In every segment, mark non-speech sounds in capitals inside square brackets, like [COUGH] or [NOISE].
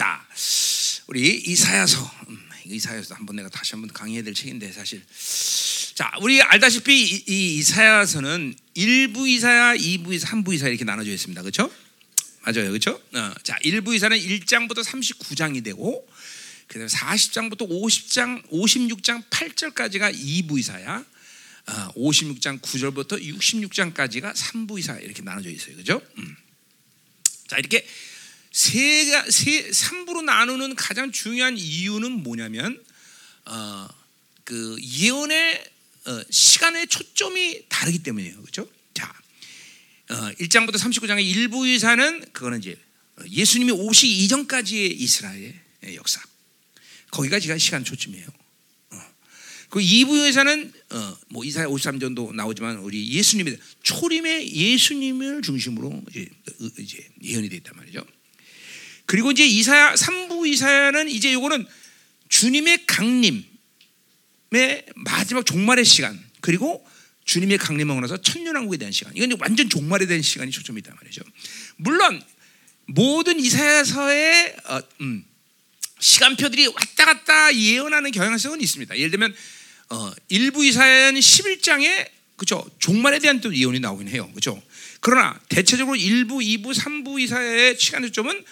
자, 우리 이사야서. 음, 이사야서 한번 내가 다시 한번 강의해야 될 책인데 사실. 자, 우리 알다시피 이, 이 이사야서는 1부 이사야, 2부 이사, 3부 이사야 이렇게 나눠져 있습니다. 그렇죠? 맞아요. 그렇죠? 어, 자, 1부 이사는 1장부터 39장이 되고 그다음에 40장부터 50장, 56장 8절까지가 2부 이사야. 어, 56장 9절부터 66장까지가 3부 이사 이렇게 나눠져 있어요. 그죠? 음. 자, 이렇게 세가 세 3부로 나누는 가장 중요한 이유는 뭐냐면 어, 그 예언의 어, 시간의 초점이 다르기 때문이에요. 그렇죠? 자. 어, 1장부터 39장의 일부 이사는 그거는 이제 예수님이 오시기 이전까지의 이스라엘의 역사. 거기가 지금 시간 초점이에요. 그 2부 예사는 어, 뭐 이사야 53전도 나오지만 우리 예수님의 초림의 예수님을 중심으로 이제, 이제 예언이 되어 있단 말이죠. 그리고 이제 이사야 3부 이사야는 이제 요거는 주님의 강림의 마지막 종말의 시간 그리고 주님의 강림하고 나서 천년왕국에 대한 시간. 이건 완전 종말에 대한 시간이 초점이 있단 말이죠. 물론 모든 이사야서의 어, 음, 시간표들이 왔다 갔다 예언하는 경향성은 있습니다. 예를 들면 어, 일부 이사야는 11장에 그죠 종말에 대한 또 예언이 나오긴 해요. 그죠 그러나 대체적으로 1부, 2부, 3부 이사야의 시간 초점은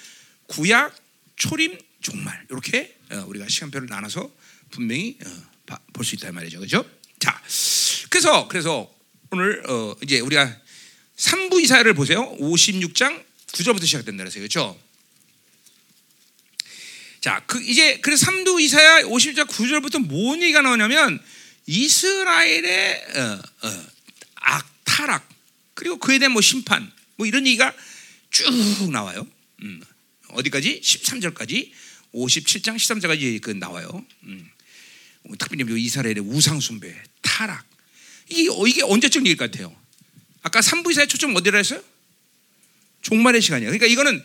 구약, 초림, 종말 이렇게 어, 우리가 시간표를 나눠서 분명히 어, 볼수 있다 말이죠. 그죠 자, 그래서 그래서 오늘 어, 이제 우리가 3부 이사야를 보세요. 56장 9절부터 시작된다 그래서 그렇죠? 자, 그 이제 그래서 3두 이사야 50장 9절부터 뭔 얘기가 나오냐면 이스라엘의 어, 어, 악 타락 그리고 그에 대한 뭐 심판 뭐 이런 얘기가 쭉 나와요. 음, 어디까지? 13절까지 57장 13절까지 그 나와요. 음. 특별히 이스라엘의 우상 숭배, 타락 이게 어, 이게 언제쯤 것 같아요? 아까 3부 이사야 초점 어디라 했어요? 종말의 시간이야. 그러니까 이거는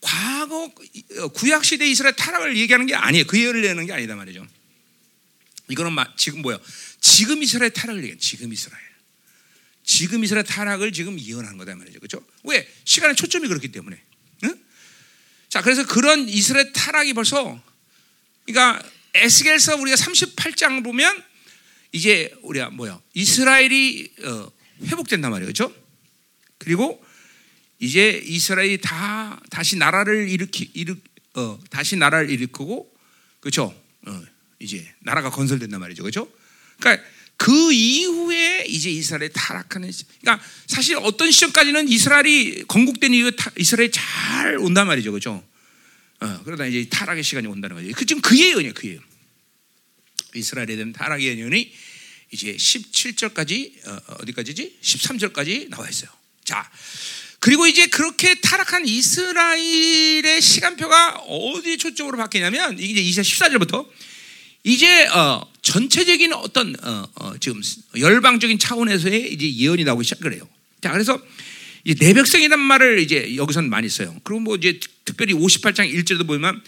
과거 어, 구약 시대 이스라엘 타락을 얘기하는 게 아니에요. 그 예를 내는 게 아니다 말이죠. 이거는 지금 뭐야? 지금 이스라엘 타락을 얘기해. 지금 이스라엘. 지금 이스라엘 타락을 지금 예언하는 거다 말이죠. 그렇죠? 왜? 시간의 초점이 그렇기 때문에. 응? 자, 그래서 그런 이스라엘 타락이 벌써 그러니까 에스겔서 우리가 38장 보면 이제 우리가 뭐야? 이스라엘이 어, 회복된단 말이에요. 그렇죠? 그리고 이제 이스라엘이 다 다시 나라를 일으키 일으 어, 다시 나라를 일으키고 그렇죠? 어, 이제 나라가 건설된단 말이죠. 그렇죠? 그러니까 그 이후에 이제 이스라엘이 타락하는 그러니까 사실 어떤 시점까지는 이스라엘이 건국된 이후 이스라엘이 잘 온단 말이죠. 그렇죠? 어, 그러다 이제 타락의 시간이 온다는 거죠. 그 지금 그 예언이에요. 그 예언. 이스라엘에 대한 타락의 예언이 이제 17절까지 어, 어디까지지? 13절까지 나와 있어요. 자, 그리고 이제 그렇게 타락한 이스라엘의 시간표가 어디 초점으로 바뀌냐면 이게 이제 14절부터 이제 어, 전체적인 어떤 어, 어, 지금 열방적인 차원에서의 이제 예언이 나오기 시작을 해요. 자, 그래서 이제 내 백성이란 말을 이제 여기서는 많이 써요. 그리고 뭐 이제 특별히 58장 1절도 보면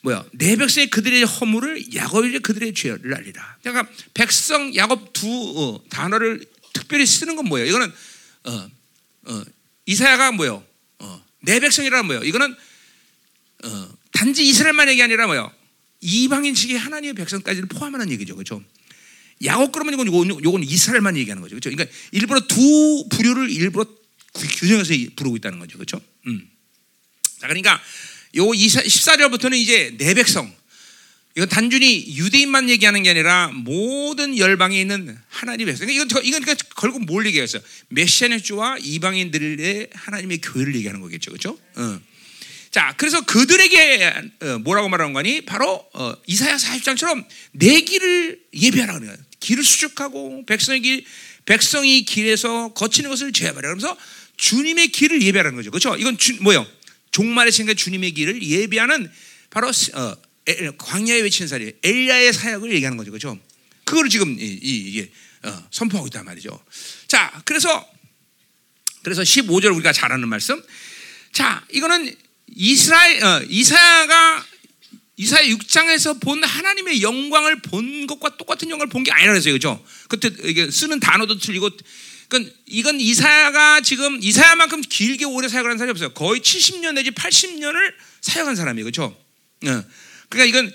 뭐야? 내 백성이 그들의 허물을 야곱이 그들의 죄를 알리라. 그러니까 백성 야곱 두 어, 단어를 특별히 쓰는 건 뭐예요? 이거는 어, 어, 이사야가 뭐요? 어, 내 백성이라 뭐요? 이거는 어, 단지 이스라엘만 얘기 아니라 뭐요? 이방인 측의 하나님의 백성까지를 포함하는 얘기죠, 그렇죠? 야곱 그러면 이건 요건, 요건 이스라엘만 얘기하는 거죠, 그렇죠? 그러니까 일부러 두 부류를 일부러 규정해서 부르고 있다는 거죠, 그렇죠? 음. 자, 그러니까 요 14절부터는 이제 내 백성. 이건 단순히 유대인만 얘기하는 게 아니라 모든 열방에 있는 하나님의 백성. 이건 이건 그러니까 결국 뭘 얘기했어요? 메시아의 주와 이방인들의 하나님의 교회를 얘기하는 거겠죠, 그렇죠? 어. 자, 그래서 그들에게 어, 뭐라고 말하는 거니? 바로 어, 이사야 40장처럼 내 길을 예배하라 그래요. 길을 수축하고 백성의 길, 백성이 길에서 거치는 것을 제압하라. 그러면서 주님의 길을 예배하라는 거죠. 그렇죠? 이건 주, 뭐요? 종말의 생각 주님의 길을 예비하는 바로 어, 광야에 외치는 사례, 엘리야의 사역을 얘기하는 거죠, 그렇죠? 그거를 지금 이, 이, 게 어, 선포하고 있단 말이죠. 자, 그래서 그래서 15절 우리가 잘 아는 말씀. 자, 이거는 이스라엘 어, 이사야가 이사야 6장에서 본 하나님의 영광을 본 것과 똑같은 영광을 본 게 아니라 그랬어요, 그렇죠? 그때 이게 쓰는 단어도 틀리고 그러니까 이건 이사야가 지금 이사야만큼 길게 오래 사역을 한 사람이 없어요. 거의 70년 내지 80년을 사역한 사람이에요. 그렇죠? 어. 그러니까 이건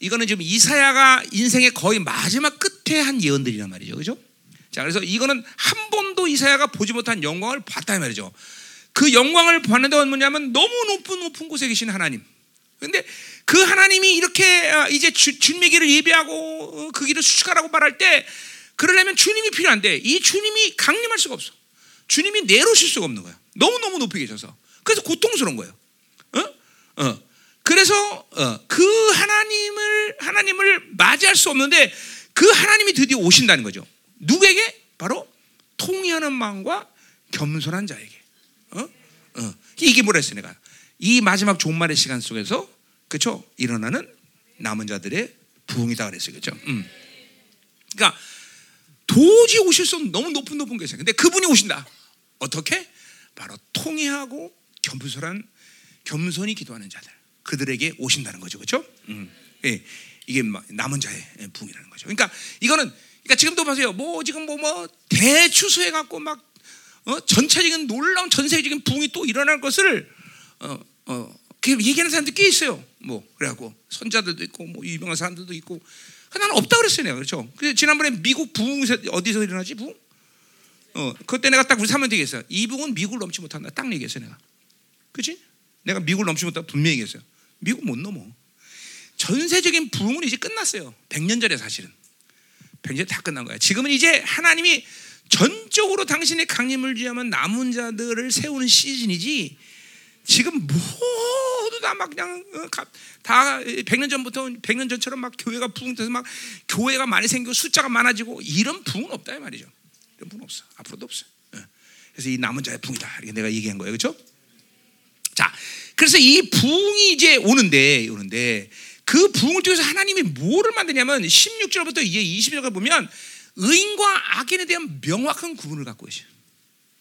이거는 지금 이사야가 인생의 거의 마지막 끝에 한 예언들이란 말이죠. 그죠? 자, 그래서 이거는 한 번도 이사야가 보지 못한 영광을 봤다 말이죠. 그 영광을 봤는데 뭐냐면 너무 높은 높은 곳에 계신 하나님. 근데 그 하나님이 이렇게 아, 이제 주, 주님의 길을 예배하고 어, 그 길을 수축하라고 말할 때 그러려면 주님이 필요한데 이 주님이 강림할 수가 없어. 주님이 내려오실 수가 없는 거야. 너무너무 높이 계셔서. 그래서 고통스러운 거예요. 어? 어. 그래서 어, 그 하나님을 하나님을 맞이할 수 없는데 그 하나님이 드디어 오신다는 거죠. 누구에게? 바로 통의하는 마음과 겸손한 자에게. 이게 뭐라 했어 내가. 이 마지막 종말의 시간 속에서 그렇죠? 일어나는 남은 자들의 부흥이다 그랬어요. 그렇죠? 음. 그러니까 도저히 오실 수 없는 너무 높은 높은 계세요. 근데 그분이 오신다. 어떻게? 바로 통회하고 겸손한 겸손히 기도하는 자들 그들에게 오신다는 거죠, 그렇죠? 음. 예, 이게 남은 자의 부흥이라는 거죠. 그러니까 이거는 그러니까 지금도 보세요. 뭐 지금 뭐뭐 대추수해 갖고 막 어? 전체적인 놀라운 전세적인 부흥이 또 일어날 것을 어, 어, 얘기하는 사람들 꽤 있어요. 뭐 그래갖고 선자들도 있고 뭐 유명한 사람들도 있고 나는 없다 그랬어요 내가 그렇죠. 그 지난번에 미국 부흥 어디서 일어나지 부흥? 어 그때 내가 딱 사면 되겠어. 이 부흥은 미국을 넘지 못한다. 딱 얘기했어 내가. 그렇지? 내가 미국을 넘지 못한다 분명히 얘기했어요. 미국 못 넘어. 전세적인 부흥은 이제 끝났어요. 100년 전에 사실은. 100년 다 끝난 거야. 지금은 이제 하나님이 전적으로 당신의 강림을 위하면 남은 자들을 세우는 시즌이지 지금 모두 다 막 그냥 어, 다 100년 전부터 100년 전처럼 막 교회가 부흥돼서 막 교회가 많이 생기고 숫자가 많아지고 이런 부흥은 없다 이 말이죠. 이런 부흥 없어. 앞으로도 없어. 예. 그래서 이 남은 자의 부흥이다. 이렇게 내가 얘기한 거예요. 그렇죠? 자, 그래서 이 부흥이 이제 오는데 오는데 그 부흥을 통해서 하나님이 뭐를 만드냐면 16절부터 이제 20절까지 보면 의인과 악인에 대한 명확한 구분을 갖고 계셔.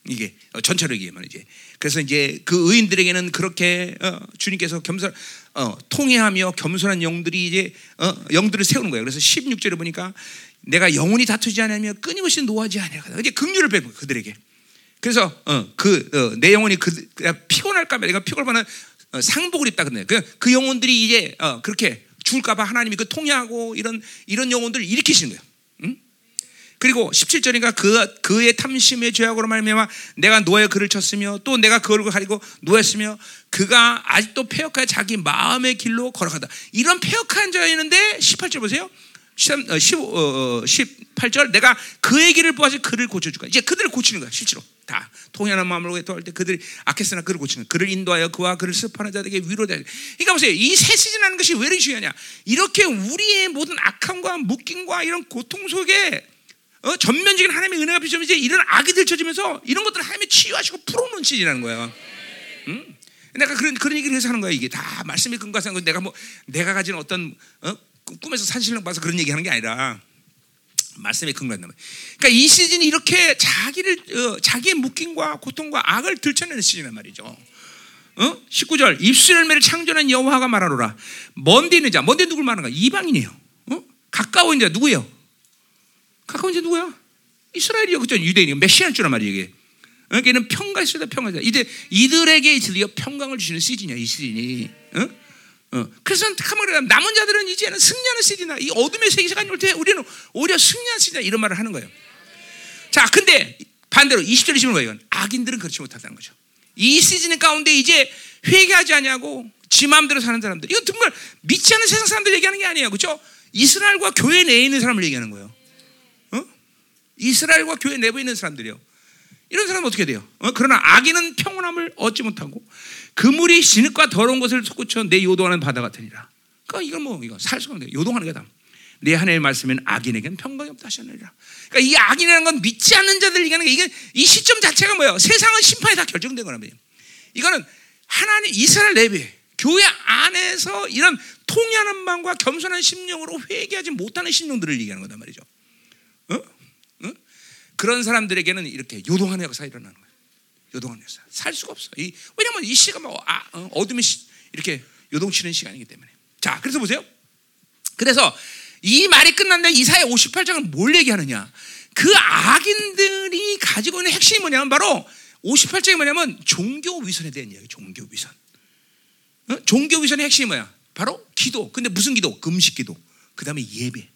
이게 어, 전체로 얘기하면 이제 그래서 이제 그 의인들에게는 그렇게 어, 주님께서 겸손 어, 통해하며 겸손한 영들이 이제 어, 영들을 세우는 거예요. 그래서 16절에 보니까 내가 영원히 다투지 않으며 끊임없이 노하지 않으라. 이제 긍휼을 거예요, 그들에게. 그래서 어, 그내 어, 영혼이 그 피곤할까봐 내가 피곤하면 어, 상복을 입다 근데 그, 그 영혼들이 이제 어, 그렇게 죽을까봐 하나님이 그 통해하고 이런 이런 영혼들을 일으키시는 거예요. 응? 그리고 17절인가 그 그의 탐심의 죄악으로 말미암아 내가 노예 그를 쳤으며 또 내가 그걸 가리고 노했으며 그가 아직도 폐역하여 자기 마음의 길로 걸어가다. 이런 폐역한 자였는데 18절 보세요. 18절 어, 어, 내가 그의 길을 보아서 그를 고쳐줄까. 이제 그들을 고치는 거야 실제로 다 통연한 마음으로 도할 때 그들이 악했으나 그를 고치는 그를 인도하여 그와 그를 습하는 자들에게 위로되. 그러니까 보세요 이 새 시즌하는 것이 왜 이렇게 중요하냐. 이렇게 우리의 모든 악함과 묶임과 이런 고통 속에 어? 전면적인 하나님의 은혜가 이제 이런 악이 들쳐지면서 이런 것들을 하나님이 치유하시고 풀어놓은 시즌이라는 거야. 응? 내가 그런 그런 얘기를 해서 하는 거야 이게 다 말씀이 근거해서 내가 뭐 내가 가진 어떤 어? 꿈에서 산신령 봐서 그런 얘기하는 게 아니라 말씀에 근거한다. 그러니까 이 시즌이 이렇게 자기를 어, 자기의 묶임과 고통과 악을 들춰내는 시즌이란 말이죠. 어? 19절 입술 열매를 창조한 여호와가 말하노라. 먼데 있는 자, 먼데 누굴 말하는 거야? 이방인이에요. 어? 가까운 자 누구예요? 가까운 자 누구야? 이스라엘이요. 그죠? 유대인이요. 메시아일 줄란 말이에요. 이게. 여기는 평가 있어야 평가자. 이제 이들에게 드디어 평강을 주시는 시즌이야. 이 시즌이. 어? 어. 그래서 남은 자들은 이제는 승리하는 시즌이다. 이 어둠의 세계시간이 올때 우리는 오히려 승리하는 시즌이다. 이런 말을 하는 거예요. 자, 근데 반대로 20절에 지는 거예요. 악인들은 그렇지 못하다는 거죠. 이 시즌 가운데 이제 회개하지 않냐고 지 마음대로 사는 사람들. 이건 정말 믿지 않는 세상 사람들 얘기하는 게 아니에요. 그렇죠? 이스라엘과 교회 내에 있는 사람을 얘기하는 거예요. 이스라엘과 교회 내부에 있는 사람들이요. 이런 사람은 어떻게 돼요? 어? 그러나 악인은 평온함을 얻지 못하고 그물이 진흙과 더러운 것을 솟구쳐 내 요동하는 바다 같으니라. 그러니까 이건 뭐 이거 살 수가 없는 요동하는 거다. 내 하나님의 말씀은 악인에게는 평강이 없다 하셨느니라. 그러니까 이 악인이라는 건 믿지 않는 자들 얘기하는 게 이게 이 시점 자체가 뭐예요? 세상은 심판이 다 결정된 거란 말이에요. 이거는 하나님 이스라엘 내부 교회 안에서 이런 통연한 마음과 겸손한 심령으로 회개하지 못하는 심령들을 얘기하는 거단 말이죠. 그런 사람들에게는 이렇게 요동하는 역사가 일어나는 거예요. 요동하는 역사. 살 수가 없어. 이, 왜냐면 이 시가 뭐 아, 어, 둠이 이렇게 요동치는 시간이기 때문에. 자, 그래서 보세요. 그래서 이 말이 끝났는데 이사의 58장은 뭘 얘기하느냐? 그 악인들이 가지고 있는 핵심이 뭐냐면 바로 58장이 뭐냐면 종교 위선에 대한 이야기. 종교 위선. 어? 종교 위선의 핵심이 뭐야? 바로 기도. 근데 무슨 기도? 금식 기도. 그 다음에 예배.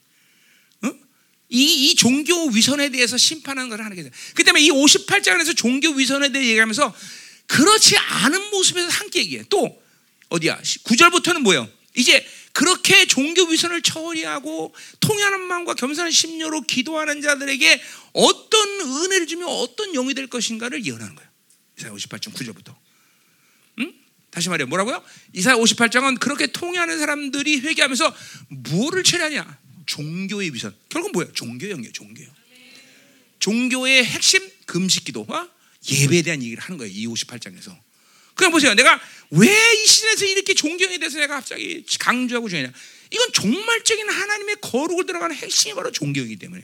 어? 이, 이 종교 위선에 대해서 심판하는 걸 하는 게. 그 다음에 이 58장에서 종교 위선에 대해 얘기하면서 그렇지 않은 모습에서 함께 얘기해. 또, 어디야? 9절부터는 뭐예요? 이제 그렇게 종교 위선을 처리하고 통하는 마음과 겸손한 심려로 기도하는 자들에게 어떤 은혜를 주며 어떤 영이 될 것인가를 예언하는 거예요. 이사야 58장 9절부터. 응? 다시 말해 뭐라고요? 이사야 58장은 그렇게 통하는 사람들이 회개하면서 뭐를 처리하냐? 종교의 위선. 결국 뭐예요? 종교형이에요. 종교형. 종교의 핵심 금식 기도와 예배에 대한 얘기를 하는 거예요. 이 58장에서. 그냥 보세요. 내가 왜 이 시대에서 이렇게 존경에 대해서 내가 갑자기 강조하고 중요냐. 이건 종말적인 하나님의 거룩을 들어가는 핵심이 바로 존경이기 때문에.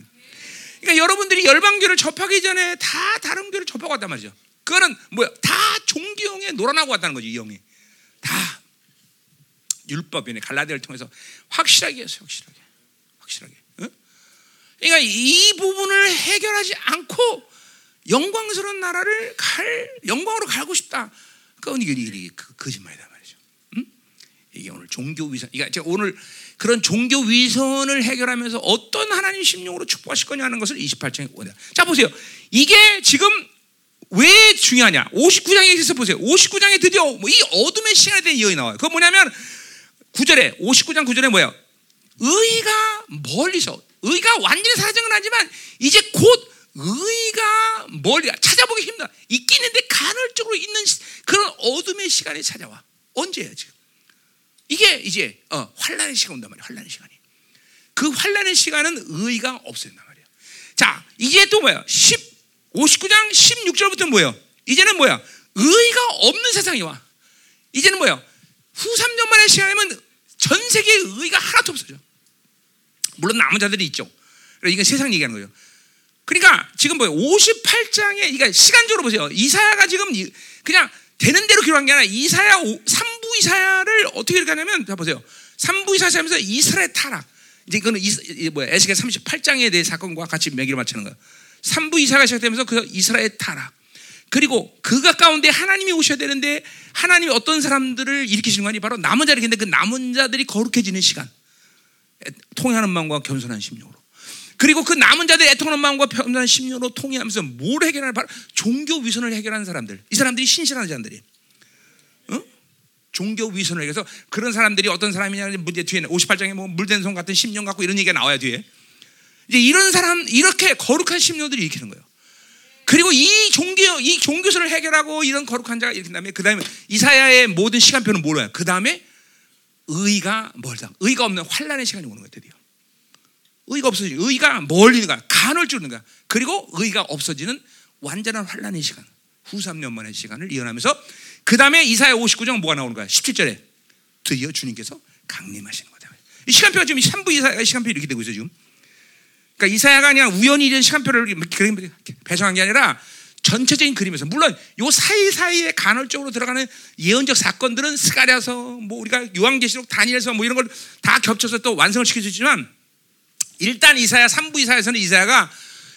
그러니까 여러분들이 열방교를 접하기 전에 다 다른 교를 접하고 왔단 말이죠. 그거는 뭐야? 다 종교형에 놀아나고 왔다는 거지, 이 형이. 다 율법이네 갈라디아를 통해서 확실하게 했어요, 확실하게. 확실하게. 응? 그러니까 이 부분을 해결하지 않고 영광스러운 나라를 갈 영광으로 갈고 싶다. 그건 이게, 이게 그, 거짓말이다 말이죠. 응? 이게 오늘 종교 위선. 그러니까 오늘 그런 종교 위선을 해결하면서 어떤 하나님 심령으로 축복하실 거냐 하는 것을 28장에 원해요. 자 보세요. 이게 지금 왜 중요하냐? 59장에 있어서 보세요. 59장에 드디어 뭐이 어둠의 시간에 대한 예언이 나와요. 그건 뭐냐면 9절에 59장 9절에 뭐예요? 의가 멀리서 의가 완전히 사라진 건 아니지만 이제 곧 의가 멀리 찾아보기 힘들다. 있긴 있는데 간헐적으로 있는 그런 어둠의 시간이 찾아와. 언제야 지금? 이게 이제 어, 환란의 시간 온단 말이야. 환란의 시간이. 그 환란의 시간은 의가 없어진단 말이야. 자, 이제 또 뭐야? 10 59장 16절부터 뭐예요? 이제는 뭐야? 의가 없는 세상이 와. 이제는 뭐야? 후 3년 만의 시간이면 전 세계에 의가 하나도 없어져. 물론 남은 자들이 있죠. 이건 세상 얘기하는 거예요. 그러니까 지금 뭐예요? 58장에 그러니까 시간적으로 보세요. 이사야가 지금 그냥 되는 대로 기록한 게 아니라 이사야 3부 이사야를 어떻게 기록하냐면 자 보세요. 3부 이사야 하면서 이스라엘 타락. 이제 이거는 이, 뭐야? 에스겔 38장에 대해 사건과 같이 매기를 맞추는 거예요. 3부 이사가 시작되면서 그 이스라엘 타락. 그리고 그가 가운데 하나님이 오셔야 되는데 하나님이 어떤 사람들을 일으키시는 거니 바로 남은 자를 근데 그 남은 자들이 거룩해지는 시간. 통하는 마음과 겸손한 심령으로. 그리고 그 남은 자들 애통하는 마음과 겸손한 심령으로 통해하면서 뭘 해결하는 바로 종교 위선을 해결하는 사람들. 이 사람들이 신실한. 어? 종교 위선을 해결해서 그런 사람들이 어떤 사람이냐 문제 뒤에는 58장에 뭐 물된 손 같은 심령 갖고 이런 얘기가 나와야 뒤에. 이제 이런 사람 이렇게 거룩한 심령들이 일으키는 거예요. 그리고 이 종교 이 종교설을 해결하고 이런 거룩한 자가 일으킨 다음에 그 다음에 이사야의 모든 시간표는 뭐예요? 그 다음에 의가 멀다. 의가 없는 환란의 시간이 오는 거예요, 드디어. 의가 없어지는 의가 멀리는 거야. 간을 주는 거야. 그리고 의가 없어지는 완전한 환란의 시간. 후 3년 만의 시간을 이어나면서 그 다음에 이사야 59장 뭐가 나오는 거야? 17절에 드디어 주님께서 강림하시는 거다. 이 시간표가 지금 3부 이사야 시간표 이렇게 되고 있어 지금. 그러니까 이사야가 그냥 우연히 이런 시간표를 배정한 게 아니라 전체적인 그림에서 물론 요 사이사이에 간헐적으로 들어가는 예언적 사건들은 스가랴서 뭐 우리가 요한계시록 다니엘서 뭐 이런 걸 다 겹쳐서 또 완성을 시켜주지만 일단 이사야 3부 이사야에서는 이사야가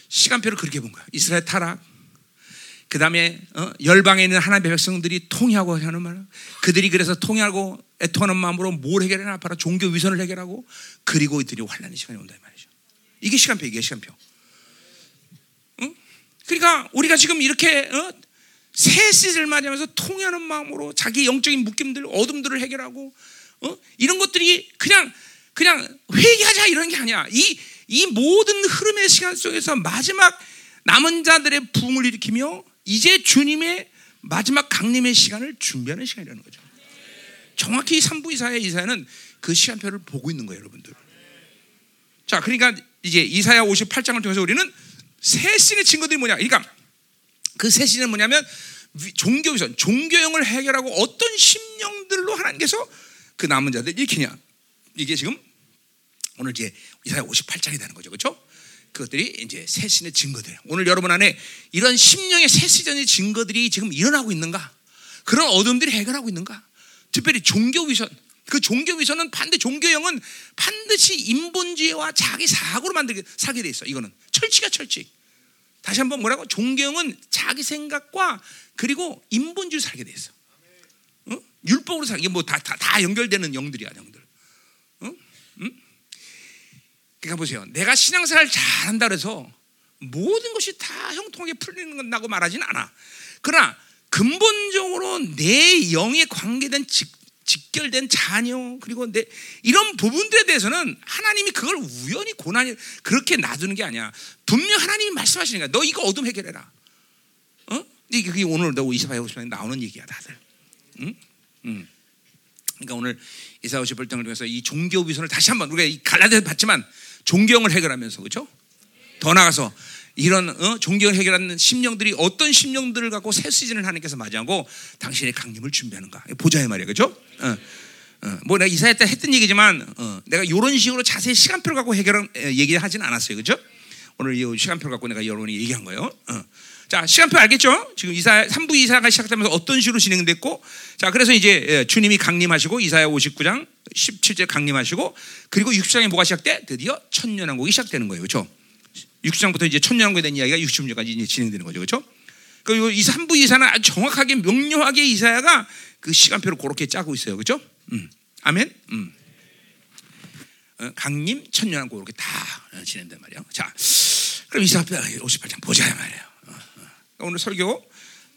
시간표를 그렇게 본 거야. 이스라엘 타락. 그 다음에 어? 열방에 있는 하나님의 백성들이 통하고 하는 말. 그들이 그래서 통하고 애통하는 마음으로 뭘 해결하나 바로 종교 위선을 해결하고 그리고 이들이 환란의 시간이 온다 말이죠. 이게 시간표, 이게 시간표. 그러니까 우리가 지금 이렇게 어? 새 시즌을 맞이하면서 통하는 마음으로 자기 영적인 묶임들, 어둠들을 해결하고 어? 이런 것들이 그냥 그냥 회개하자 이런 게 아니야. 이, 이 모든 흐름의 시간 속에서 마지막 남은 자들의 붕을 일으키며 이제 주님의 마지막 강림의 시간을 준비하는 시간이라는 거죠. 정확히 3부 이사야 이사야는 그 시간표를 보고 있는 거예요, 여러분들. 자, 그러니까 이제 이사야 58장을 통해서 우리는 새 신의 증거들이 뭐냐? 그러니까 그 새 신은 뭐냐면 종교 위선, 종교형을 해결하고 어떤 심령들로 하나님께서 그 남은 자들 일으키냐? 이게 지금 오늘 이제 이사야 58장이 되는 거죠, 그렇죠? 그것들이 이제 새 신의 증거들. 오늘 여러분 안에 이런 심령의 새 시전의 증거들이 지금 일어나고 있는가? 그런 어둠들이 해결하고 있는가? 특별히 종교 위선. 그 종교 위선은 반대 종교형은 반드시 인본주의와 자기 사고로 만들게 살게 돼 있어. 이거는 철칙이야 철칙. 다시 한번 뭐라고? 종교형은 자기 생각과 그리고 인본주의 살게 돼 있어. 어? 율법으로 살 이게 뭐다 다 다 연결되는 영들이야, 영들. 응? 응? 그러니까 보세요. 내가 신앙생활 잘한다 그래서 모든 것이 다 형통하게 풀리는다고 말하지는 않아. 그러나 근본적으로 내 영에 관계된 직, 직결된 자녀 그리고 내 이런 부분들에 대해서는 하나님이 그걸 우연히 고난이 그렇게 놔두는 게 아니야. 분명 하나님이 말씀하시니까 너 이거 어둠 해결해라. 어? 이게 오늘 너 이사회 오시면 나오는 얘기야 다들. 응? 응. 그러니까 오늘 이사 오시 벌정을 통해서 이 종교 위선을 다시 한번 우리가 이 갈라디아 봤지만 존경을 해결하면서 그렇죠? 더 나가서 이런 어? 존경을 해결하는 심령들이 어떤 심령들을 갖고 새 시즌을 하나님께서 맞이하고 당신의 강림을 준비하는가 보자의 말이야 그죠? 어. 어. 뭐 내가 이사회 때 했던 얘기지만 어. 내가 이런 식으로 자세히 시간표를 갖고 해결한 얘기하지는 않았어요 그죠? 오늘 이 시간표를 갖고 내가 여러분이 얘기한 거예요 어. 자 시간표 알겠죠? 지금 이사 3부 이사가 시작되면서 어떤 식으로 진행됐고 자 그래서 이제 예, 주님이 강림하시고 이사야 59장 17절 강림하시고 그리고 60장에 뭐가 시작돼? 드디어 천년왕국이 시작되는 거예요 그렇죠? 60장부터 이제 천년왕국에 대한 이야기가 60년까지 이제 진행되는 거죠. 그렇죠? 그리고 이 3부 이사는 아주 정확하게 명료하게 이사야가 그 시간표를 그렇게 짜고 있어요. 그렇죠? 음. 아멘. 음. 어, 강림 천년왕국 이렇게 다 진행된 말이에요. 자, 그럼 이사 58장 보자 말이에요. 어, 어. 오늘 설교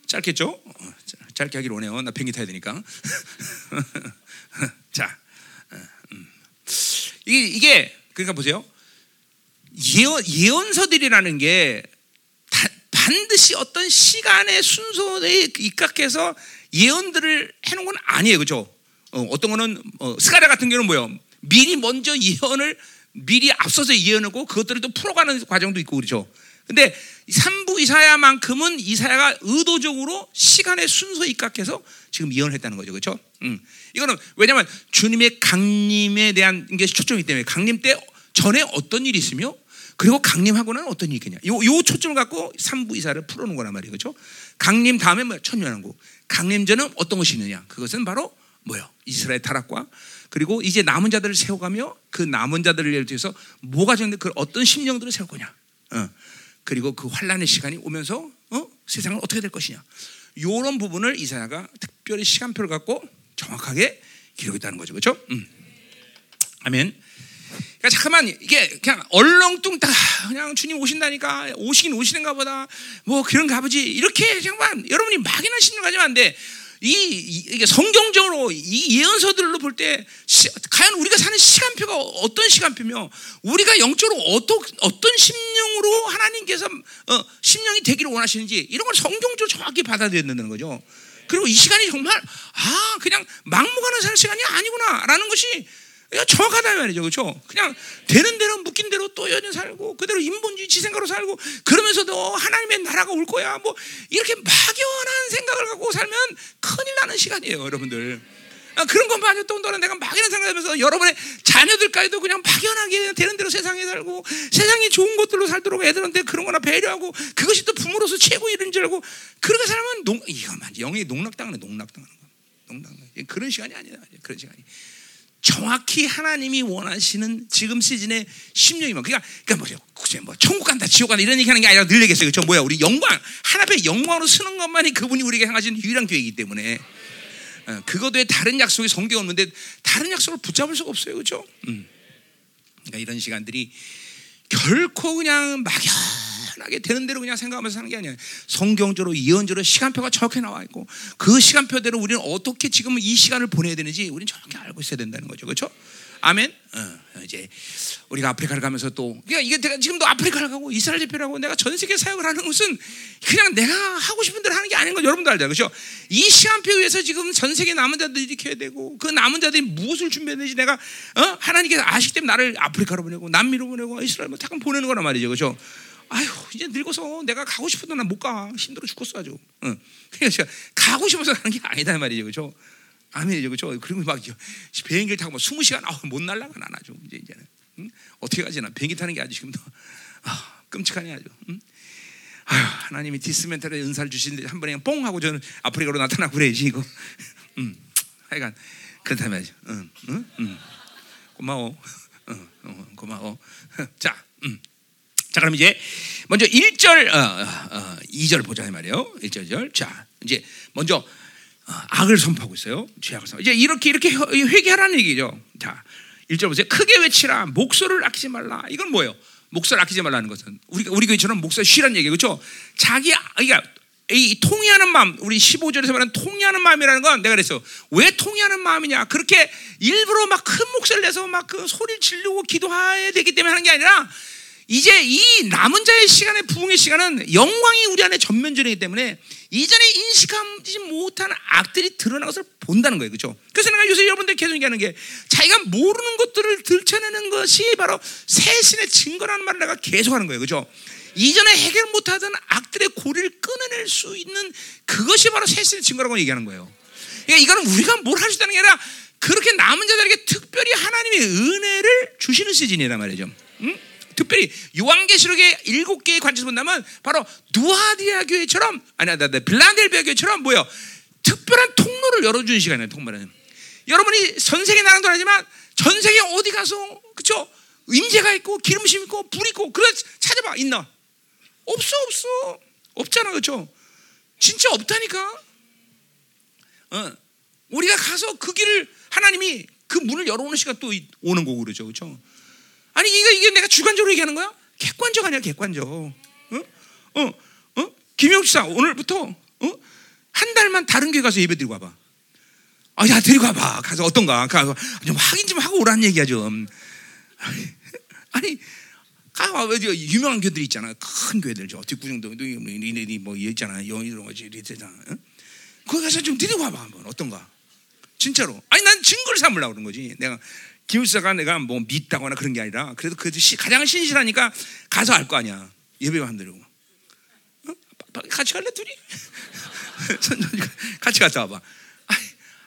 짧겠죠? 어, 짧게 하기로 원해요. 나 비행기 타야 되니까. [LAUGHS] 자, 어, 음. 이게 그러니까 보세요. 예언, 예언서들이라는 게 다, 반드시 어떤 시간의 순서에 입각해서 예언들을 해놓은 건 아니에요. 그죠? 어, 떤 거는, 어, 스가랴 같은 경우는 뭐예요? 미리 먼저 예언을 미리 앞서서 예언하고 그것들을 또 풀어가는 과정도 있고 그렇죠. 근데 3부 이사야만큼은 이사야가 의도적으로 시간의 순서에 입각해서 지금 예언했다는 거죠. 그렇죠? 음. 이거는 왜냐하면 주님의 강림에 대한 게 초점이기 때문에 강림 때 전에 어떤 일이 있으며 그리고 강림하고는 어떤 있겠냐. 요, 요 초점을 갖고 3부 이사를 풀어놓은 거란 말이에요. 그렇죠? 강림 다음에 뭐 천년왕국. 강림 전은 어떤 것이 있느냐. 그것은 바로 뭐요? 이스라엘 타락과 그리고 이제 남은 자들을 세워가며 그 남은 자들을 예를 들어서 뭐가 정데 그 어떤 심령들을 세울 거냐. 어. 그리고 그 환란의 시간이 오면서 어? 세상은 어떻게 될 것이냐. 이런 부분을 이사야가 특별히 시간표를 갖고 정확하게 기록했다는 거죠. 그렇죠? 음. 아멘. 그러니까 잠깐만 이게 그냥 얼렁뚱 다 그냥 주님 오신다니까 오시긴 오시는가 보다 뭐 그런가 보지 이렇게 잠깐만 여러분이 막연한 신경 가지면 안 돼. 이, 이게 성경적으로 이 예언서들로 볼 때 과연 우리가 사는 시간표가 어떤 시간표며 우리가 영적으로 어떤 어떤 심령으로 하나님께서 어, 심령이 되기를 원하시는지 이런 걸 성경적으로 정확히 받아들여야 된다는 거죠. 그리고 이 시간이 정말 아 그냥 막무가내 사는 시간이 아니구나라는 것이 정확하다 말이죠, 그렇죠? 그냥 되는 대로 묶인 대로 또 여전 살고 그대로 인본주의 지 생각으로 살고 그러면서도 하나님의 나라가 올 거야. 뭐 이렇게 막연한 생각을 갖고 살면 큰일 나는 시간이에요, 여러분들. 아, 그런 해도 또 내가 막연한 생각하면서 여러분의 자녀들까지도 그냥 막연하게 되는 대로 세상에 살고 세상이 좋은 것들로 살도록 애들한테 그런 거나 배려하고 그것이 또 부모로서 최고 이런 줄 알고 그렇게 살면 농, 이거만 영이 농락당하는 농락당하는 거. 농락 그런 시간이 아니다. 그런 시간이. 정확히 하나님이 원하시는 지금 시즌의 심령이면 그러니까 그러니까 뭐죠? 뭐 천국 간다, 지옥 간다 이런 얘기하는 게 아니라 늘 얘기했어요. 그죠? 뭐야? 우리 영광 하나 앞에 영광으로 쓰는 것만이 그분이 우리에게 향하신 유일한 계획이기 때문에 어, 그것 외에 다른 약속이 성경에 없는데 다른 약속을 붙잡을 수가 없어요. 그죠? 음. 그러니까 이런 시간들이 결코 그냥 막연 편하게 되는 대로 그냥 생각하면서 사는 게 아니에요. 성경적으로 예언적으로 시간표가 정확히 나와 있고 그 시간표대로 우리는 어떻게 지금 이 시간을 보내야 되는지 우리는 정확히 알고 있어야 된다는 거죠. 그렇죠? 아멘. 어, 이제 우리가 아프리카를 가면서 또 그러니까 이게 내가 지금도 아프리카를 가고 이스라엘 하고 내가 전 세계 사역을 하는 것은 그냥 내가 하고 싶은 대로 하는 게 아닌 거 여러분도 알죠, 그렇죠? 이 시간표 위에서 지금 전 세계 남은 자들이 일으켜야 되고 그 남은 자들이 무엇을 준비해야 지 내가 어? 하나님께서 아시기 때문에 나를 아프리카로 보내고 남미로 보내고 이스라엘 뭐 잠깐 보내는 거란 말이죠, 그렇죠? 아유 이제 늙어서 내가 가고 싶어도 난 못 가. 힘들어 죽겠어 아주. 응. 그러니까 제가 가고 싶어서 가는 게 아니다 말이죠, 그렇죠? 아멘이죠, 그렇죠? 그리고 막 비행기를 타고 뭐 20시간 아, 못 날라가 나 아주 이제 이제는 응? 어떻게 가지나 비행기 타는 게 아주 지금도 아, 끔찍하네 아주. 응? 아유 하나님이 디스멘탈의 은사를 주시는데 한 번에 뽕 하고 저는 아프리카로 나타나고 그래야지 이거. [LAUGHS] 음, 하여간 그렇다 말이죠. 응, 응, 응. 고마워. 응, 응, 고마워. [LAUGHS] 자, 음. 자, 그럼 이제 먼저 1절, 어, 어, 2절 어, 보자 말이에요. 1절, 2절. 자, 이제 먼저 악을 선포하고 있어요. 죄악을 선포. 이제 이렇게 이렇게 회개하라는 얘기죠. 자, 1절 보세요. 크게 외치라. 목소리를 아끼지 말라. 이건 뭐예요? 목소리를 아끼지 말라는 것은 우리가 우리 교회처럼 목소리 쉬란 얘기 그렇죠? 자기 그러니까 이 통해하는 마음, 우리 15절에서 말하는 통해하는 마음이라는 건 내가 그랬어. 왜 통해하는 마음이냐? 그렇게 일부러 막 큰 목소리를 내서 막 그 소리를 지르고 기도해야 되기 때문에 하는 게 아니라 이제 이 남은 자의 시간의 부흥의 시간은 영광이 우리 안에 전면전이기 때문에 이전에 인식하지 못한 악들이 드러난 것을 본다는 거예요. 그렇죠? 그래서 내가 요새 여러분들 계속 얘기하는 게 자기가 모르는 것들을 들춰내는 것이 바로 새신의 증거라는 말을 내가 계속 하는 거예요. 그렇죠? 이전에 해결 못하던 악들의 고리를 끊어낼 수 있는 그것이 바로 새신의 증거라고 얘기하는 거예요. 그러니까 이거는 우리가 뭘 할 수 있다는 게 아니라 그렇게 남은 자들에게 특별히 하나님의 은혜를 주시는 시즌이란 말이죠. 응? 특별히 요한계시록의 일곱 개의 관점에서 본다면 바로 누아디아 교회처럼 아니 나 빌라델비아 교회처럼 뭐요? 특별한 통로를 열어주는 시간이에요. 통로는. 여러분이 전 세계 나라도 하지만 전 세계 어디 가서 그쵸? 임재가 있고 기름심 있고 불 있고 그래 찾아봐 있나? 없어 없어. 없잖아 그렇죠 진짜 없다니까? 어. 우리가 가서 그 길을 하나님이 그 문을 열어오는 시간 또 오는 거고 그러죠 그렇죠 아니 이게 이게 내가 주관적으로 얘기하는 거야 객관적 아니야 객관적 어? 어? 어? 김영수사 오늘부터 어? 한 달만 다른 교회 가서 예배 드리고 와봐 아, 야, 데리고 와봐. 가서 어떤가. 가서 좀 확인 좀 하고 오라는 얘기야, 좀. 아니, 가 유명한 교회들 있잖아. 큰 교회들, 저 뒷구정도, 니네니 뭐, 있잖아. 영 이런 거지, 리트잖아. 어? 거기 가서 좀 데리고 와봐, 한번. 어떤가. 진짜로. 아니, 난 증거를 삼으려고 그런 거지. 내가, 김수사가 내가 뭐 믿다거나 그런 게 아니라, 그래도 그 가장 신실하니까 가서 알 거 아니야. 예배만 드리고. 어? 같이 갈래, 둘이? [LAUGHS] 같이 갔다 와봐. 아니,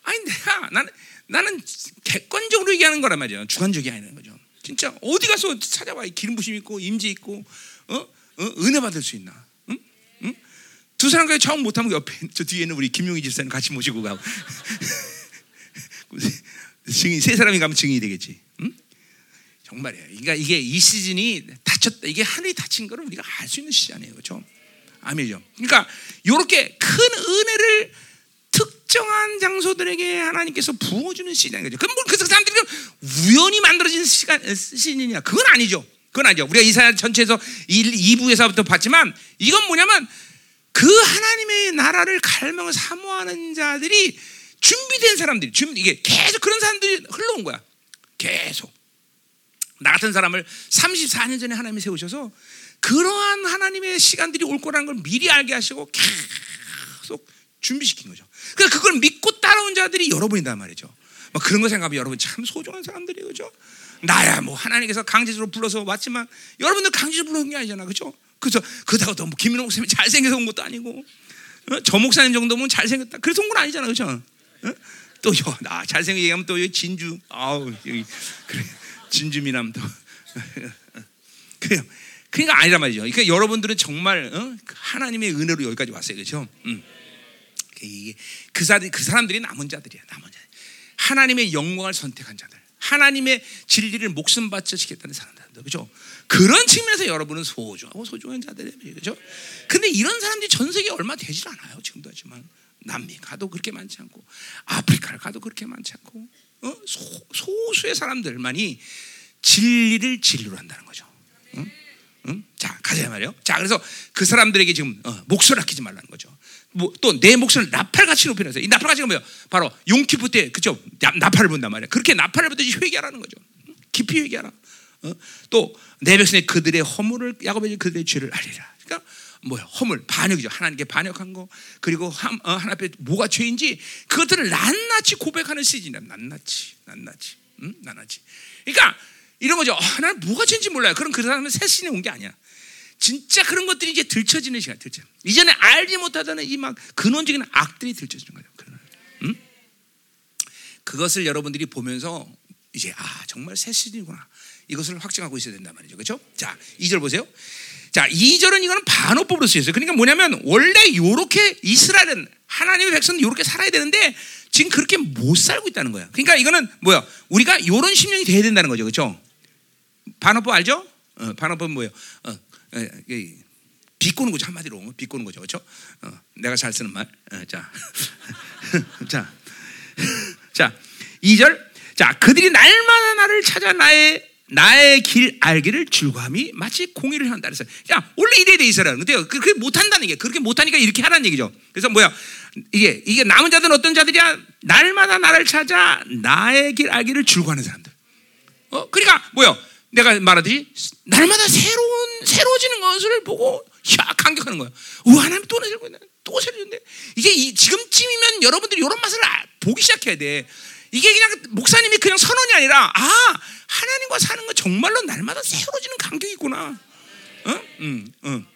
아니 내가 나는 나는 객관적으로 얘기하는 거란 말이야. 주관적이 아니는 거죠. 진짜 어디 가서 찾아봐. 기름 부심 있고 임재 있고 어? 어? 은혜 받을 수 있나? 응? 응? 두 사람과 처음 못하면 옆에 저 뒤에는 우리 김용희 집사님 같이 모시고 가고 [LAUGHS] 증인 세 사람이 가면 증인이 되겠지. 응? 정말이에요. 그러니까 이게 이 시즌이 닫혔다. 이게 하늘이 닫힌 거를 우리가 알 수 있는 시즌이에요, 그렇죠? 아멘이죠. 그러니까 이렇게 큰 은혜를 특정한 장소들에게 하나님께서 부어주는 시간인 거죠. 그럼 그 사람들이 우연히 만들어진 시간 시즌이냐? 그건 아니죠. 그건 아니죠. 우리가 이사야 전체에서 1, 2부에서부터 봤지만 이건 뭐냐면 그 하나님의 나라를 갈망을 사모하는 자들이 준비된 사람들이 준비 이게 계속 그런 사람들이 흘러온 거야. 계속 나 같은 사람을 34년 전에 하나님이 세우셔서 그러한 하나님의 시간들이 올 거라는 걸 미리 알게 하시고 계속 준비시킨 거죠. 그러니까 그걸 믿고 따라온 자들이 여러분이단 말이죠. 뭐 그런 거 생각하면 여러분 참 소중한 사람들이에요, 그죠? 나야 뭐 하나님께서 강제적으로 불러서 왔지만 여러분들 강제적으로 부른 게 아니잖아, 그죠? 그래서 그다가 또뭐 김민호 목사님이 잘생겨서 온 것도 아니고 어? 저 목사님 정도면 잘생겼다. 그래서 온 건 아니잖아, 그죠? 어? 또나 잘생겨 얘기하면 또 진주, 아우 여기 그래 진주미남 또 [LAUGHS] 그래요. 그러니까 아니란 말이죠. 그러니까 여러분들은 정말 어? 하나님의 은혜로 여기까지 왔어요, 그렇죠? 음. 그, 사람들이, 그 사람들이 남은 자들이야. 남은 자. 하나님의 영광을 선택한 자들. 하나님의 진리를 목숨 바쳐 지겠다는 사람들. 그죠? 그런 측면에서 여러분은 소중하고 소중한 자들이에요. 그죠? 근데 이런 사람들이 전 세계에 얼마 되질 않아요. 지금도 하지만. 남미 가도 그렇게 많지 않고, 아프리카를 가도 그렇게 많지 않고, 어? 소, 소수의 사람들만이 진리를 진리로 한다는 거죠. 응? 응? 자, 가자 말이요. 자, 그래서 그 사람들에게 지금 어, 목소리 아끼지 말라는 거죠. 뭐, 또 내 목소리를 나팔같이 높이면서 이 나팔같이가 뭐예요? 바로 용키프 때 그죠? 나팔을 본단 말이야. 그렇게 나팔을 보듯이 회개하라는 거죠. 깊이 회개하라. 어? 또내 백성의 그들의 허물을 야곱의 그들의 죄를 알리라. 그러니까 뭐야 허물 반역이죠. 하나님께 반역한 거 그리고 한, 어, 하나 앞에 뭐가 죄인지 그것들을 낱낱이 고백하는 시즌이야. 낱낱이, 낱낱이, 응? 낱낱이. 그러니까 이런 거죠. 어, 나는 뭐가 죄인지 몰라요. 그럼 그 사람은 새 신에 온 게 아니야. 진짜 그런 것들이 이제 들춰지는 시간, 들춰. 이전에 알지 못하던 이 막 근원적인 악들이 들춰지는 거예요. 응? 그것을 여러분들이 보면서 이제 아 정말 새 시즌이구나. 이것을 확증하고 있어야 된단 말이죠. 그렇죠? 자, 2절 보세요. 자, 2절은 이거는 반어법으로 쓰였어요. 그러니까 뭐냐면 원래 요렇게 이스라엘은 하나님의 백성은 요렇게 살아야 되는데 지금 그렇게 못 살고 있다는 거야. 그러니까 이거는 뭐야? 우리가 요런 심령이 돼야 된다는 거죠. 그렇죠? 반어법 알죠? 어, 반어법은 뭐예요? 어, 비꼬는 거죠 한마디로 비꼬는 거죠 그렇죠? 어, 내가 잘 쓰는 말. 어, 자, [LAUGHS] 자, [LAUGHS] 자, 2절. 자, 그들이 날마다 나를 찾아 나의 나의 길 알기를 즐거함이 마치 공의를 한다. 그래서 야 원래 이래야 돼 이스라엘. 근데 그렇게 못한다는 게 그렇게 못하니까 이렇게 하라는 얘기죠. 그래서 뭐야? 이게 이게 남은 자들은 어떤 자들이야? 날마다 나를 찾아 나의 길 알기를 즐거워하는 사람들. 어 그러니까 뭐야? 내가 말하듯이 날마다 새로운 새로워지는 것을 보고 야 감격하는 거야. 와 하나님 또 있네. 또 새로운데 이제 이, 지금쯤이면 여러분들이 이런 맛을 아, 보기 시작해야 돼 이게 그냥 목사님이 그냥 선언이 아니라 아 하나님과 사는 건 정말로 날마다 새로워지는 간격이구나. 어? 응, 응.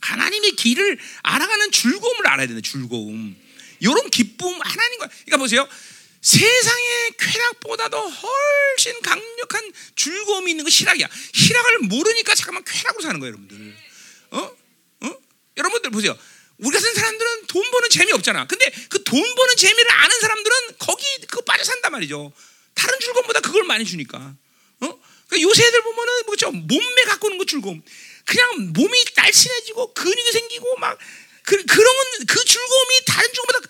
하나님의 길을 알아가는 즐거움을 알아야 되는 즐거움. 이런 기쁨 하나님과 그러니까 보세요. 세상의 쾌락보다도 훨씬 강력한 즐거움이 있는 건 희락이야. 희락을 모르니까 잠깐만 쾌락으로 사는 거예요, 여러분들. 어? 어? 여러분들 보세요. 우리 같은 사람들은 돈 버는 재미 없잖아. 근데 그 돈 버는 재미를 아는 사람들은 거기 그거 빠져 산단 말이죠. 다른 즐거움보다 그걸 많이 주니까. 어? 그러니까 요새 애들 보면은 뭐죠? 몸매 갖고 오는 거 즐거움. 그냥 몸이 날씬해지고 근육이 생기고 막 그, 그런 그 즐거움이 다른 즐거움보다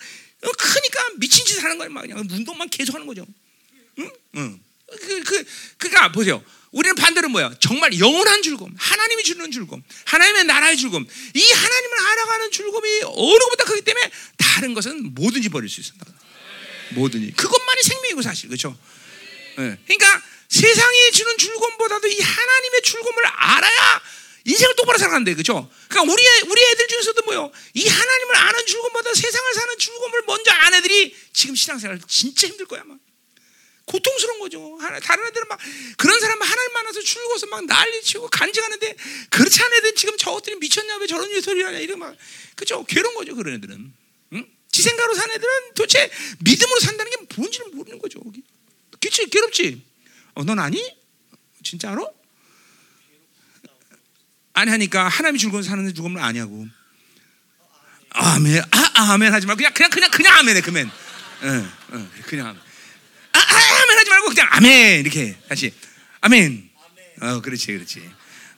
크니까 미친 짓을 하는 거야. 막 그냥 운동만 계속 하는 거죠. 응? 응. 그, 그, 그니까 보세요. 우리는 반대로 뭐야? 정말 영원한 즐거움, 하나님이 주는 즐거움, 하나님의 나라의 즐거움, 이 하나님을 알아가는 즐거움이 어느 것보다 크기 때문에 다른 것은 뭐든지 버릴 수 있습니다. 뭐든지 그것만이 생명이고 사실 그렇죠. 네. 그러니까 세상이 주는 즐거움보다도 이 하나님의 즐거움을 알아야 인생을 똑바로 살아간대, 그렇죠? 그러니까 우리 우리 애들 중에서도 뭐요? 이 하나님을 아는 즐거움보다 세상을 사는 즐거움을 먼저 아는 애들이 지금 신앙생활 진짜 힘들 거야, 막. 고통스러운 거죠. 다른 애들은 막 그런 사람은 하나님 만나서 출고서 막 난리치고 간증하는데 그렇지 않은 애들은 지금 저것들이 미쳤냐 왜 저런 소리 하냐 이런 막 그죠 괴로운 거죠 그런 애들은. 응? 지 생각으로 산 애들은 도대체 믿음으로 산다는 게 뭔지를 모르는 거죠. 그치 괴롭지. 어, 넌 아니? 진짜 알아? 아니 하니까 하나님이 즐거운 사는 죽음을 아냐고. 아멘. 아, 아멘 하지 말고 그냥 그냥 그냥 그냥 아멘해 그면. 응, 응, 그냥 아멘. 아멘 말고 그냥 아멘 이렇게 다시 아멘. 어, 그렇지, 그렇지.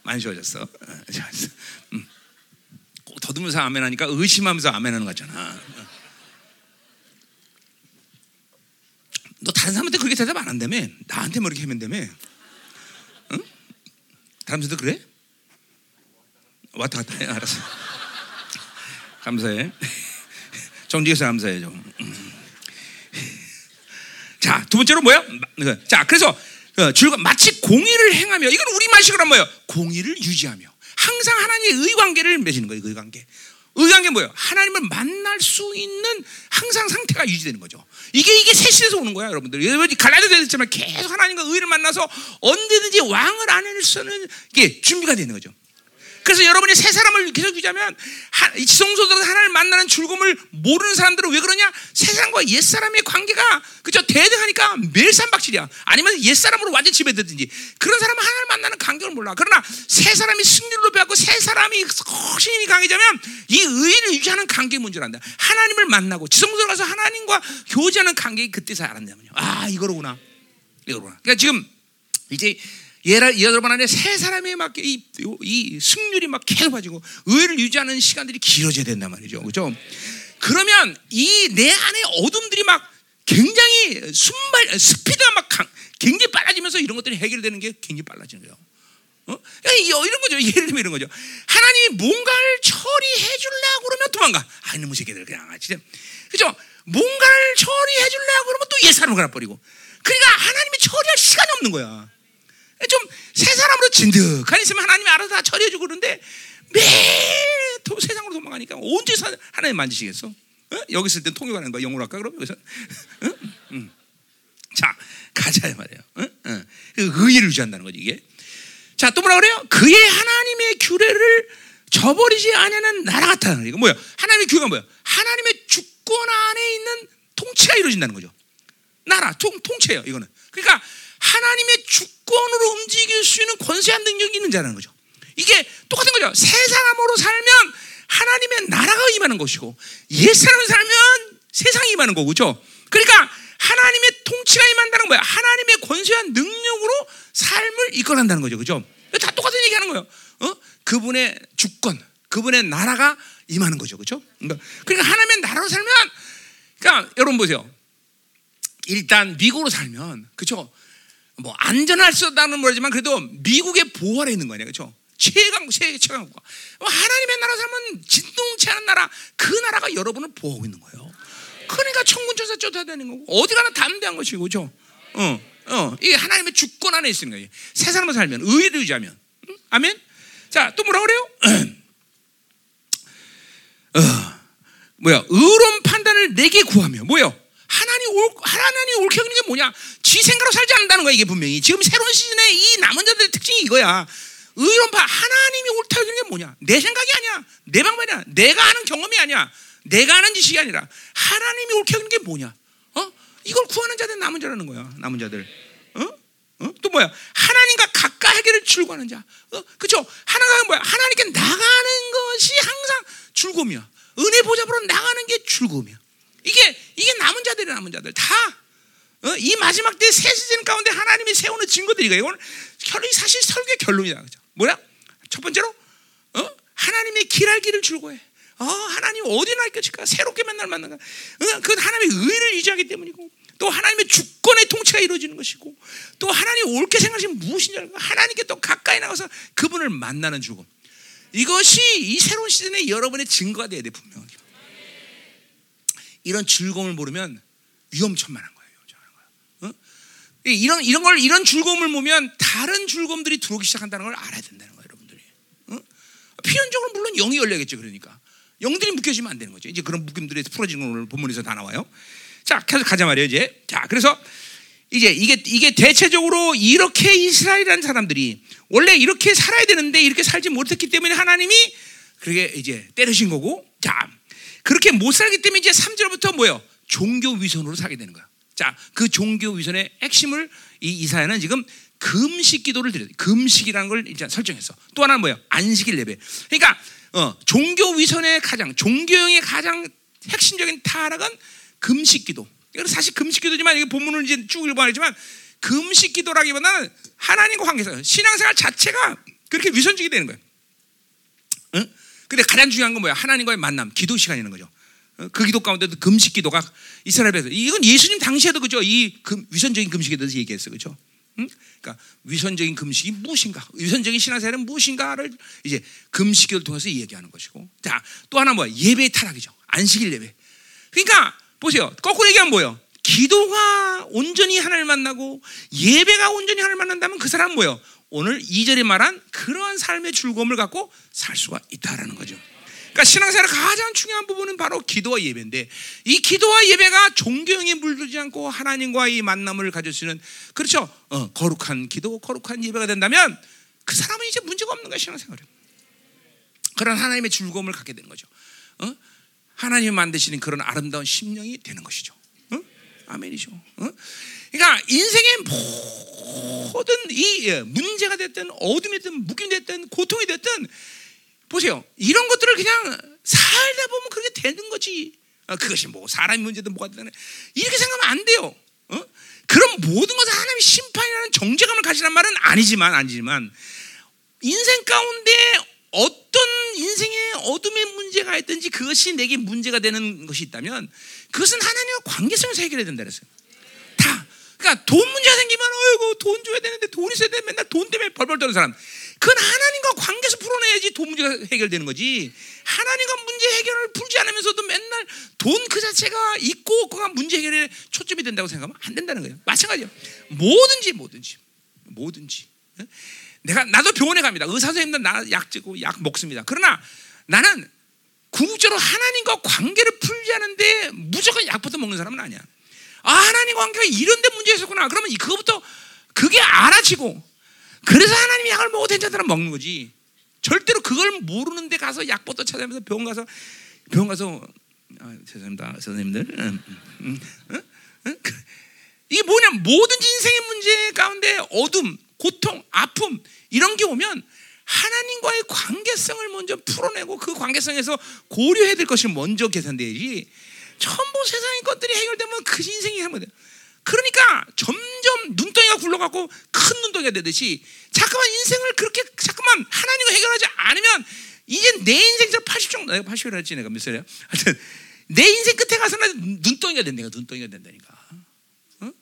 많이 좋아졌어. 어, 좋았어. 음. 꼭 더듬으면서 아멘 하니까 의심하면서 아멘 하는 거 같잖아. 너 다른 사람한테 그렇게 대답 안 한다며? 나한테만 이렇게 하면 되며? 응? 다른 사람도 그래? 왔다 갔다 해. 알았어. 감사해. 정직해서 감사해 좀. 자, 두 번째로 뭐야? 자, 그래서 즐거 마치 공의를 행하며 이건 우리 말식으로 뭐예요? 공의를 유지하며 항상 하나님의 의관계를 맺는 거예요. 의관계. 의관계 뭐예요? 하나님을 만날 수 있는 항상 상태가 유지되는 거죠. 이게 이게 셋이서 오는 거야, 여러분들. 갈라디아서 했지만 계속 하나님과 의를 만나서 언제든지 왕을 안을 수는 이게 준비가 되는 거죠. 그래서 여러분이 새 사람을 계속 유지하면 지성소들은 하나님을 만나는 즐거움을 모르는 사람들은 왜 그러냐? 세상과 옛 사람의 관계가 그죠 대등하니까 매일 삼박질이야. 아니면 옛 사람으로 완전 지배되든지 그런 사람은 하나님을 만나는 간격을 몰라. 그러나 새 사람이 승리를 배웠고 새 사람이 힘이 강해지면 이 의를 유지하는 관계 문제를 한다. 하나님을 만나고 지성소에 가서 하나님과 교제하는 관계가 그때서 알았냐면요. 아 이거로구나. 이거로구나. 그러니까 지금 이제 여러분 안에 세 사람이 막 이, 이 승률이 막 계속 빠지고 의를 유지하는 시간들이 길어져야 된단 말이죠. 그죠? 그러면 이 내 안에 어둠들이 막 굉장히 순발, 스피드가 막 강, 굉장히 빨라지면서 이런 것들이 해결되는 게 굉장히 빨라지는 거예요. 어? 이런 거죠. [LAUGHS] 예를 들면 이런 거죠. 하나님이 뭔가를 처리해 주려고 그러면 도망가. 아, 이놈의 새끼들 그냥 아, 진짜. 그죠? 뭔가를 처리해 주려고 그러면 또 옛사람을 갈아버리고. 그러니까 하나님이 처리할 시간이 없는 거야. 좀 새 사람으로 진득한 있으면 하나님이 알아서 다 처리해주고 그러는데 매일 또 세상으로 도망가니까 언제 하나님 만지시겠어? 어? 여기 있을 땐 통역하는 거야. 영어로 할까 그럼 여기서? 어? 음. 자 가자 말이에요. 어? 그 의의를 유지한다는 거지 이게. 자 또 뭐라 그래요? 그의 하나님의 규례를 저버리지 않냐는 나라 같다는 거. 뭐야? 하나님의 규례가 뭐야? 하나님의 주권 안에 있는 통치가 이루어진다는 거죠. 나라 통 통치예요. 이거는. 그러니까 하나님의 주권으로 움직일 수 있는 권세한 능력이 있는 자라는 거죠. 이게 똑같은 거죠. 새 사람으로 살면 하나님의 나라가 임하는 것이고 옛 사람으로 살면 세상이 임하는 거고 그죠? 그러니까 하나님의 통치가 임한다는 거야. 하나님의 권세한 능력으로 삶을 이끌어간다는 거죠. 그죠? 다 똑같은 얘기 하는 거예요. 어? 그분의 주권, 그분의 나라가 임하는 거죠, 그렇죠? 그러니까, 하나님의 나라로 살면, 그러니까 여러분 보세요. 일단 미국으로 살면, 그렇죠? 뭐 안전할 수 없다는 모르지만 그래도 미국의 보호 아래 있는 거 아니야, 그렇죠? 최강 세계 최강 국가. 뭐 하나님의 나라 살면 진동치 않은 나라, 그 나라가 여러분을 보호하고 있는 거예요. 그러니까 천군 천사 쫓아야 되는 거고 어디 가나 담대한 것이고, 그렇죠? 어, 어, 이게 하나님의 주권 안에 있는 거예요. 세 사람을 살면 의를 유지하면, 응? 아멘. 자, 또 뭐라 그래요? [CLEARS THROAT] 어, 뭐야? 의로운 판단을 내게 구하며 뭐요? 하나님 올 하나님이 옳게 하는 게 뭐냐? 지 생각으로 살지 않는다는 거야 이게 분명히. 지금 새로운 시즌에 이 남은 자들의 특징이 이거야. 의로운 판 하나님이 옳다 하는 게 뭐냐? 내 생각이 아니야. 내 방법이 아니야. 내가 하는 경험이 아니야. 내가 하는 지식이 아니라 하나님이 옳게 하는 게 뭐냐? 어? 이걸 구하는 자들 남은 자라는 거야. 남은 자들. 어? 어? 또 뭐야? 하나님과 가까이 하기를 즐거워하는 자. 어? 그죠? 하나가 뭐야? 하나님께 나가는 것이 항상 즐거움이야. 은혜 보좌로 나가는 게 즐거움이야. 이게 이게 남은 자들이 남은 자들 다. 어? 이 마지막 때 새 시즌 가운데 하나님이 세우는 증거들이가 이건 결론이 사실 설교 결론이다. 그죠? 뭐야? 첫 번째로 어? 하나님의 길할 길을 즐거워해. 어, 하나님 어디 날 것일까? 새롭게 맨날 만나가. 어, 그건 하나님의 의를 유지하기 때문이고, 또 하나님의 주권의 통치가 이루어지는 것이고, 또 하나님 옳게 생각하시면 알고, 하나님께 또 가까이 나가서 그분을 만나는 즐거움. 이것이 이 새로운 시즌에 여러분의 증거가 돼야 돼 분명하게. 이런 즐거움을 모르면 위험천만한? 이런 이런 걸 이런 즐거움을 모면 다른 즐거움들이 들어오기 시작한다는 걸 알아야 된다는 거예요, 여러분들이. 어? 필연적으로 물론 영이 열려야겠죠, 그러니까. 영들이 묶여지면 안 되는 거죠. 이제 그런 묶임들이 풀어지는 걸 본문에서 다 나와요. 자, 계속 가자 말이에요, 이제. 자, 그래서 이제 이게 이게 대체적으로 이렇게 이스라엘이라는 사람들이 원래 이렇게 살아야 되는데 이렇게 살지 못했기 때문에 하나님이 그게 이제 때리신 거고. 자, 그렇게 못 살기 때문에 이제 3절부터 뭐예요? 종교 위선으로 살게 되는 거야. 자, 그 종교 위선의 핵심을 이 이사야는 지금 금식 기도를 드려요. 금식이라는 걸 일단 설정했어. 또 하나는 뭐예요? 안식일 예배. 그러니까 어, 종교 위선의 가장 종교형의 가장 핵심적인 타락은 금식 기도. 이건 사실 금식 기도지만 이게 본문을 이제 쭉 읽어보지만 금식 기도라기보다는 하나님과 관계에서 신앙생활 자체가 그렇게 위선적이 되는 거예요. 응? 근데 가장 중요한 건 뭐야? 하나님과의 만남, 기도 시간이라는 거죠. 그 기도 가운데도 금식 기도가 이스라엘에서 이건 예수님 당시에도 그죠? 이 금, 위선적인 금식에 대해서 얘기했어, 그죠? 응? 그러니까 위선적인 금식이 무엇인가? 위선적인 신앙생활은 무엇인가를 이제 금식을 통해서 얘기하는 것이고, 자 또 하나 뭐야? 예배 타락이죠. 안식일 예배. 그러니까 보세요. 거꾸로 얘기하면 뭐예요? 기도가 온전히 하나님을 만나고 예배가 온전히 하나님을 만난다면 그 사람은 뭐예요? 오늘 이절에 말한 그러한 삶의 즐거움을 갖고 살 수가 있다라는 거죠. 그러니까 신앙생활의 가장 중요한 부분은 바로 기도와 예배인데 이 기도와 예배가 종교형에 물들지 않고 하나님과의 만남을 가질 수 있는 그렇죠. 어, 거룩한 기도, 거룩한 예배가 된다면 그 사람은 이제 문제가 없는 거야 신앙생활에. 그런 하나님의 즐거움을 갖게 되는 거죠. 어? 하나님이 만드시는 그런 아름다운 심령이 되는 것이죠. 어? 아멘이죠. 어? 그러니까 인생의 모든 이 예, 문제가 됐든 어둠이 됐든 묶임 됐든 고통이 됐든 보세요. 이런 것들을 그냥 살다 보면 그렇게 되는 거지. 어, 그것이 뭐 사람의 문제든 뭐가 되든 이렇게 생각하면 안 돼요. 어? 그럼 모든 것을 하나님의 심판이라는 정죄감을 가지란 말은 아니지만 아니지만 인생 가운데 어떤 인생의 어둠의 문제가 있든지 그것이 내게 문제가 되는 것이 있다면 그것은 하나님과 관계성에서 해결해야 된다 그랬어요. 다. 그러니까 돈 문제가 생기면 어이구 돈 줘야 되는데 돈 있어야 되는데 맨날 돈 때문에 벌벌 떠는 사람. 그건 하나님과 관계에서 풀어내야지 돈 문제가 해결되는 거지. 하나님과 문제 해결을 풀지 않으면서도 맨날 돈 그 자체가 있고 그가 문제 해결에 초점이 된다고 생각하면 안 된다는 거예요. 마찬가지예요. 뭐든지 뭐든지 뭐든지. 내가 나도 병원에 갑니다. 의사 선생님들 나약 주고 약 먹습니다. 그러나 나는 궁극적으로 하나님과 관계를 풀지 않은데 무조건 약부터 먹는 사람은 아니야. 아, 하나님 관계가 이런 데 문제 있었구나. 그러면 그거부터 그게 알아지고 그래서 하나님이 약을 먹어도 괜찮다는 먹는 거지. 절대로 그걸 모르는데 가서 약부터 찾아면서 병원 가서 병원 가서 아, 죄송합니다 선생님들 음, 음, 음, 음? 이게 뭐냐 모든지 인생의 문제 가운데 어둠 고통 아픔 이런 게 오면 하나님과의 관계성을 먼저 풀어내고 그 관계성에서 고려해야 될 것이 먼저 계산돼야지 전부 세상의 것들이 해결되면 그 인생이 해결돼 그러니까 점점 눈덩이가 굴러가고 큰 눈덩이가 되듯이 자꾸만 인생을 그렇게 자꾸만 하나님과 해결하지 않으면 이제 내 인생 저80 정도 내가 80이라 했지 내가 몇 살이야? 하여튼 내 인생 끝에 가서는 눈덩이가 된다니까 눈덩이가 된다니까. 어?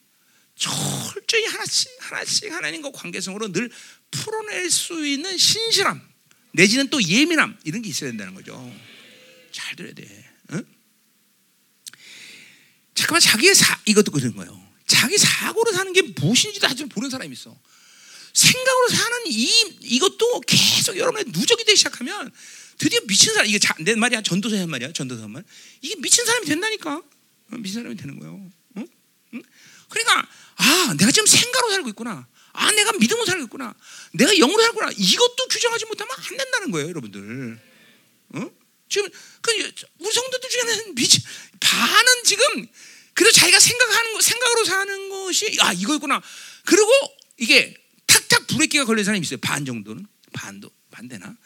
철저히 하나씩 하나씩 하나님과 관계성으로 늘 풀어낼 수 있는 신실함 내지는 또 예민함 이런 게 있어야 된다는 거죠. 잘 들어야 돼. 어? 잠깐만 자기의 사 이것도 그런 거예요. 자기 사고로 사는 게 무엇인지도 아직 모르는 사람이 있어. 생각으로 사는 이 이것도 계속 여러분의 누적이 되기 시작하면 드디어 미친 사람 이게 자, 내 말이야 전도사의 말이야 전도사 말 이게 미친 사람이 된다니까 어, 미친 사람이 되는 거예요. 응? 응? 그러니까 아 내가 지금 생각으로 살고 있구나. 아 내가 믿음으로 살고 있구나. 내가 영으로 살구나. 이것도 규정하지 못하면 안 된다는 거예요, 여러분들. 어? 지금 그 우리 성도들 중에는 미친 반은 지금 그래서 자기가 생각하는 거 생각으로 사는 것이 아 이거였구나. 그리고 이게 탁탁 브레이크가 걸린 사람이 있어요. 반 정도는 반도 반대나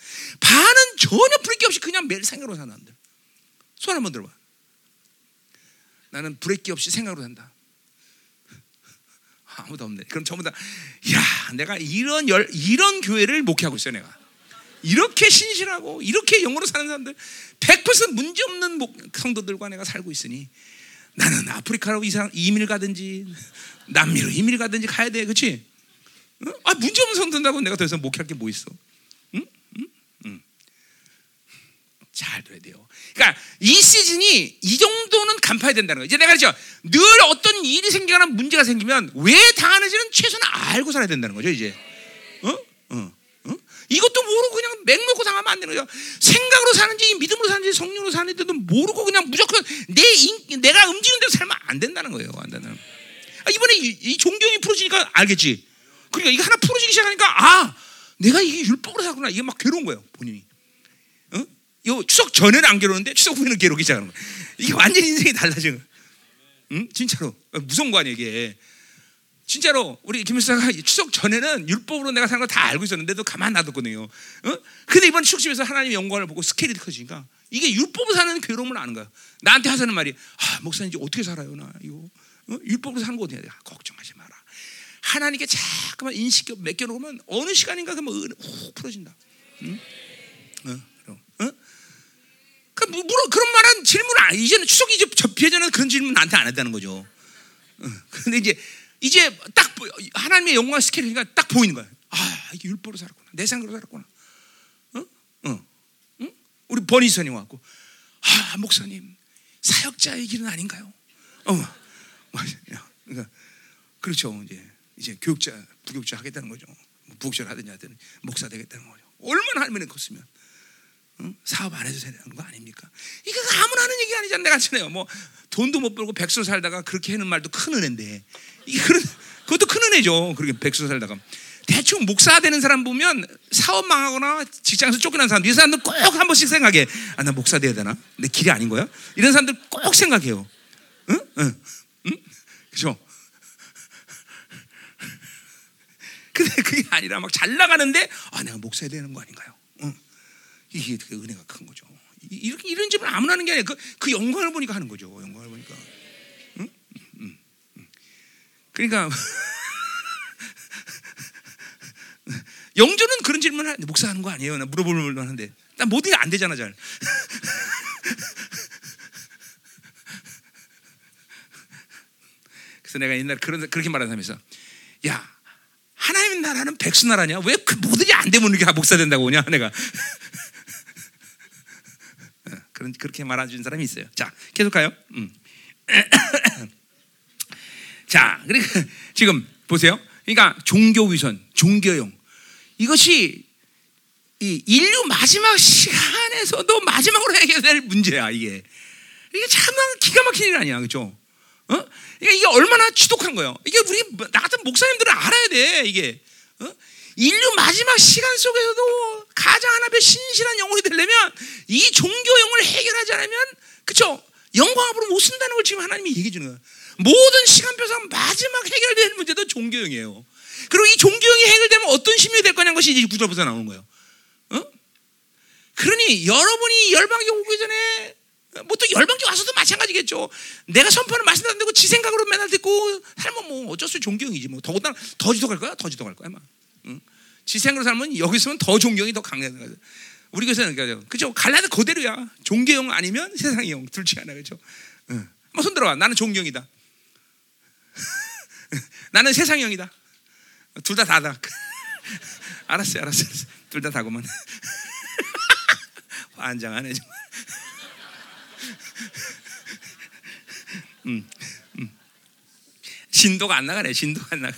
반은 전혀 브레이크 없이 그냥 매일 생각으로 사는 사람들. 손 한번 들어봐. 나는 브레이크 없이 생각으로 산다. [LAUGHS] 아무도 없네. 그럼 전부 다, 야, 내가 이런 열, 이런 교회를 목회하고 있어요, 내가. 이렇게 신실하고, 이렇게 영으로 사는 사람들, 100% 문제 없는 성도들과 내가 살고 있으니, 나는 아프리카로 이상, 이민을 가든지, 남미로 이민을 가든지 가야 돼? 어? 아, 문제 없는 성도라고 내가 더 이상 목회할 게 뭐 있어? 잘 들어야 돼요. 그러니까 이 시즌이 이 정도는 간파해야 된다는 거예요. 이제 내가 그랬죠. 늘 어떤 일이 생기거나 문제가 생기면 왜 당하는지는 최소한 알고 살아야 된다는 거죠. 이제 어? 어? 어? 이것도 모르고 그냥 맹먹고 당하면 안 되는 거죠. 생각으로 사는지 믿음으로 사는지 성령으로 사는지도 모르고 그냥 무조건 내 인, 내가 움직이는 대로 살면 안 된다는 거예요. 안 된다는. 아, 이번에 이, 이 종교이 풀어지니까 알겠지. 그러니까 이거 하나 풀어지기 시작하니까 아 내가 이게 율법으로 살구나. 이게 막 괴로운 거예요. 본인이. 요 추석 전에는 안 괴로운데 추석 후에는 괴롭기 시작하는 거야. 이게 완전 인생이 달라져. 응? 진짜로 무서운 거 아니야 이게. 진짜로 우리 김일사가 추석 전에는 율법으로 내가 사는 거 다 알고 있었는데도 가만 놔뒀거든요. 어? 근데 이번 추석집에서 하나님의 영광을 보고 스케일이 커지니까 이게 율법으로 사는 괴로움을 아는 거야. 나한테 하자는 말이 아 목사님 이제 어떻게 살아요 나 이거 어? 율법으로 사는 거 어떻게 해? 아, 걱정하지 마라. 하나님께 자꾸만 인식 맡겨놓으면 어느 시간인가 그러면 훅 풀어진다. 응? 어? 그 물어 그런 말은 질문 안 이제는 추석 이제 접해전는 그런 질문 나한테 안 한다는 거죠. 그런데 이제 이제 딱 하나님의 영광 스케일이니까 딱 보이는 거야. 아 이게 율법으로 살았구나. 내 생각으로 살았구나. 어? 어? 응? 우리 버니선이 왔고 아 목사님 사역자의 길은 아닌가요? 어, 그러니까 그렇죠. 이제 이제 교육자 부교육자 하겠다는 거죠. 뭐 부교육자를 하든지 하든 목사 되겠다는 거죠. 얼마나 할머니 컸으면. 응? 사업 안 해도 되는 거 아닙니까? 이거 아무나 하는 얘기 아니잖아. 내가 전에요. 뭐 돈도 못 벌고 백수 살다가 그렇게 하는 말도 큰 은혜인데 이게 그런 그것도 큰 은혜죠. 그렇게 백수 살다가 대충 목사 되는 사람 보면 사업 망하거나 직장에서 쫓겨난 사람들 이 사람들 꼭 한 번씩 생각해. 아 나 목사 돼야 되나? 내 길이 아닌 거야? 이런 사람들 꼭 생각해요. 응? 응? 응? 그죠? 근데 그게 아니라 막 잘 나가는데 아 내가 목사 되는 거 아닌가요? 이게 그 은혜가 큰 거죠. 이렇게 이런 집을 아무나 하는 게 아니라 그, 그 영광을 보니까 하는 거죠. 영광을 보니까. 응? 응. 응. 그러니까 [LAUGHS] 영조는 그런 질문을 하는데 목사 하는 거 아니에요? 나 물어볼 만 하는데 난게안 되잖아 잘. [LAUGHS] 그래서 내가 옛날 그런 그렇게 사람이 있어. 야 하나님 나라는 백수 나라냐? 왜그게안 되면 이렇게 목사 된다고 오냐? 내가 그런 그렇게 말해준 사람이 있어요. 자, 계속 가요. 음. [COUGHS] 자, 그러니까 [LAUGHS] 지금 보세요. 그러니까 종교 위선, 종교용 이것이 이 인류 마지막 시간에서도 마지막으로 해결될 문제야 이게. 이게 참 기가 막힌 일 아니야, 그렇죠? 어? 그러니까 이게 얼마나 지독한 거예요. 이게 우리 나 같은 목사님들은 알아야 돼 이게. 어? 인류 마지막 시간 속에서도 가장 하나의 신실한 영혼이 되려면 이 종교 영을 해결하지 않으면 그쵸 영광 앞으로 못 쓴다는 걸 지금 하나님이 얘기해 주는 거예요. 모든 시간표상 마지막 해결되는 문제도 종교형이에요. 그리고 이 종교형이 해결되면 어떤 심리가 될 거냐는 것이 이제 구절부터 나오는 거예요. 어? 그러니 여러분이 열방에 오기 전에 뭐또 열방에 와서도 마찬가지겠죠. 내가 선포하는 말씀 안 되고 지 생각으로 맨날 듣고 살면 뭐 어쩔 수 종교형이지 뭐 더군다나 더 지도갈 거야, 더 지도갈 거야, 막. 응? 지 생각으로 살면 여기 있으면 더 존경이 더 강해져. 우리 교회는 그죠? 그죠? 갈라도 그대로야. 종교형 아니면 세상형 둘 중에 하나 그죠? 응. 한번 손 들어봐. 나는 종교형이다. [LAUGHS] 나는 세상형이다. 둘 다 다다. [LAUGHS] 알았어요, 알았어요. 둘다 다구만. [LAUGHS] 환장하네 정말. 음, 음. 진도가 안 나가네. 진도가 안 나가.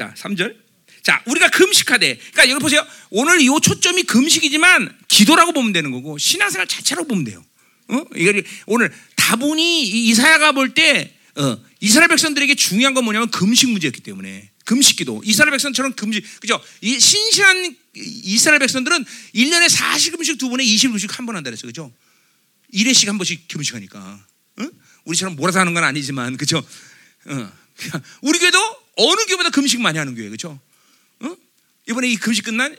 자, 3절. 자, 우리가 금식하되. 그러니까 여기 보세요. 오늘 이 초점이 금식이지만 기도라고 보면 되는 거고 신앙생활 자체라고 보면 돼요. 어? 이거 오늘 다분히 이사야가 볼때 어, 이스라엘 백성들에게 중요한 건 뭐냐면 금식 문제였기 때문에 금식 기도 이스라엘 백성처럼 금식 그죠? 이 신실한 이스라엘 백성들은 1년에 40 금식 두 번에 20 금식 한 번 한다 그랬어. 그죠? 1회씩 한 번씩 금식하니까. 어? 우리처럼 몰아서 하는 건 아니지만 그죠? 어. [LAUGHS] 우리 교회도 어느 교회보다 금식 많이 하는 교회 그죠? 어? 이번에 이 금식 끝난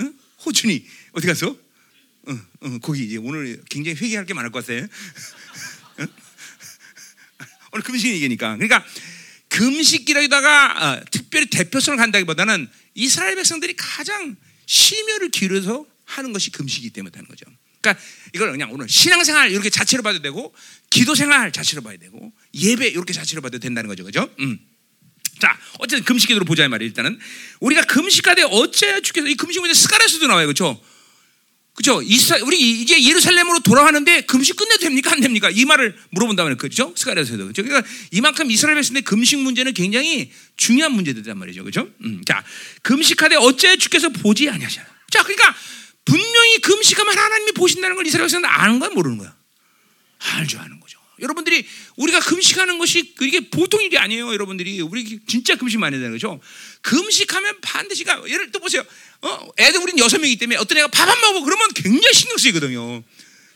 어? 호준이 어디 갔어? 어, 어, 거기 이제 오늘 굉장히 회개할 게 많을 것 같아. 어? [LAUGHS] 오늘 금식 얘기니까. 그러니까 금식기라기다가 어, 특별히 대표성을 간다기보다는 이스라엘 백성들이 가장 심혈을 기울여서 하는 것이 금식이기 때문에 하는 거죠. 그러니까 이걸 그냥 오늘 신앙생활 이렇게 자체로 봐도 되고 기도생활 자체로 봐야 되고 예배 이렇게 자체로 봐도 된다는 거죠, 그죠? 음. 자, 어쨌든 금식기도로 보자 이 말이에요. 일단은 우리가 금식하되 어째 주께서 이 금식 문제 스가랴서도 나와요, 그렇죠? 그죠? 이사, 우리 이제 예루살렘으로 돌아가는데 금식 끝내도 됩니까? 안 됩니까? 이 말을 물어본다면 그죠? 스가랴서도. 그죠? 그러니까 이만큼 이스라엘 백성의 금식 문제는 굉장히 중요한 문제들이란 말이죠. 그죠? 음, 자, 금식하되 어째 주께서 보지 아니하시나. 자, 그러니까 분명히 금식하면 하나님이 보신다는 걸 이스라엘 백성은 아는 거야, 모르는 거야? 알죠, 아는 거죠. 여러분들이 우리가 금식하는 것이 이게 보통 일이 아니에요, 여러분들이. 우리 진짜 금식 많이 되는 거죠. 금식하면 반드시 가. 예를 또 보세요. 어, 애들 우린 여섯 명이기 때문에 어떤 애가 밥 안 먹어 그러면 굉장히 신경 쓰이거든요.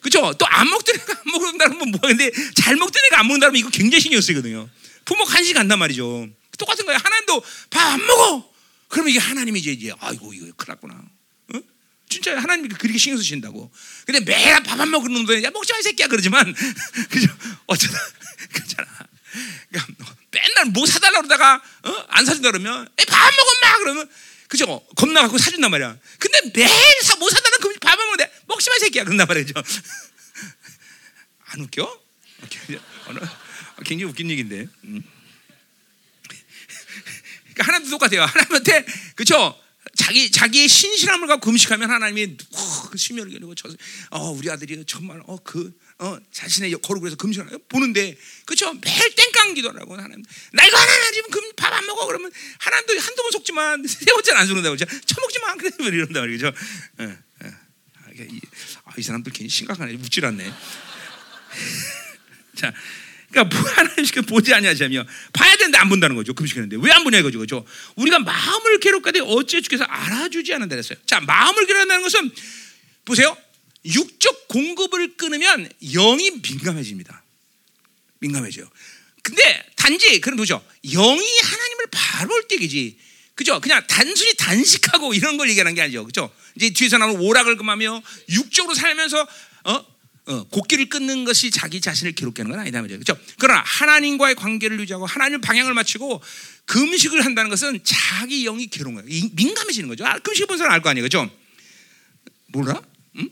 그죠? 또 안 먹던 애가 안 먹는다면 뭐 근데 잘 먹던 애가 안 먹는다면 이거 굉장히 신경 쓰이거든요. 부모 간식 한단 말이죠. 똑같은 거예요. 하나님도 밥 안 먹어. 그러면 이게 하나님이 이제, 이제 아이고 이거 큰일 났구나. 어? 진짜 하나님이 그렇게 신경 쓰신다고. 근데 매일 밥 안 먹는 놈들 야 먹지 마 이 새끼야 그러지만 [LAUGHS] 그죠? 어쩌다 그렇잖아. [LAUGHS] 그러니까 맨날 뭐 사달라 그러다가 어? 안 사준다 그러면 밥안 먹어 마 그러면 그죠? 겁나 갖고 사준단 말이야. 근데 매일 사, 못 사다는 그 밥을 먹는데 먹지 마, 새끼야. 그런단 말이죠. [LAUGHS] 안 웃겨? 굉장히 웃긴 얘기인데. 음. 그러니까 하나님도 똑같아요. 하나님한테, 그죠? 자기 자기의 신실함을 갖고 금식하면 하나님이 어, 심혈을 기울이고 저, 어, 우리 아들이 정말 어, 그 어, 자신의 거룩을 해서 금식을 보는데 그렇죠 매일 땡깡 기도하라고 하나님 나 이거 하나 지금 금, 밥 안 먹어. 그러면 하나님도 한두 번 속지만 [LAUGHS] 세 번째는 안 속는다고 처먹지 마. [LAUGHS] 그래 이런다 말이죠? 예, 예. 아, 이, 아, 이 사람들 괜히 심각하네. 묻질 않네. [LAUGHS] 자 그러니까 뭐 하나님께 보지 아니하시며 봐야 되는데 안 본다는 거죠. 금식하는데 왜 안 보냐 이거죠. 그죠? 우리가 마음을 괴롭게 어째 주께서 알아주지 않는다 그랬어요. 자, 마음을 괴롭는다는 것은 보세요. 육적 공급을 끊으면 영이 민감해집니다. 민감해져요. 근데 단지 그럼 보죠. 영이 하나님을 바라볼 때이지. 그죠? 그냥 단순히 단식하고 이런 걸 얘기하는 게 아니죠. 그죠? 이제 뒤에서 나오는 오락을 금하며 육적으로 살면서 어? 어, 곡기를 끊는 것이 자기 자신을 기록하는 건 아니다. 그렇죠? 그러나 하나님과의 관계를 유지하고 하나님 방향을 맞추고 금식을 한다는 것은 자기 영이 괴로운 거예요. 민감해지는 거죠. 아, 금식 본 사람 알 거 아니에요. 그렇죠? 몰라? 응?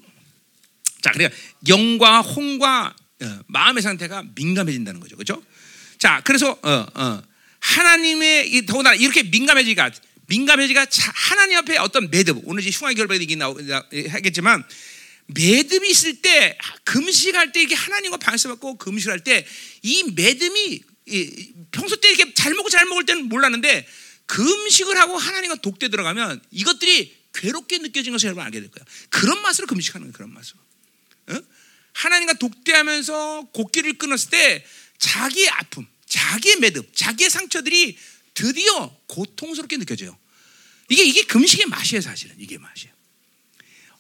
자, 그러니까 영과 혼과 어, 마음의 상태가 민감해진다는 거죠. 그렇죠? 자, 그래서 어, 어, 하나님의 더군다나 이렇게 민감해지가 민감해지가 하나님 앞에 어떤 매듭 오늘 이제 흉화 결박이 하겠지만 매듭이 있을 때 금식할 때 이게 하나님과 반수받고 금식할 때 이 매듭이 평소 때 이렇게 잘 먹고 잘 먹을 때는 몰랐는데 금식을 하고 하나님과 독대 들어가면 이것들이 괴롭게 느껴진 것을 여러분 알게 될 거예요. 그런 맛으로 금식하는 거예요. 그런 맛으로. 어? 하나님과 독대하면서 곡기를 끊었을 때 자기의 아픔, 자기의 매듭, 자기의 상처들이 드디어 고통스럽게 느껴져요. 이게 이게 금식의 맛이에요, 사실은 이게 맛이에요.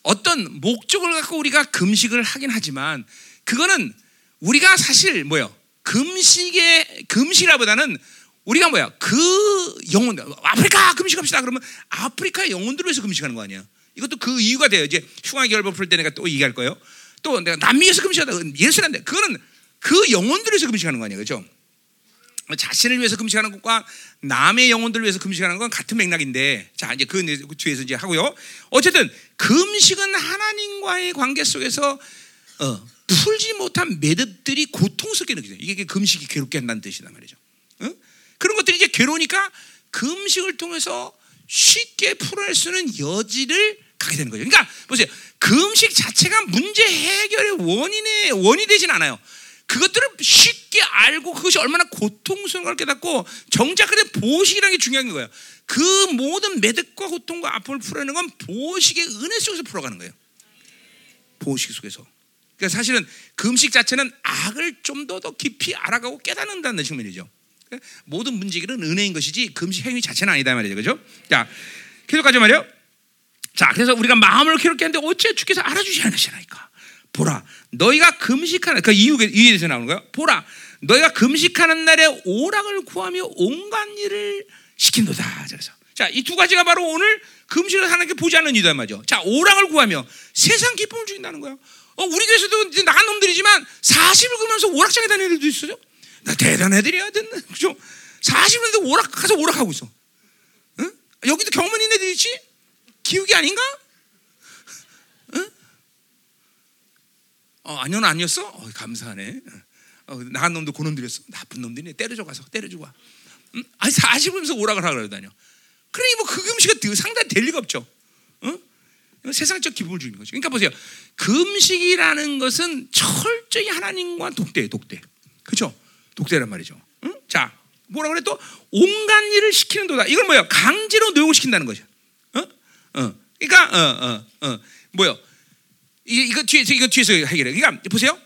어떤 목적을 갖고 우리가 금식을 하긴 하지만 그거는 우리가 사실 뭐요? 금식의 금식이라보다는 우리가 뭐야? 그 영혼 아프리카 금식합시다. 그러면 아프리카의 영혼들을 위해서 금식하는 거 아니야? 이것도 그 이유가 돼요. 이제 흉화 결법 풀 때 내가 또 얘기할 거예요. 또 내가 남미에서 금식하다 예수란데 그거는 그 영혼들을 위해서 금식하는 거 아니야, 그죠? 자신을 위해서 금식하는 것과 남의 영혼들을 위해서 금식하는 건 같은 맥락인데 자 이제 그 뒤에서 이제 하고요. 어쨌든 금식은 하나님과의 관계 속에서 어, 풀지 못한 매듭들이 고통스럽게 느껴져요. 이게 금식이 괴롭게 한다는 뜻이단 말이죠. 어? 그런 것들이 이제 괴로우니까 금식을 통해서 쉽게 풀어낼 수 있는 여지를 갖게 되는 거죠. 그러니까 보세요. 금식 자체가 문제 해결의 원인의 원이 되진 않아요. 그것들을 쉽게 알고 그것이 얼마나 고통스러운 걸 깨닫고 정작 그래 보식이라는 게 중요한 거예요. 그 모든 매듭과 고통과 아픔을 풀어내는 건 보식의 은혜 속에서 풀어가는 거예요. 보식 속에서. 그러니까 사실은 금식 자체는 악을 좀 더 더 깊이 알아가고 깨닫는다는 측면이죠. 모든 문제기는 은혜인 것이지 금식 행위 자체는 아니다 말이죠. 그죠? 자, 계속 가죠 말이요. 자, 그래서 우리가 마음을 괴롭게 하는데 어째 주께서 알아주지 않으시나이까. 보라, 너희가 금식하는 그 이유 이유에 대해서 나오는 거야. 보라, 너희가 금식하는 날에 오락을 구하며 온갖 일을 시킨도다. 그래서 자, 이 두 가지가 바로 오늘 금식을 하는 게 보지 않는 이유다 말이죠. 자, 오락을 구하며 세상 기쁨을 주긴다는 거야. 어, 우리 교회에서도 이제 나간 놈들이지만 40을 그면서 오락장에 다니는 애들도 있어요. 나 대단한 애들이야, 그죠? 40을 오락 가서 오락하고 있어. 응? 여기도 경험 있는 애들 있지? 기욱이 아닌가? 어, 아니는 아니었어? 어, 감사하네. 어, 나간 놈도 고놈들이었어. 나쁜 놈들이 때려줘 가서 때려주고 와. 응? 아니 40분에서 오락을 하라 그러다뇨. 그러니 뭐그 금식이 상당히 될 리가 없죠. 어? 세상적 기분을 주는 거죠. 그러니까 보세요. 금식이라는 것은 철저히 하나님과 독대, 독대. 그렇죠? 독대란 말이죠. 응? 자, 뭐라 그래 또 온갖 일을 시키는 도다. 이건 뭐야? 강제로 노역을 시킨다는 거죠. 어? 어. 그러니까 어, 어, 어. 뭐요? 이거 뒤에서 이거 뒤에서 해결해. 그러니까 보세요.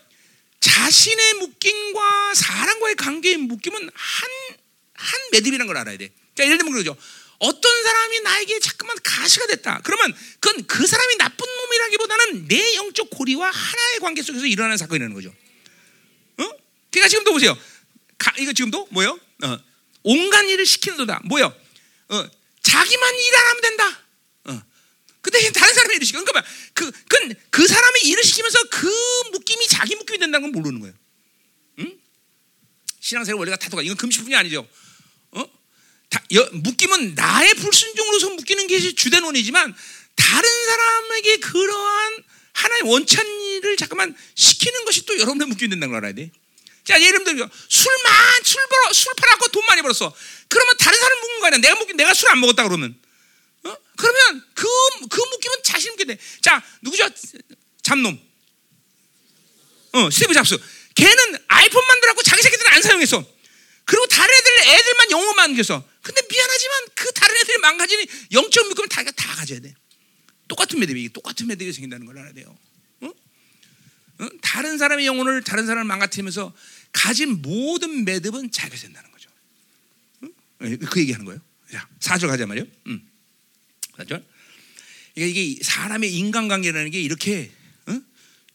자신의 묶임과 사람과의 관계의 묶임은 한, 한 매듭이라는 걸 알아야 돼. 자, 예를 들면 그러죠. 어떤 사람이 나에게 자꾸만 가시가 됐다. 그러면 그건 그 사람이 나쁜 놈이라기보다는 내 영적 고리와 하나의 관계 속에서 일어나는 사건이라는 거죠. 어? 그러니까 지금도 보세요. 가, 이거 지금도 뭐요? 어, 온갖 일을 시키는 도다. 뭐요? 어, 자기만 일 안 하면 된다. 그 대신 다른 사람이 시켜. 그러니까 그, 그, 그 사람이 일을 시키면서 그 묶임이 자기 묶임이 된다는 건 모르는 거예요. 응? 신앙생활 원리가 다도가 이건 금식뿐이 아니죠. 어? 다, 여, 묶임은 나의 불순종으로서 묶이는 게 주된 원이지만 다른 사람에게 그러한 하나의 원찬일을 잠깐만 시키는 것이 또 여러분의 묶임이 된다는 걸 알아야 돼. 자, 예를 들어 술만 술 벌어 술 팔았고 돈 많이 벌었어. 그러면 다른 사람 묶는 거 아니야. 내가 묶 내가 술 안 먹었다 그러면 어? 그러면 그, 그 묶임은 자신 있게 돼. 자, 누구죠? 잡놈. 어, 스티브 잡스. 걔는 아이폰 만들었고 자기 새끼들은 안 사용했어. 그리고 다른 애들, 애들만 영어만 남겼어. 근데 미안하지만 그 다른 애들이 망가지는 영적 묶음을 다, 다 가져야 돼. 똑같은 매듭이, 똑같은 매듭이 생긴다는 걸 알아야 돼요. 어? 어? 다른 사람의 영혼을 다른 사람을 망가뜨리면서 가진 모든 매듭은 자기가 된다는 거죠. 어? 그 얘기하는 거예요. 자, 사절 가자 말이요. 음. 그렇죠? 이게 사람의 인간관계라는 게 이렇게 어?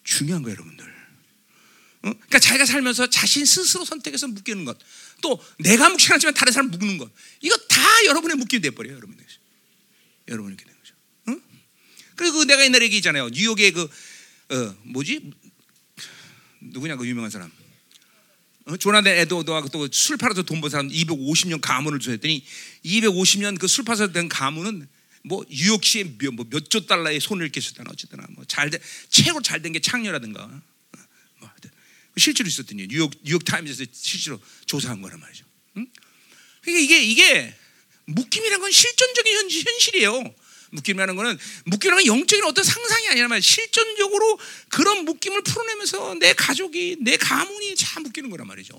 중요한 거예요, 여러분들. 어? 그러니까 자기가 살면서 자신 스스로 선택해서 묶이는 것, 또 내가 묶지 않지만 다른 사람 묶는 것, 이거 다 여러분의 묶임이 돼 버려요, 여러분이. 여러분이 렇게 되는 거죠. 어? 그리고 그 내가 옛날에 얘기했잖아요. 뉴욕의 그 어, 뭐지? 누구냐 그 유명한 사람. 어? 조나단 에드워드가 또술 팔아서 돈 번 사람 250년 가문을 주했더니 250년 그 술 팔아서 된 가문은 뭐 뉴욕시에 몇조 뭐 달러의 손을 쓰다나 어쨌든 뭐잘 최고 잘 된 게 창녀라든가 뭐 실제로 있었더니 뉴욕 뉴욕 타임즈에서 실제로 조사한 거란 말이죠. 응? 그러니까 이게 이게 묶임이라는 건 실존적인 현실, 현실이에요. 묶임이라는 거는 묶임이라는 건 영적인 어떤 상상이 아니라 말 실존적으로 그런 묶임을 풀어내면서 내 가족이 내 가문이 잘 묶이는 거란 말이죠.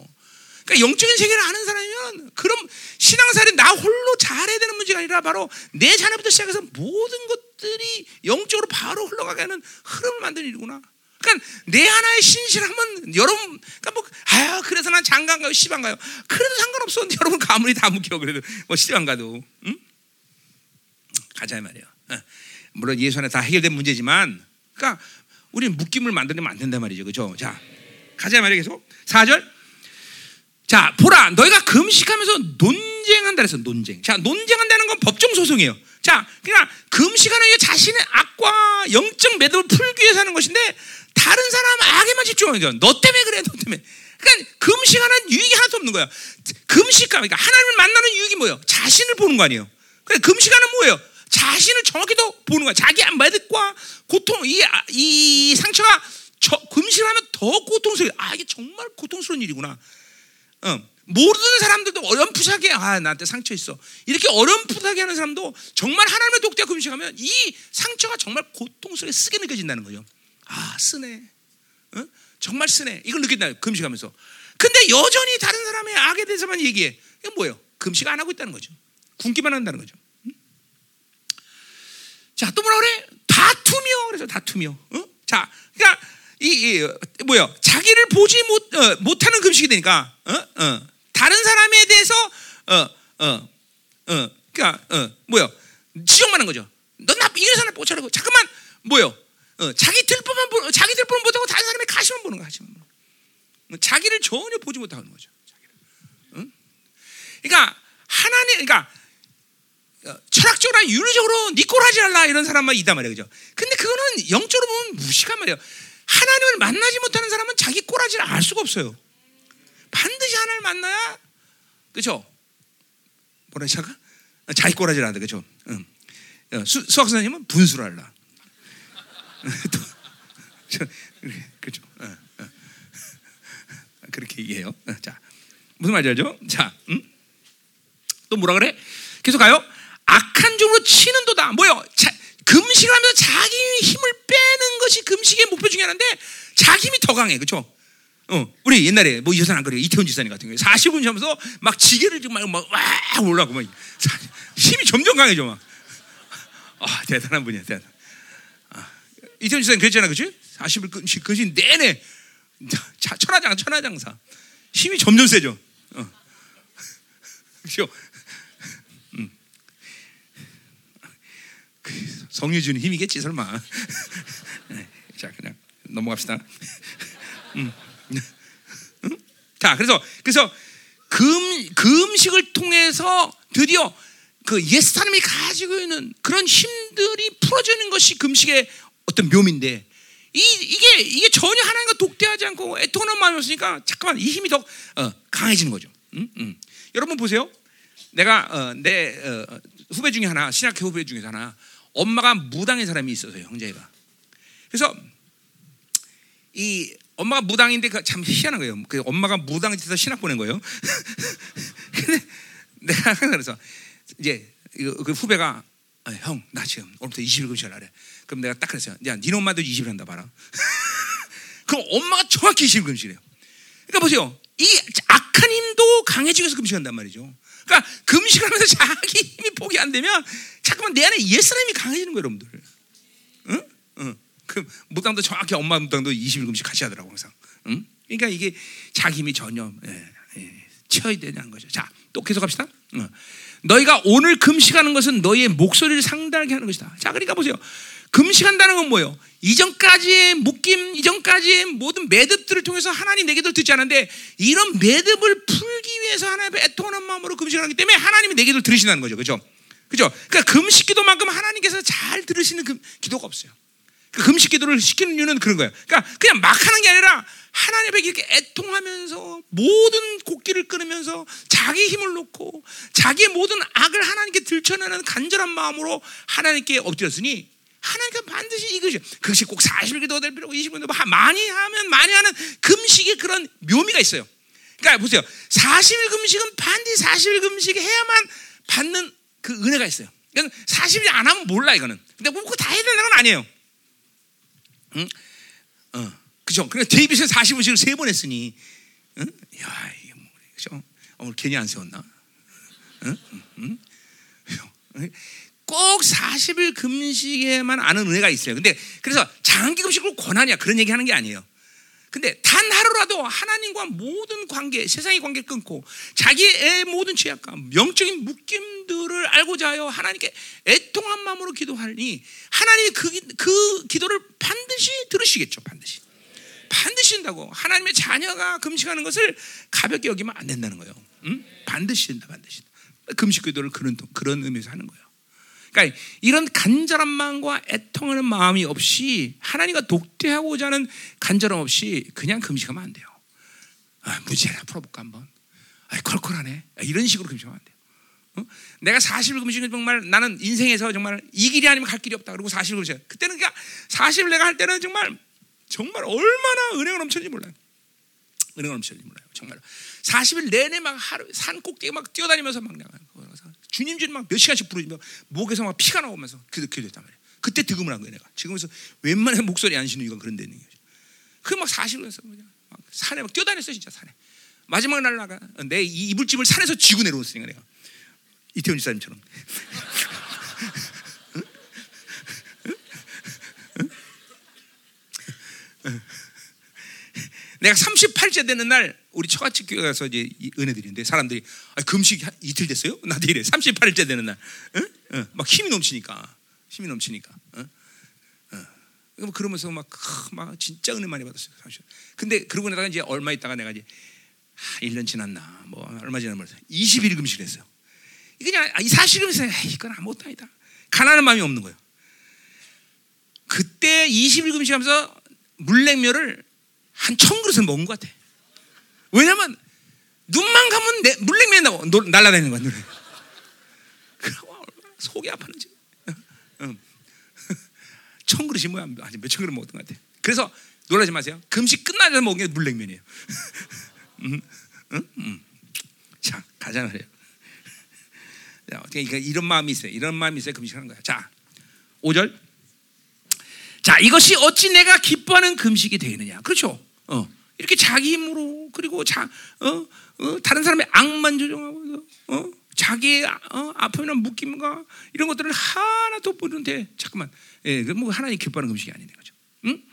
그러니까 영적인 세계를 아는 사람이면 그럼 신앙생활이 나 홀로 잘해야 되는 문제가 아니라 바로 내 자녀부터 시작해서 모든 것들이 영적으로 바로 흘러가게 하는 흐름을 만드는 일이구나. 그러니까 내 하나의 신실함은 여러분, 그러니까 뭐, 아유, 그래서 난 장관 가요, 시방 가요. 그래도 상관없어. 여러분 가문이 다 묶여. 그래도 뭐 시방 가도. 응? 가자 말이야. 어. 물론 예수 안에 다 해결된 문제지만, 그러니까 우리는 묶임을 만들면 안 된단 말이죠. 그죠? 자, 가자 말이야 계속. 4절. 자, 보라, 너희가 금식하면서 논쟁한다 그래서 논쟁. 자, 논쟁한다는 건 법정 소송이에요. 자, 그러니까 금식하는 게 자신의 악과 영적 매듭을 풀기 위해서 하는 것인데 다른 사람 악에만 집중하는 거죠. 너 때문에 그래, 너 때문에. 그러니까 금식하는 유익이 하나도 없는 거야. 금식하 그러니까 하나님을 만나는 유익이 뭐예요? 자신을 보는 거 아니에요. 그래 금식하는 뭐예요? 자신을 정확히 더 보는 거야. 자기 매듭과 고통 이, 이 상처가 저, 금식하면 더 고통스러워. 아 이게 정말 고통스러운 일이구나. 어. 모르는 사람들도 어렴풋하게 아 나한테 상처 있어 이렇게 어렴풋하게 하는 사람도 정말 하나님의 독대가 금식하면 이 상처가 정말 고통스럽게 쓰게 느껴진다는 거죠. 아 쓰네, 어? 정말 쓰네. 이걸 느낀다 금식하면서. 근데 여전히 다른 사람의 악에 대해서만 얘기해. 이게 뭐예요? 금식 안 하고 있다는 거죠. 굶기만 한다는 거죠. 응? 자, 또 뭐라 그래? 다투며 그래서 다투며. 어? 자, 그러니까 이, 이 뭐야? 자기를 보지 못 어, 못하는 금식이 되니까 어? 어. 다른 사람에 대해서 어, 어, 어, 그러니까 어, 뭐야? 지적만 한 거죠. 넌나 이런 사람 못 차리고 잠깐만 뭐요? 어, 자기 들보만 보, 자기 들보만 못하고 다른 사람의 가시만 보는 거 가시만 보는 거. 자기를 전혀 보지 못하는 거죠. 응? 그러니까 하나님, 그러니까 어, 철학적으로 윤리적으로 니꼴 하지 말라 이런 사람만 있단 말이에요, 그죠? 근데 그거는 영적으로 보면 무식한 말이에요. 하나님을 만나지 못하는 사람은 자기 꼬라지를 알 수가 없어요. 반드시 하나님을 만나야, 그죠? 뭐라 시작하? 자기 꼬라지를 한다, 그죠? 응. 어, 수, 수학 선생님은 분수를 할라. [LAUGHS] 그렇죠. 어, 어. [LAUGHS] 그렇게 얘기해요. 어, 자, 무슨 말인지 알죠? 자, 음? 또 뭐라 그래? 계속 가요. 악한 종으로 치는 도다. 뭐요? 자, 금식하면서 자기 힘을 빼는 것이 금식의 목표 중에 하나인데 자기 힘이 더 강해, 그렇죠? 어, 우리 옛날에 뭐 여산 안 그래요? 이태원 지사님 같은 경우에 40분 하면서 막 지게를 정말 막와 올라고 막 힘이 점점 강해져 막. 아, 대단한 분이야, 대단. 이태원 지사님 그랬잖아, 그치? 40일 금식, 그지 내내 천하장, 천하장사. 힘이 점점 세죠. 어. [LAUGHS] 그죠? 음. 그 성유 주는 힘이겠지, 설마. [LAUGHS] 네. 자, 그냥 넘어갑시다. 음. 음? 자, 그래서, 그래서 금, 금식을 통해서 드디어 그 옛 사람이 가지고 있는 그런 힘들이 풀어지는 것이 금식의 어떤 묘미인데 이, 이게 이게 전혀 하나님과 독대하지 않고 애통하는 마음이었으니까 잠깐만 이 힘이 더 어, 강해지는 거죠. 음? 음. 여러분 보세요. 내가 어, 내 어, 후배 중에 하나 신학교 후배 중에 하나 엄마가 무당인 사람이 있어서요 형제가. 그래서 이 엄마가 무당인데 그참 희한한 거예요. 그 엄마가 무당 짓에서 신학 보낸 거예요. [LAUGHS] 근데 내가 그래서 이제 그 후배가 아, 형, 나 지금 오늘부터 20일 금식을 하래. 그럼 내가 딱 그랬어요. 야, 니네 엄마도 20일 한다 봐라. [LAUGHS] 그럼 엄마가 정확히 20일 금식이래요. 그러니까 보세요. 이 악한 힘도 강해지기 위해서 금식한단 말이죠. 그러니까 금식하면서 [LAUGHS] 자기 힘이 포기 안 되면 잠깐만 내 안에 옛사람이 강해지는 거예요, 여러분들. 응? 응. 그 무당도 정확히 엄마 무당도 20일 금식 같이 하더라고 항상. 응? 그러니까 이게 자기 힘이 전혀 예, 예, 쳐야 되는 거죠. 자, 또 계속 합시다. 응. 너희가 오늘 금식하는 것은 너희의 목소리를 상달하게 하는 것이다. 자, 그러니까 보세요. 금식한다는 건 뭐예요? 이전까지의 묶임, 이전까지의 모든 매듭들을 통해서 하나님 내게도 듣지 않았는데 이런 매듭을 풀기 위해서 하나님의 애통하는 마음으로 금식을 하기 때문에 하나님이 내게도 들으신다는 거죠. 그죠? 그죠? 그러니까 금식 기도만큼 하나님께서 잘 들으시는 금, 기도가 없어요. 그 금식 기도를 시키는 이유는 그런 거예요. 그러니까 그냥 막 하는 게 아니라 하나님에게 이렇게 애통하면서 모든 곡기를 끊으면서 자기 힘을 놓고 자기의 모든 악을 하나님께 들춰내는 간절한 마음으로 하나님께 엎드렸으니 하나님께 반드시 이것이 그것이 꼭 40일 기도가 될 필요고 20일 기도 많이 하면 많이 하는 금식의 그런 묘미가 있어요. 그러니까 보세요. 40일 금식은 반드시 40일 금식 해야만 받는 그 은혜가 있어요. 그러니까 40일 안 하면 몰라 이거는. 근데 뭐 그거 다 해야 되는 건 아니에요. 응? 어. 그죠? 그래 데이빗은 45식을 세 번 했으니, 응? 야, 이게 뭐, 그죠? 오늘 괜히 안 세웠나? 응? 응? 꼭 40일 금식에만 아는 은혜가 있어요. 근데 그래서 장기 금식을 권하냐 그런 얘기 하는 게 아니에요. 근데 단 하루라도 하나님과 모든 관계, 세상의 관계를 끊고 자기의 모든 죄악감, 영적인 묶임들을 알고자 하여 하나님께 애통한 마음으로 기도하니 하나님이 그, 그 기도를 반드시 들으시겠죠. 반드시. 반드시 된다고. 하나님의 자녀가 금식하는 것을 가볍게 여기면 안 된다는 거예요. 응? 반드시 된다, 반드시. 금식 기도를 그런, 그런 의미에서 하는 거예요. 그러니까 이런 간절한 마음과 애통하는 마음이 없이 하나님과 독대하고자 하는 간절함 없이 그냥 금식하면 안 돼요. 아, 무지하게 풀어볼까 한번. 아, 컬컬하네. 아, 이런 식으로 금식하면 안 돼요. 어? 내가 40일 금식은 정말 나는 인생에서 정말 이 길이 아니면 갈 길이 없다. 그리고 40일 금식. 그때는 그러니까 40일 내가 할 때는 정말 정말 얼마나 은혜가 넘쳤는지 몰라요. 은혜가 넘쳤는지 몰라요. 정말 40일 내내 막 하루 산 꼭대기 막 뛰어다니면서 막 내가 주님 주님 막 몇 시간씩 부르면 목에서 막 피가 나오면서 그 기도했단 말이에요. 그때 득음을 한 거예요, 내가. 지금에서 웬만한 목소리 안 쉬는 이건 그런 데 있는 거죠. 그막 40일에서 막 산에 막 뛰어다녔어요, 진짜 산에. 마지막 날 나가 내 이불집을 산에서 지고 내려왔으니까 내가 이태원 지사님처럼. [LAUGHS] 내가 38째 되는 날 우리 처갓집 교회 가서 이제 은혜 드리는데 사람들이 아, 금식 이틀 됐어요? 나도 이래. 38일째 되는 날. 응? 응. 막 힘이 넘치니까. 힘이 넘치니까. 응? 응. 그러면서 막, 막 진짜 은혜 많이 받았어요. 사실. 근데 그러고 나다가 이제 얼마 있다가 내가 이제 1년 지났나 뭐 얼마 지났나 20일 금식을 했어요. 그냥 이 사실은 이건 아무것도 아니다. 가난한 마음이 없는 거예요. 그때 20일 금식하면서 물냉면을 한 천 그릇을 먹은 것 같아. 왜냐면 눈만 감으면 내, 물냉면이 나고 날아다니는 거야. 눈에. 속이 아파는지. [LAUGHS] 천 그릇이 뭐야? 아직 몇천 그릇 먹었던 것 같아. 그래서 놀라지 마세요. 금식 끝나자마자 먹은 게 물냉면이에요. 음, 음, 음. 자, 가자 말이에요. 그러니까 [LAUGHS] 이런 마음이 있어요. 이런 마음이 있어야 금식하는 거야. 자, 5절. 자, 이것이 어찌 내가 기뻐하는 금식이 되느냐. 그렇죠. 어. 이렇게 자기 힘으로 그리고 자, 어, 어, 다른 사람의 악만 조정하고 어, 자기의 어, 아픔이나 묶임과 이런 것들을 하나 돋보는데 잠깐만, 예, 그뭐 하나님 기뻐하는 금식이 아닌 거죠. 응?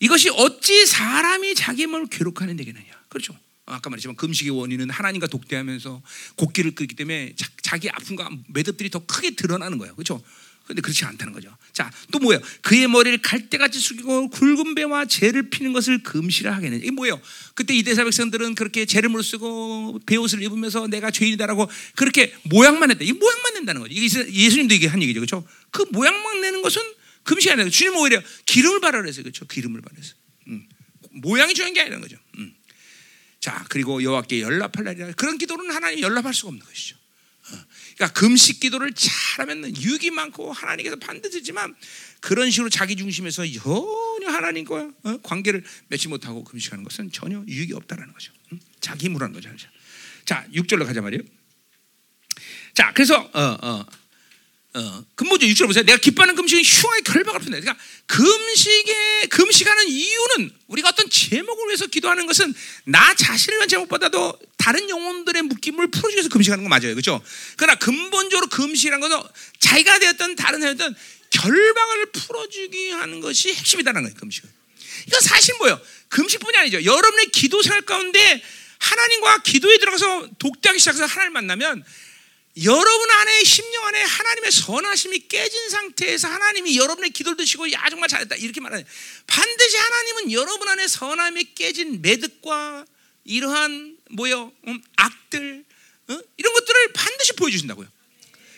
이것이 어찌 사람이 자기 몸을 괴롭하는 되겠느냐. 그렇죠. 어, 아까 말했지만 금식의 원인은 하나님과 독대하면서 곡기를 끄기 때문에 자, 기 아픔과 매듭들이 더 크게 드러나는 거예요. 그렇죠? 근데 그렇지 않다는 거죠. 자, 또 뭐예요? 그의 머리를 갈대같이 숙이고 굵은 배와 재를 피는 것을 금시라 하겠느냐. 이게 뭐예요? 그때 이대사 백성들은 그렇게 물 쓰고 배옷을 입으면서 내가 죄인이다라고 그렇게 모양만 했다. 이 모양만 낸다는 거죠. 예수님도 이게 한 얘기죠. 그렇죠? 그 모양만 내는 것은 금시 아니라 주님 오히려 기름을 발라 그랬어요. 그렇죠? 기름을 발라서. 음. 모양이 중요한 게 아니라는 거죠. 음. 자, 그리고 여호와께 연락할 날이라 그런 기도는 하나님 연락할 수가 없는 것이죠. 어. 그러니까 금식 기도를 잘하면 유익이 많고 하나님께서 반드시 지만 그런 식으로 자기 중심에서 전혀 하나님과 어, 관계를 맺지 못하고 금식하는 것은 전혀 유익이 없다라는 거죠. 음? 자기 하는 거죠. 자, 6절로 가자 말이에요. 자, 그래서 어, 어, 어, 근본적 6절 보세요. 내가 기뻐하는 금식은 흉하게 결박을 푼다. 그러니까 금식에 금식하는 이유는 우리가 어떤 제목을 위해서 기도하는 것은 나 자신을 위한 제목보다도 다른 영혼들의 묶임을 풀어주기 위해서 금식하는 거 맞아요, 그렇죠? 그러나 근본적으로 금식이라는 것은 자기가 되었던 다른 사람든 결박을 풀어주기 하는 것이 핵심이다라는 거예요, 금식은. 이건 사실 뭐예요? 금식뿐이 아니죠. 여러분의 기도 생활 가운데 하나님과 기도에 들어가서 독대하기 시작해서 하나님 만나면 여러분 안에 심령 안에 하나님의 선하심이 깨진 상태에서 하나님이 여러분의 기도를 드시고 야 정말 잘했다 이렇게 말하는 반드시 하나님은 여러분 안에 선함이 깨진 매듭과 이러한 뭐요 음, 악들 어? 이런 것들을 반드시 보여주신다고요.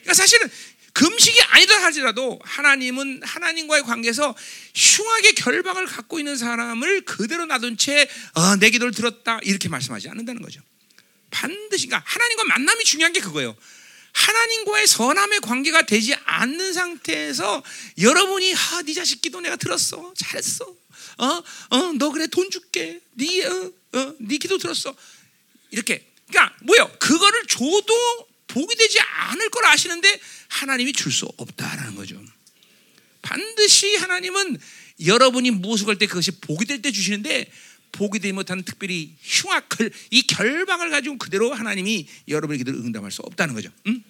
그러니까 사실은 금식이 아니다 할지라도 하나님은 하나님과의 관계에서 흉하게 결박을 갖고 있는 사람을 그대로 놔둔 채내 어, 기도를 들었다 이렇게 말씀하지 않는다는 거죠. 반드시 그러니까 하나님과 만남이 중요한 게 그거예요. 하나님과의 선함의 관계가 되지 않는 상태에서 여러분이 아, 네 자식 기도 내가 들었어. 잘했어. 어? 어, 너 그래 돈 줄게. 네 어, 어, 네 기도 들었어. 이렇게. 그러니까 뭐요? 그거를 줘도 복이 되지 않을 걸 아시는데 하나님이 줄 수 없다라는 거죠. 반드시 하나님은 여러분이 무엇을 할 때 그것이 복이 될 때 주시는데 복이 되지 못한 특별히 흉악을 이 결박을 가지고 그대로 하나님이 여러분의 기도를 응답할 수 없다는 거죠. 음?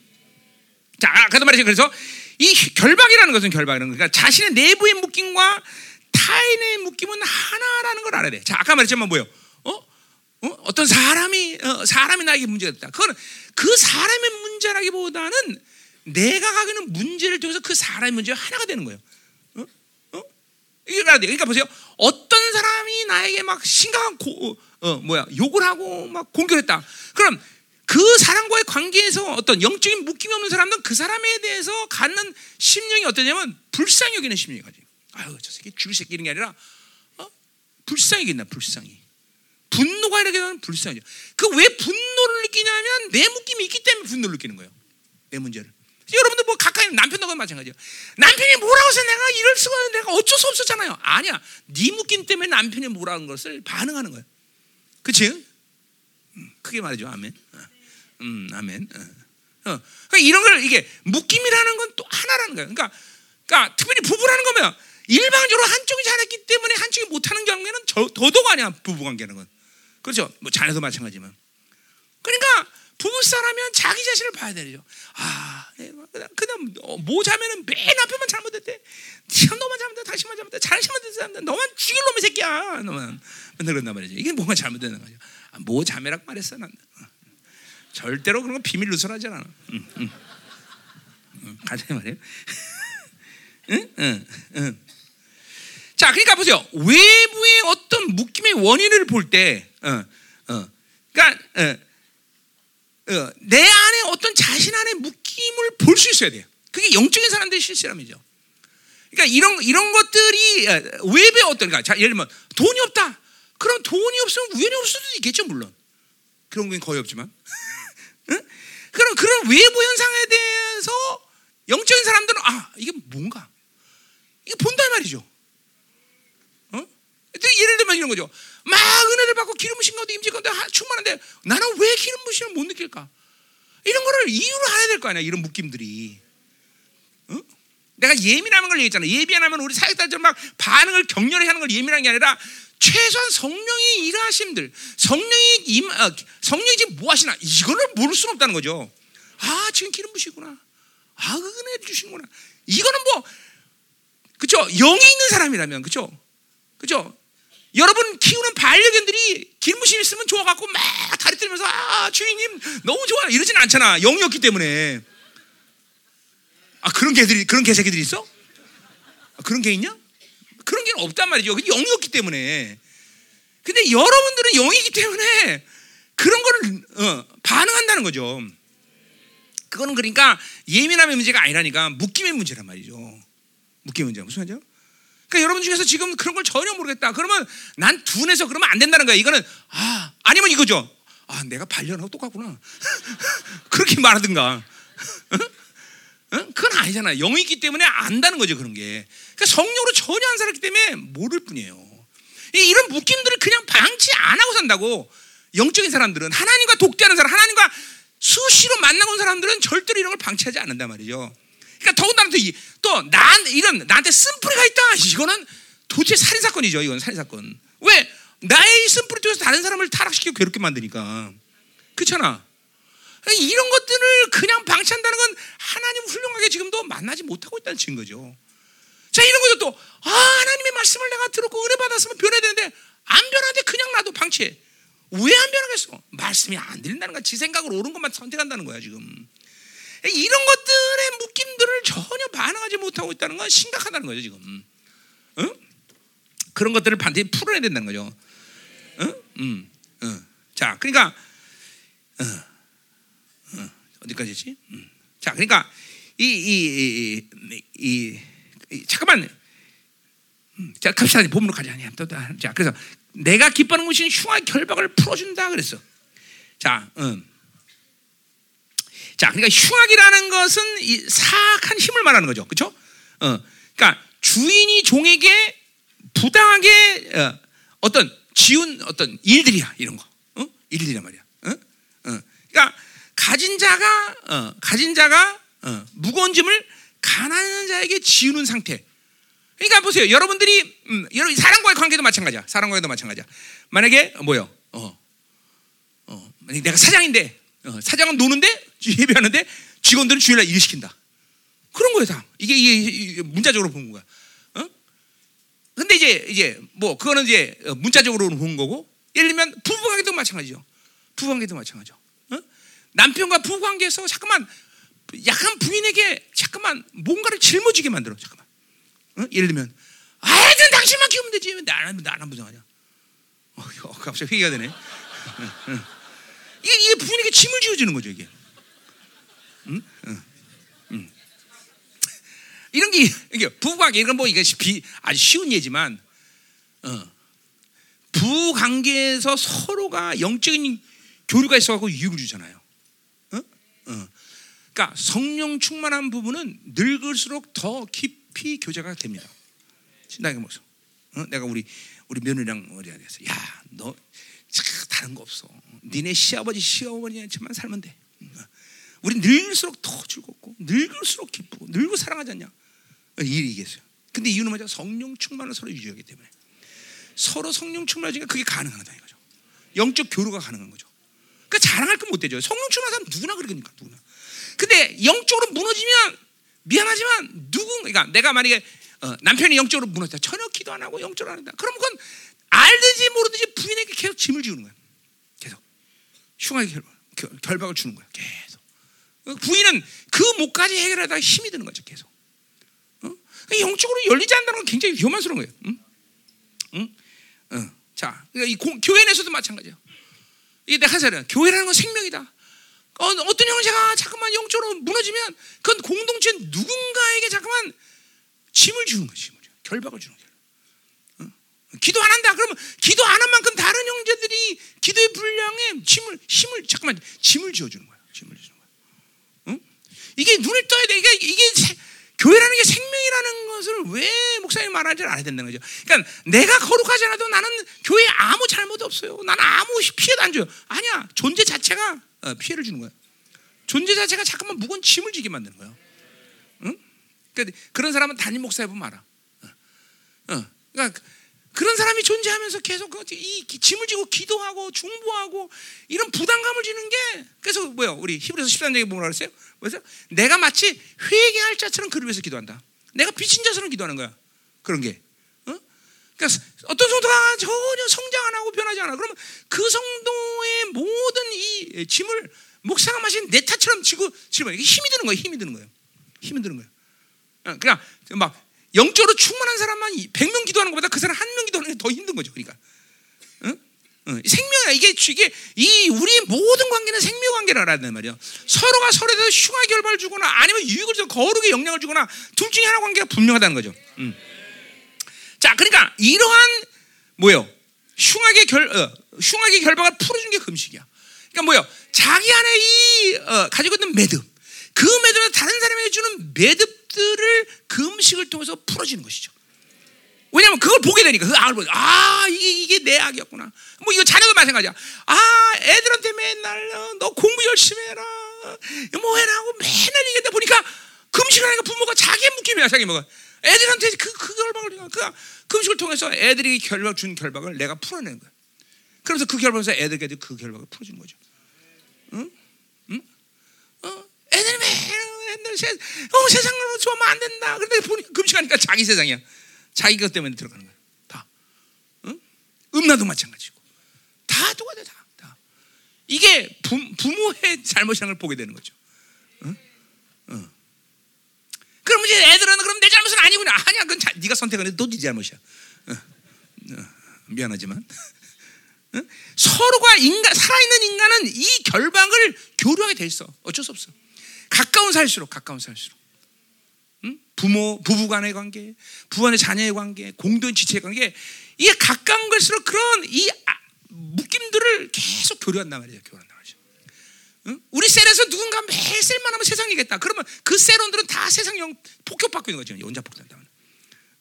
자, 아까도 말했죠. 그래서 이 결박이라는 것은 결박이라는 그러니까 자신의 내부의 묶임과 타인의 묶임은 하나라는 걸 알아야 돼. 자, 아까 말했지만 뭐예요? 어? 어? 어떤 사람이 어, 사람이 나에게 문제가 됐다. 그거는 그 사람의 문제라기보다는 내가 가기는 문제를 통해서 그 사람의 문제가 하나가 되는 거예요. 이게 알아야 돼. 그러니까 보세요. 어떤 사람이 나에게 막 심각한 고, 어, 뭐야 욕을 하고 막 공격했다. 그럼 그 사람과의 관계에서 어떤 영적인 묶임이 없는 사람은 그 사람에 대해서 갖는 심령이 어떠냐면 불쌍히 여기는 심령이 가지. 아유 저 새끼 죽을 새끼 이런 게 아니라 어? 불쌍히 여긴다. 불쌍히. 분노가 이렇게 되면 불쌍하죠. 그왜 분노를 느끼냐면 내 묶임이 있기 때문에 분노를 느끼는 거예요. 내 문제를. 여러분들 뭐 가까이 남편하고 마찬가지야. 남편이 뭐라고 해서 내가 이럴 수가 내가 어쩔 수 없었잖아요. 아니야. 네 묶임 때문에 남편이 뭐라는 것을 반응하는 거예요. 그치? 음, 크게 말해줘. 아멘. 어. 음, 아멘. 어. 어. 그러니까 이런 걸 이게 묶임이라는 건 또 하나라는 거예요. 그러니까, 그러니까 특별히 부부라는 거면 일방적으로 한쪽이 잘했기 때문에 한쪽이 못하는 경우에는 저, 더더욱 아니야 부부 관계는 건. 그렇죠? 뭐 자녀도 마찬가지지만. 그러니까 부부 싸라면 자기 자신을 봐야 되죠. 아, 그다음 뭐 자면은 맨 앞에만 잘못했대. 참 너만 잘못했다, 당신만 잘못했다, 잘신만 됐다, 너만 죽일 놈의 새끼야. 너만 맨날 그런단 말이죠. 이게 뭐가 잘못되는 거죠. 아, 뭐 자매라고 말했어 난. 절대로 그런 거 비밀 누설하지 않아. 응, 응. 응, 가자 말이에요. [LAUGHS] 응, 응, 응. 자, 그러니까 보세요. 외부의 어떤 묶임의 원인을 볼 때, 어, 어, 그러니까 어, 어, 내 안에 어떤 자신 안에 묶임을 볼 수 있어야 돼요. 그게 영적인 사람들의 실시람이죠. 그러니까 이런 이런 것들이 어, 외부의 어떤 그러니까 자, 예를 들면 돈이 없다. 그럼 돈이 없으면 우연히 없을 수도 있겠죠, 물론. 그런 건 거의 없지만. [LAUGHS] 응? 그럼 그런 외부 현상에 대해서 영적인 사람들은 아 이게 뭔가 이게 본다 말이죠. 예를 들면 이런 거죠. 막 은혜를 받고 기름 부신 가운데 임재 가운데 충만한데 나는 왜 기름 부심을 못 느낄까? 이런 거를 이유로 알아야 될 거 아니야. 이런 묶임들이. 어? 내가 예민한 걸 얘기했잖아. 예민하면 우리 사역자들 막 반응을 격렬히 하는 걸 예민한 게 아니라 최소한 성령이 일하심들, 성령이 임, 어, 성령이 지금 뭐 하시나 이거를 모를 수는 없다는 거죠. 아 지금 기름 부시구나. 아 은혜 주시구나. 이거는 뭐 그죠? 영이 있는 사람이라면 그죠? 그죠? 여러분 키우는 반려견들이 길무심 있으면 좋아갖고 막 다리 떨면서 아 주인님 너무 좋아 이러진 않잖아 영이었기 때문에 아 그런 개들이 그런 개새끼들이 있어? 아, 그런 개 있냐? 그런 개는 없단 말이죠. 영이었기 때문에. 근데 여러분들은 영이기 때문에 그런 거를 어, 반응한다는 거죠. 그거는 그러니까 예민함의 문제가 아니라니까 묶임의 문제란 말이죠. 묶임의 문제 무슨 말이죠? 그러니까 여러분 중에서 지금 그런 걸 전혀 모르겠다. 그러면 난 둔해서 그러면 안 된다는 거야. 이거는 아 아니면 이거죠. 아 내가 발견하고 똑같구나. [LAUGHS] 그렇게 말하든가. 응? 그건 아니잖아. 영이 있기 때문에 안다는 거죠 그런 게. 그러니까 성령으로 전혀 안 살았기 때문에 모를 뿐이에요. 이런 묶임들을 그냥 방치 안 하고 산다고. 영적인 사람들은 하나님과 독대하는 사람, 하나님과 수시로 만나고 온 사람들은 절대로 이런 걸 방치하지 않는단 말이죠. 그러니까 더군다나 또 난 이런 나한테 쓴뿌리가 있다. 이거는 도대체 살인 사건이죠. 이건 살인 사건. 왜 나의 쓴뿌리 쪽에서 다른 사람을 타락시키고 괴롭게 만드니까 그렇잖아. 이런 것들을 그냥 방치한다는 건 하나님 훌륭하게 지금도 만나지 못하고 있다는 증거죠. 자 이런 것도 또 아, 하나님의 말씀을 내가 들었고 은혜 받았으면 변해야 되는데 안 변하는데 그냥 나도 방치해. 왜 안 변하겠어? 말씀이 안 들린다는 거야. 지 생각으로 옳은 것만 선택한다는 거야 지금. 이런 것들의 묶임들을 전혀 반응하지 못하고 있다는 건 심각하다는 거죠 지금. 응? 그런 것들을 반드시 풀어야 된다는 거죠. 응? 응. 응. 자, 그러니까 어, 어, 디까지지 음. 자, 그러니까 이이이이 잠깐만. 음, 자, 갑시다. 본문으로 가자. 자, 그래서 내가 기뻐하는 것이 흉악 결박을 풀어준다 그랬어. 자, 음. 자, 그러니까 흉악이라는 것은 이 사악한 힘을 말하는 거죠. 그렇죠? 어. 그러니까 주인이 종에게 부당하게 어, 떤 지운 어떤 일들이야 이런 거. 어? 일들이란 말이야. 어? 어. 그러니까 가진 자가 어, 가진 자가 어, 무거운 짐을 가난한 자에게 지우는 상태. 그러니까 보세요. 여러분들이 음, 여러분 사람과의 관계도 마찬가지야. 사람과도 마찬가지야. 만약에 뭐요? 어, 어, 내가 사장인데 어, 사장은 노는데 예배하는데 직원들은 주일날 일 시킨다. 그런 거예요, 다. 이게, 이게 문자적으로 보는 거야. 어? 근데 이제, 이제, 뭐, 그거는 이제 문자적으로는 보는 거고, 예를 들면 부부관계도 마찬가지죠. 부부관계도 마찬가지죠. 어? 남편과 부부관계에서 잠깐만, 약간 부인에게 잠깐만 뭔가를 짊어지게 만들어, 잠깐만. 어? 예를 들면, 아이든 당신만 키우면 되지. 나는, 나는 무슨 하냐. 어, 갑자기 회의가 되네. 이게, 이게 부인에게 짐을 지어주는 거죠, 이게. 응? 응. 응. 이런 게 이게 부부관계 이건 뭐 이게 비, 아주 쉬운 예지만 어. 부관계에서 서로가 영적인 교류가 있어갖고 유익을 주잖아요. 어? 어. 그러니까 성령 충만한 부분은 늙을수록 더 깊이 교제가 됩니다. 신나게 모습. 어? 내가 우리 우리 며느리랑 우리 아내서 야너 다른 거 없어. 니네 시아버지 시어머니한테만 살면 돼. 어. 우리 늙을수록 더 즐겁고 늙을수록 기쁘고 늙고 사랑하지 않냐? 이 얘기했어요. 근데 이유는 뭐죠? 성령 충만을 서로 유지하기 때문에 서로 성령 충만하니까 그게 가능하다 이거죠. 영적 교류가 가능한 거죠. 그러니까 자랑할 건 못 되죠. 성령 충만한 사람 누구나 그러니까 누구나. 근데 영적으로 무너지면 미안하지만 누군 그러니까 내가 만약에 어, 남편이 영적으로 무너졌다. 전혀 기도 안 하고 영적으로 안 한다. 그럼 그건 알든지 모르든지 부인에게 계속 짐을 지우는 거야. 계속 흉하게 결, 결박을 주는 거야. 계속 부인은 그 목까지 해결하다가 힘이 드는 거죠. 계속 어? 영적으로 열리지 않는다는 건 굉장히 위험한스러운 거예요. 응? 응? 어. 자, 그러니까 이 공, 교회 내에서도 마찬가지예요. 이게 내가 하자는 교회라는 건 생명이다. 어, 어떤 형제가 잠깐만 영적으로 무너지면 그건 공동체 누군가에게 잠깐만 짐을 주는 거지, 짐을 결박을 주는 거야. 어? 기도 안 한다. 그러면 기도 안 한 만큼 다른 형제들이 기도의 분량에 짐을 힘을 잠깐만 짐을 지어주는 거야. 짐을 지어주는 거야. 응? 이게 눈을 떠야 돼. 이게 이게 세, 교회라는 게 생명이라는 것을 왜 목사님 말하는지 알아야 된다는 거죠. 그러니까 내가 거룩하지 않아도 나는 교회에 아무 잘못 없어요. 나는 아무 피해도 안 줘요. 아니야. 존재 자체가 어, 피해를 주는 거야. 존재 자체가 잠깐만 무거운 짐을 지게 만드는 거예요. 응? 그러니까 그런 사람은 담임 목사 해보면 알아. 어. 어. 그러니까 그런 사람이 존재하면서 계속 그이 짐을 지고 기도하고 중보하고 이런 부담감을 주는 게 그래서 뭐요? 우리 히브리서 13장에 뭐라 그랬어요? 뭐랬어요? 내가 마치 회개할 자처럼 위해서 기도한다. 내가 비친 자처럼 기도하는 거야. 그런 게. 어? 그러니까 어떤 성도가 전혀 성장 안 하고 변하지 않아. 그러면 그 성도의 모든 이 짐을 목사가 마신 내 탓처럼 지고 이게 힘이 드는 거예요. 힘이 드는 거예요. 힘이 드는 거예요. 어, 그냥 막 영적으로 충만한 사람만 100명 기도하는 것보다 그 사람 한 명 기도하는 게 더 힘든 거죠. 그러니까. 응? 응. 생명이야. 이게, 이게, 이, 우리 모든 관계는 생명 관계를 알아야 된단 말이야. 서로가 서로에 대해서 흉하 결과를 주거나 아니면 유익을 줘서 거룩에 영향을 주거나 둘 중에 하나 관계가 분명하다는 거죠. 응. 자, 그러니까 이러한, 뭐요? 흉하게 결, 어, 흉하게 결박을 풀어준 게 금식이야. 그러니까 뭐요? 자기 안에 이, 어, 가지고 있는 매듭. 그 매듭은 다른 사람에게 주는 매듭 들을 금식을 통해서 풀어지는 것이죠. 왜냐하면 그걸 보게 되니까 그 악을 보고 아 이게 이게 내 악이었구나. 뭐 이거 자녀도 마찬가지야. 아 애들한테 맨날 어, 너 공부 열심히 해라. 뭐 해라고 맨날 얘기하다 보니까 금식하니까 부모가 자기 묶임이야 자기 뭐가. 애들한테 그, 그 결박을 그 금식을 통해서 애들이 결박 준 결박을 내가 풀어내는 거야. 그래서 그 결박에서 애들에게 그 결박을 풀어주는 거죠. 응? 응? 어? 애들이 맨날 세, 어, 세상으로 좋아하면 안 된다. 그런데 보니까 금식하니까 자기 세상이야. 자기 것 때문에 들어가는 거야. 다. 응? 음란도 마찬가지고. 다 똑같아, 다. 다. 이게 부, 부모의 잘못이라는 걸 보게 되는 거죠. 응? 응. 그럼 이제 애들은 그럼 내 잘못은 아니구나. 아니야, 그건 자, 네가 선택한 게또네 잘못이야. 응. 미안하지만. [LAUGHS] 응? 서로가 인간 살아있는 인간은 이 결박을 교류하게 돼 있어. 어쩔 수 없어. 가까운 살수록 가까운 살수록. 응? 부모 부부 간의 관계, 부부간의 자녀의 관계, 공동 지체의 관계 이게 가까운 갈수록 그런 이 아, 묶임들을 계속 교류한단 말이죠. 교류한단 말이죠. 응? 우리 셀에서 누군가 매일 셀만 하면 세상이겠다. 그러면 그 셀원들은 다 세상형 폭격받고 있는 거죠. 연자 폭탄 다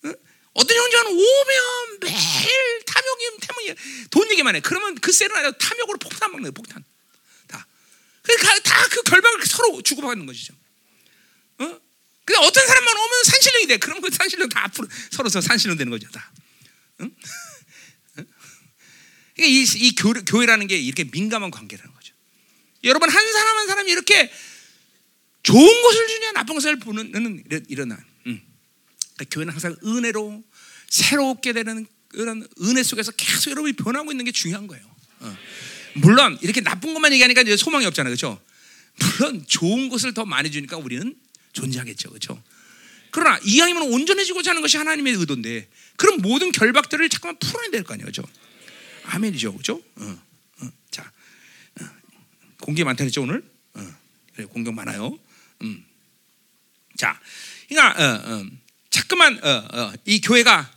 응? 어떤 형제는 오면 매일 탐욕이 태문이 돈 얘기만 해. 그러면 그 셀은 아니라 탐욕으로 폭탄 먹는 거예요. 폭탄. 다. 다그 결박을 서로 주고받는 것이죠. 어? 근데 어떤 사람만 오면 산신령이 돼. 그럼 그 산신령 다 앞으로 서로 서 산신령 되는 거죠. 다. 응? [LAUGHS] 그러니까 이, 이 교, 교회 라는 게 이렇게 민감한 관계라는 거죠. 여러분 한 사람 한 사람이 이렇게 좋은 것을 주냐 나쁜 것을 보는 일어나. 응. 그러니까 교회는 항상 은혜로 새롭게 되는 그런 은혜 속에서 계속 여러분이 변하고 있는 게 중요한 거예요. 어. 물론 이렇게 나쁜 것만 얘기하니까 이제 소망이 없잖아요, 그렇죠? 물론 좋은 것을 더 많이 주니까 우리는 존재하겠죠, 그렇죠? 그러나 이왕이면 온전해지고자 하는 것이 하나님의 의도인데, 그럼 모든 결박들을 잠깐만 풀어야 될 거 아니에요, 그렇죠? 아멘이죠, 그렇죠? 어, 어. 자, 어. 공격 많다 했죠 오늘? 어. 그래, 공격 많아요. 음. 자, 그러니까 어, 어. 자꾸만 이 교회가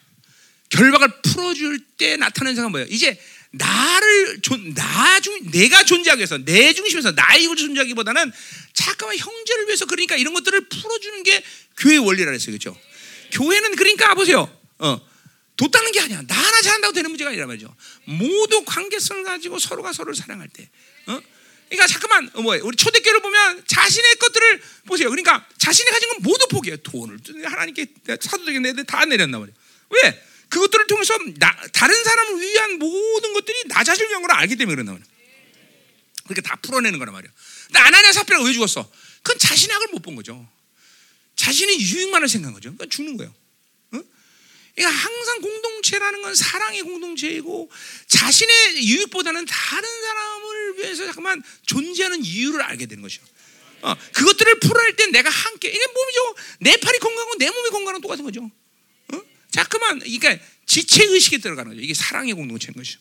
결박을 풀어줄 때 나타나는 생각은 뭐예요? 이제 나를 존, 나 중, 내가 존재하기 위해서, 내 중심에서 나의 이걸 존재하기보다는 잠깐만 형제를 위해서 그러니까 이런 것들을 풀어주는 게 교회 원리라 그랬어요. 그죠? 교회는 그러니까 보세요. 어, 돛다는 게 아니야. 나 하나 잘한다고 되는 문제가 아니라 말이죠. 모두 관계성을 가지고 서로가 서로를 사랑할 때. 어? 그러니까 잠깐만 어, 뭐예요? 우리 초대교를 보면 자신의 것들을 보세요. 그러니까 자신이 가진 건 모두 포기해. 돈을 하나님께 사도적인 애들 다 내렸나 말이야. 왜? 그것들을 통해서 나, 다른 사람을 위한 모든 것들이 나 자신을 위한 걸 알기 때문에 그런다 말이야. 그러니까 다 풀어내는 거란 말이야. 근데 아나니아 사피라가 왜 죽었어? 그건 자신의 악을 못 본 거죠. 자신의 유익만을 생각한 거죠. 그러니까 죽는 거예요. 그러니까 항상 공동체라는 건 사랑의 공동체이고 자신의 유익보다는 다른 사람을 위해서 잠깐만 존재하는 이유를 알게 되는 것이요. 어, 그것들을 풀어낼 때 내가 함께 이게 몸이죠. 내 팔이 건강하고 내 몸이 건강한 똑같은 거죠. 어? 자꾸만 그러니까 지체 의식에 들어가는 거죠. 이게 사랑의 공동체인 것이죠.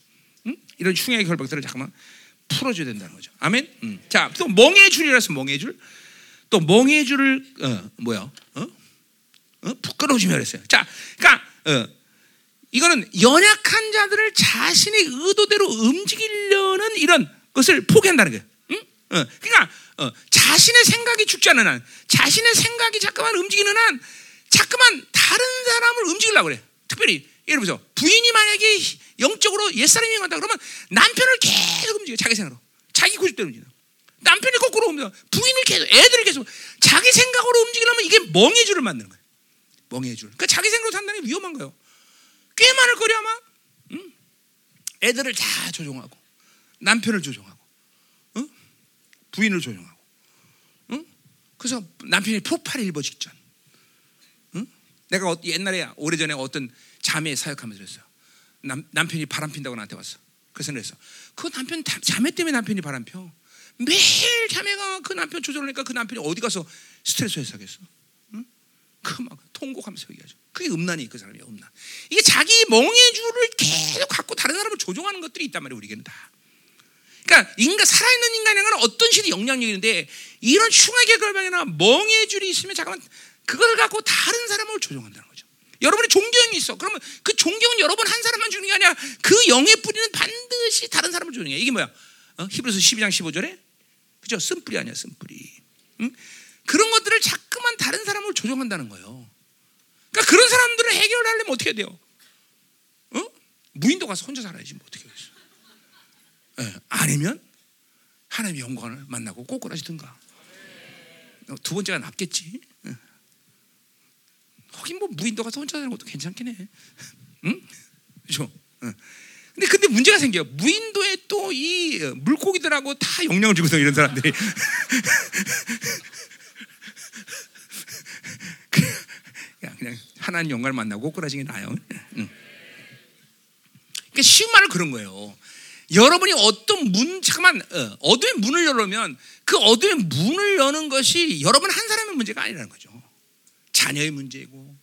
응? 이런 흉의 결박들을 잠깐만 풀어줘야 된다는 거죠. 아멘. 음. 자, 또 멍의 줄이라서 멍의 줄. 또 멍의 줄을 어, 뭐야? 어? 어? 부끄러워지며 그랬어요. 자, 그러니까 어, 이거는 연약한 자들을 자신의 의도대로 움직이려는 이런 것을 포기한다는 거예요. 응? 어, 그러니까 어, 자신의 생각이 죽지 않는 한, 자신의 생각이 자꾸만 움직이는 한, 자꾸만 다른 사람을 움직이려고 그래. 특별히 예를 들어서 부인이 만약에 영적으로 옛사람이 간다 그러면 남편을 계속 움직여 자기 생각으로 자기 고집대로 움직여. 남편이 거꾸로 움직여 부인을 계속 애들을 계속 자기 생각으로 움직이려면 이게 멍해줄을 만드는 거예요. 멍해줄. 그러니까 자기 생각으로 산다는 게 위험한 거예요. 꽤 많을 거리 아마. 응? 애들을 다 조종하고 남편을 조종하고 응? 부인을 조종하고 응? 그래서 남편이 폭발을 일보 직전 응? 내가 어, 옛날에 오래전에 어떤 자매 사역하면서 그랬어요 남, 남편이 바람 핀다고 나한테 왔어 그래서 그랬어 그 남편 자매 때문에 남편이 바람 펴 매일 자매가 그 남편 조절하니까 그 남편이 어디 가서 스트레스 해소하겠어 그막 통곡하면서 얘기하죠. 그게 음란이 그 사람이야 음란. 이게 자기 멍해 줄을 계속 갖고 다른 사람을 조종하는 것들이 있단 말이에요. 우리에게는 다. 그러니까 인간 살아있는 인간에게는 어떤 식의 영향력이 있는데 이런 흉악의 결방이나 멍해 줄이 있으면 잠깐만 그걸 갖고 다른 사람을 조종한다는 거죠. 여러분의 존경이 있어. 그러면 그 존경은 여러분 한 사람만 주는 게 아니라 그 영의 뿌리는 반드시 다른 사람을 주는 거야. 이게 뭐야? 어? 히브리서 12장 15절에 그죠? 쓴뿌리 아니야, 쓴뿌리. 응? 그런 것들을 자꾸만 다른 사람을 조종한다는 거예요. 그러니까 그런 사람들을 해결하려면 어떻게 해야 돼요? 어? 무인도 가서 혼자 살아야지 뭐 어떻게 하겠어? 네, 아니면 하나님의 영광을 만나고 꼬꾸라지든가. 두 번째가 낫겠지. 네. 하긴 뭐 무인도 가서 혼자 사는 것도 괜찮긴 해. [LAUGHS] 응? 그죠? 응. 근데 근데 문제가 생겨. 무인도에 또 이 물고기들하고 다 영향을 주거든 이런 사람들이. [LAUGHS] 그냥 하나님 영광을 만나고 꼬꾸라지게 나요. 응. 그러니까 쉬운 말은 그런 거예요. 여러분이 어떤 문 잠깐만 어, 어둠의 문을 열려면 그 어둠의 문을 여는 것이 여러분 한 사람의 문제가 아니라는 거죠. 자녀의 문제이고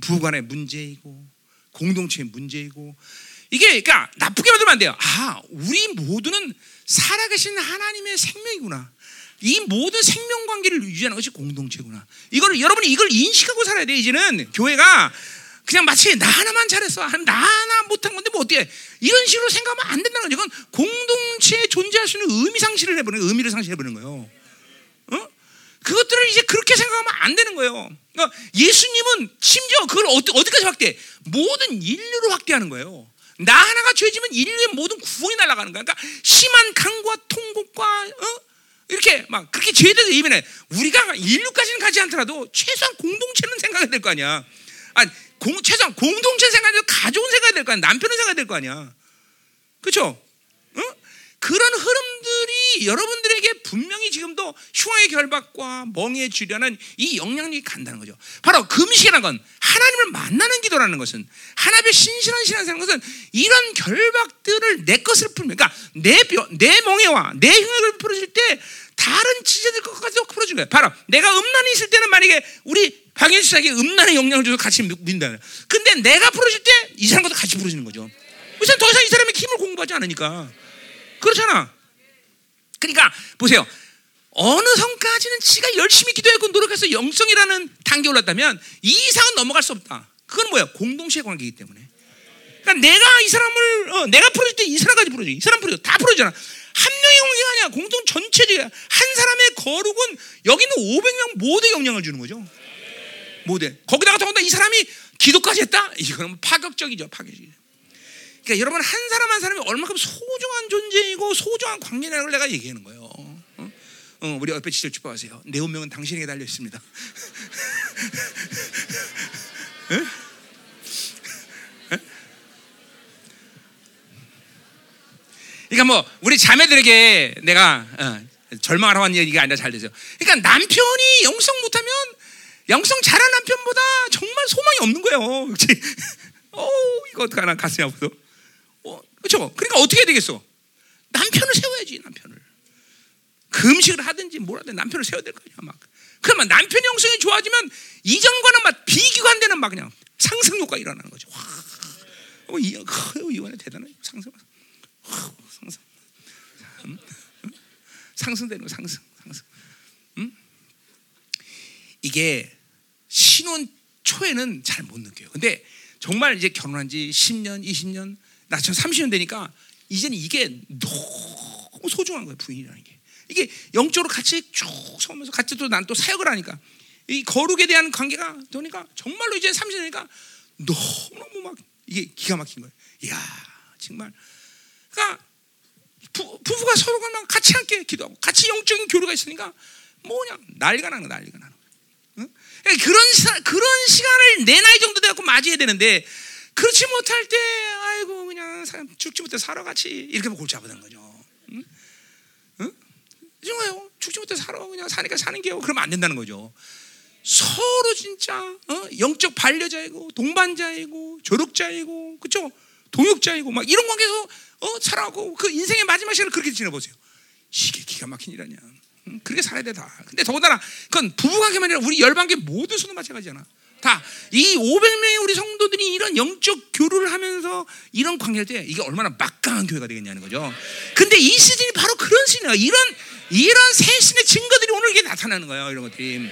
부부간의 문제이고 공동체의 문제이고 이게 그러니까 나쁘게 만들면 안 돼요. 아, 우리 모두는 살아계신 하나님의 생명이구나. 이 모든 생명 관계를 유지하는 것이 공동체구나. 이걸 여러분이 이걸 인식하고 살아야 돼. 이제는 교회가 그냥 마치 나 하나만 잘했어. 나 하나 못한 건데 뭐 어때? 이런 식으로 생각하면 안 된다는 거죠. 이건 공동체에 존재할 수 있는 의미 상실을 해버리는 의미를 상실해버리는 거예요. 어? 그것들을 이제 그렇게 생각하면 안 되는 거예요. 그러니까 예수님은 심지어 그걸 어디, 어디까지 확대해? 모든 인류로 확대하는 거예요. 나 하나가 죄지면 인류의 모든 구원이 날아가는 거야. 그러니까 심한 강과 통곡과 어? 이렇게 막 그렇게 죄에 대해서 예민해. 우리가 인류까지는 가지 않더라도 최소한 공동체는 생각해야 될 거 아니야. 아, 공, 최소한 공동체 생각해야 될 가족은 생각해야 될 거 아니야. 남편은 생각해야 될 거 아니야. 그렇죠? 어? 그런 흐름들이 여러분들에게 분명히 지금도 흉의 결박과 멍에 주려는 이 영향력이 간다는 거죠. 바로 금식이라는 건 하나님을 만나는 기도라는 것은 하나님의 신실한 신앙생활 것은 이런 결박들을 내 것을 풀면 그러니까 내, 내 멍에와 내 흉을 풀어줄 때 다른 지체들 것까지도 풀어준 거예요. 바로 내가 음란이 있을 때는 만약에 우리 방해수사에게 음란의 영향을 줘서 같이 믿는다. 근데 내가 풀어줄 때 이 사람과도 같이 풀어주는 거죠. 더 이상 이 사람의 힘을 공부하지 않으니까. 그렇잖아. 그러니까 보세요. 어느 성까지는 지가 열심히 기도했고 노력해서 영성이라는 단계 올랐다면 이 이상은 넘어갈 수 없다. 그건 뭐야? 공동체 관계이기 때문에. 그러니까 내가 이 사람을 어, 내가 풀어줄 때 이 사람까지 풀어줘. 이 사람 풀어줘. 다 풀어주잖아. 한 관계가 아니야. 공동 전체적이야. 한 사람의 거룩은 여기는 500명 모두에 영향을 주는 거죠. 모두. 거기다가 더군다나 이 사람이 기도까지 했다? 이거는 파격적이죠. 파격적이죠. 그러니까 여러분 한 사람 한 사람이 얼마큼 소중한 존재이고 소중한 관계라는 걸 내가 얘기하는 거예요. 어? 어, 우리 옆에 지절 축복하세요. 내 운명은 당신에게 달려 있습니다. [LAUGHS] 그러니까 뭐 우리 자매들에게 내가 어, 절망하라고 얘기가 아니라 잘 되죠. 그러니까 남편이 영성 못하면 영성 잘한 남편보다 정말 소망이 없는 거예요. [LAUGHS] 그렇지? 어 이거 어떡하나 가슴이 아프도. 어, 그렇죠? 그러니까 어떻게 해야 되겠어? 남편을 세워야지 남편을. 금식을 하든지 뭘 하든 남편을 세워야 될 거야 막. 그러면 남편 영성이 좋아지면 이전과는 막 비교가 안 되는 막 그냥 상승 효과 일어나는 거죠. 와, 어, 이, 어, 이번에 대단해 상승. 상승. 음? 음? 상승되는 상승, 상승. 음? 이게 신혼 초에는 잘 못 느껴요. 근데 정말 이제 결혼한 지 10년, 20년, 나 지금 30년 되니까 이제는 이게 너무 소중한 거예요, 부인이라는 게. 이게 영적으로 같이 쭉 서면서 같이 또 난 또 사역을 하니까 이 거룩에 대한 관계가 되니까 정말로 이제 30년이니까 너무너무 막 이게 기가 막힌 거예요. 이야, 정말. 그러니까 부, 부부가 서로가 막 같이 함께 기도하고 같이 영적인 교류가 있으니까 뭐냐 난리가 나는 거야, 난리가 나는 거야. 응? 그러니까 그런 사, 그런 시간을 내 나이 정도 돼갖고 맞이해야 되는데 그렇지 못할 때 아이고 그냥 죽지 못해 살아 같이 이렇게 골치 아프는 거죠. 응? 응? 죽지 못해 살아 그냥 사니까 사는 게요. 그러면 안 된다는 거죠. 서로 진짜 어? 영적 반려자이고 동반자이고 조력자이고 그렇죠? 동역자이고 막 이런 관계에서 어, 살아가고 그 인생의 마지막 시간을 그렇게 지내보세요. 이게 기가 막힌 일 아니야. 응? 그렇게 살아야 돼 다. 근데 더군다나 그건 부부관계만 아니라 우리 열반계 모두 수도 마찬가지잖아. 다이 500명의 우리 성도들이 이런 영적 교류를 하면서 이런 관계할 때 이게 얼마나 막강한 교회가 되겠냐는 거죠. 근데 이 시즌이 바로 그런 시즌이야. 이런 이런 새 신의 증거들이 오늘 이게 나타나는 거예요. 이런 것들이.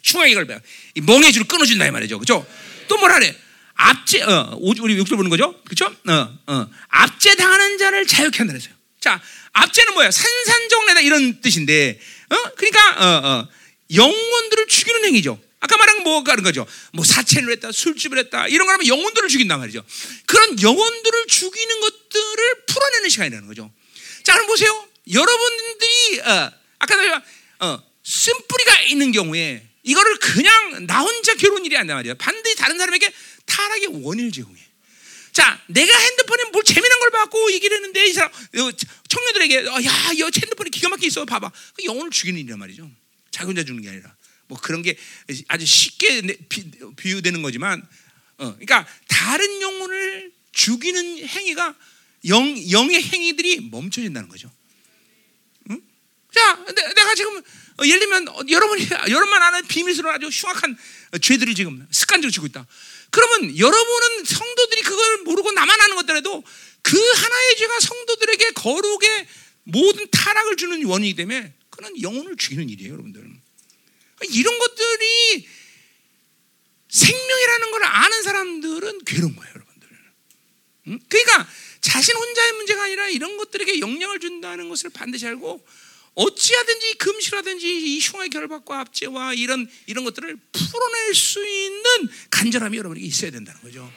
중앙에 이걸 봐. 이 멍해 줄을 끊어준다 이 말이죠. 그죠? 또 뭐라 그래? 압제, 어, 우리 6절 보는 거죠? 그죠? 어, 어. 압제 당하는 자를 자유케 한다 그랬어요. 자, 압제는 뭐야? 산산정례다 이런 뜻인데, 어? 그러니까, 어, 어. 영혼들을 죽이는 행위죠. 아까 말한 뭐가 그런 거죠. 뭐 사체를 했다, 술집을 했다, 이런 거 하면 영혼들을 죽인단 말이죠. 그런 영혼들을 죽이는 것들을 풀어내는 시간이라는 거죠. 자, 그럼 보세요. 여러분들이, 어, 아까 내가, 어, 쓴뿌리가 있는 경우에 이거를 그냥 나 혼자 결혼 일이 아니란 말이야. 반드시 다른 사람에게 타락의 원인을 제공해. 자, 내가 핸드폰에 뭘 재미난 걸 받고 얘기를 했는데 이 사람 청년들에게 어, 야, 이 핸드폰이 기가 막히게 있어 봐봐. 그 영혼을 죽이는 일이란 말이죠. 자기 혼자 죽는 게 아니라 뭐 그런 게 아주 쉽게 비, 유되는 거지만, 어, 그러니까 다른 영혼을 죽이는 행위가 영 영의 행위들이 멈춰진다는 거죠. 응? 자, 내가 지금 어, 예를 들면 어, 여러분이 여러분만 아는 비밀스러운 아주 흉악한 죄들을 지금 습관적으로 지고 있다. 그러면 여러분은 성도들이 그걸 모르고 나만 아는 것들에도 그 하나의 죄가 성도들에게 거룩의 모든 타락을 주는 원인이기 때문에 그는 영혼을 죽이는 일이에요, 여러분들. 이런 것들이 생명이라는 걸 아는 사람들은 괴로운 거예요, 여러분들. 그러니까 자신 혼자의 문제가 아니라 이런 것들에게 영향을 준다는 것을 반드시 알고 어찌하든지 금실하든지 이 흉의 결박과 압제와 이런 이런 것들을 풀어낼 수 있는 간절함이 여러분에게 있어야 된다는 거죠.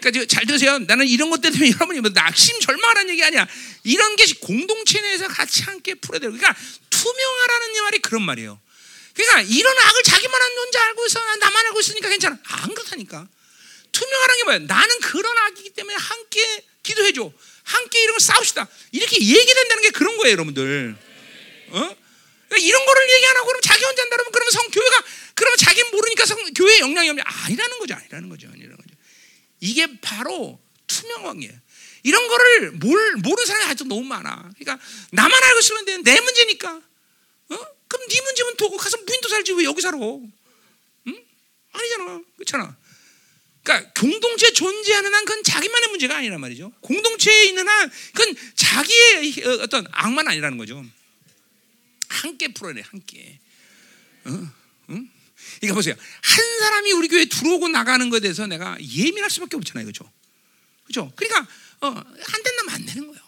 그러니까 잘 들으세요. 나는 이런 것 때문에 [LAUGHS] 여러분이 뭐 낙심 절망하는 얘기 아니야. 이런 게 공동체 내에서 같이 함께 풀어야 되고, 그러니까 투명하라는 말이 그런 말이에요. 그러니까 이런 악을 자기만 혼자 알고 있어, 나만 알고 있으니까 괜찮아. 안 그렇다니까. 투명하라는 게 뭐야? 나는 그런 악이기 때문에 함께 기도해줘. 함께 이런 걸 싸웁시다. 이렇게 얘기된다는 게 그런 거예요, 여러분들. 어? 그러니까 이런 거를 얘기 안 하고 그러면 자기 혼자 한다 그러면 그러면 성 교회가 그러면 자기 모르니까 성 교회에 영향이 없냐? 아니라는 거죠, 아니라는 거죠, 아니라는 거죠. 이게 바로 투명왕이에요. 이런 거를 몰, 모르는 사람이 아직 너무 많아. 그러니까 나만 알고 있으면 돼. 내 문제니까. 어? 그럼 네 문제면 두고 가서 무인도 살지 왜 여기 살아? 응? 아니잖아. 그렇잖아. 그러니까 공동체 존재하는 한 그건 자기만의 문제가 아니란 말이죠. 공동체에 있는 한 그건 자기의 어떤 악만 아니라는 거죠. 함께 풀어내 함께. 어? 응? 그러니까 보세요. 한 사람이 우리 교회 들어오고 나가는 것에 대해서 내가 예민할 수밖에 없잖아요, 그렇죠? 그죠? 그러니까 어, 안 된다면 안 되는 거예요.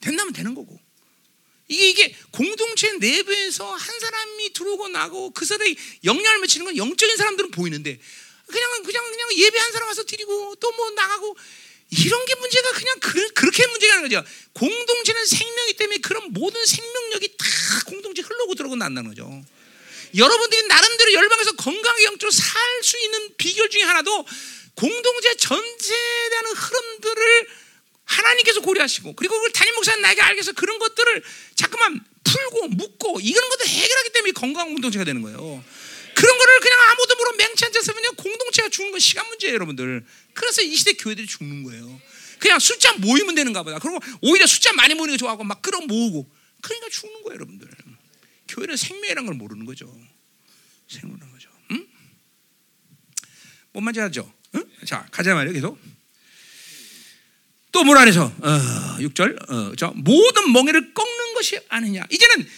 된다면 되는 거고. 이게 이게 공동체 내부에서 한 사람이 들어오고 나고 그 사람이 영향을 미치는 건 영적인 사람들은 보이는데 그냥 그냥 그냥 예배 한 사람 와서 드리고 또 뭐 나가고 이런 게 문제가 그냥 그, 그렇게 문제가 있는 거죠. 공동체는 생명이기 때문에 그런 모든 생명력이 다 공동체 흘러고 들어오고 난다는 거죠. 여러분들이 나름대로 열방에서 건강하게 영적으로 살 수 있는 비결 중에 하나도 공동체 전체에 대한 흐름들을 하나님께서 고려하시고 그리고 그걸 담임 목사님 나에게 알게 해서 그런 것들을 자꾸만 풀고 묶고 이런 것도 해결하기 때문에 건강한 공동체가 되는 거예요. 그런 거를 그냥 아무도 모르고 맹치 앉아서 그냥 공동체가 죽는 건 시간 문제예요, 여러분들. 그래서 이 시대 교회들이 죽는 거예요. 그냥 숫자 모이면 되는가 보다. 그리고 오히려 숫자 많이 모이는 거 좋아하고 막 끌어 모으고. 그러니까 죽는 거예요, 여러분들. 교회는 생명이라는 걸 모르는 거죠. 생명이라는 거죠. 응? 뭔 말인지 알죠? 응? 자, 가자 말이에요, 계속. 또 뭐라 그래서 어, 6절 어, 저 모든 멍에를 꺾는 것이 아니냐. 이제는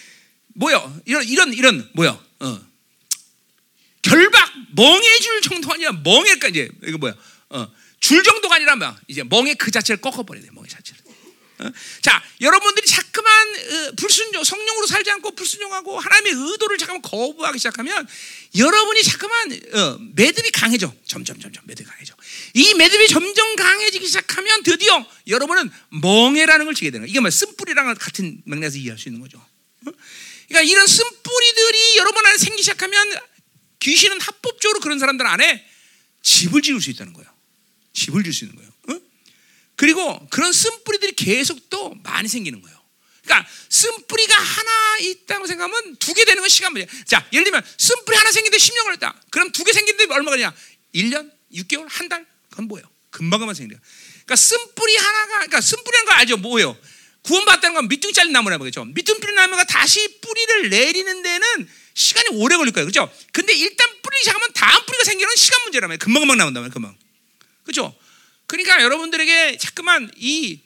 뭐요? 이런 이런 이런 뭐요? 어, 결박 멍해줄 정도가 아니라 멍해까 이제 이거 뭐야? 어, 줄 정도가 아니라 뭐 이제 멍해 그 자체를 꺾어버려야 돼. 멍해 자체를. 어? 자, 여러분들이 자꾸만 어, 불순종, 성령으로 살지 않고 불순종하고 하나님의 의도를 잠깐만 거부하기 시작하면 여러분이 자꾸만 어, 매듭이 강해져. 점점 점점 매듭이 강해져. 이 매듭이 점점 강해지기 시작하면 드디어 여러분은 멍해라는 걸 지게 되는 거예요. 이게 뭐 쓴뿌리랑 같은 맥락에서 이해할 수 있는 거죠. 어? 그러니까 이런 쓴뿌리들이 여러분 안에 생기기 시작하면 귀신은 합법적으로 그런 사람들 안에 집을 지을 수 있다는 거예요. 집을 지을 수 있는 거예요. 어? 그리고 그런 쓴뿌리들이 계속 또 많이 생기는 거예요. 그러니까 쓴뿌리가 하나 있다고 생각하면 두 개 되는 건 시간 문제. 자, 예를 들면 쓴뿌리 하나 생기는데 10년 걸렸다. 그럼 두 개 생기는데 얼마 걸리냐? 1년, 6개월, 한 달? 그건 뭐예요? 금방금방 생겨. 그러니까 쓴뿌리 하나가 그러니까 쓴뿌리라는 거 알죠? 뭐예요? 구원받다는 건 밑둥 잘린 나무라 그죠? 밑둥 뿌리 나무가 다시 뿌리를 내리는 데는 시간이 오래 걸릴 거예요. 그죠? 근데 일단 뿌리 시작하면 다음 뿌리가 생기는 시간 문제라면 금방금방 말이에요. 금방. 그죠? 그러니까 여러분들에게 자꾸만 이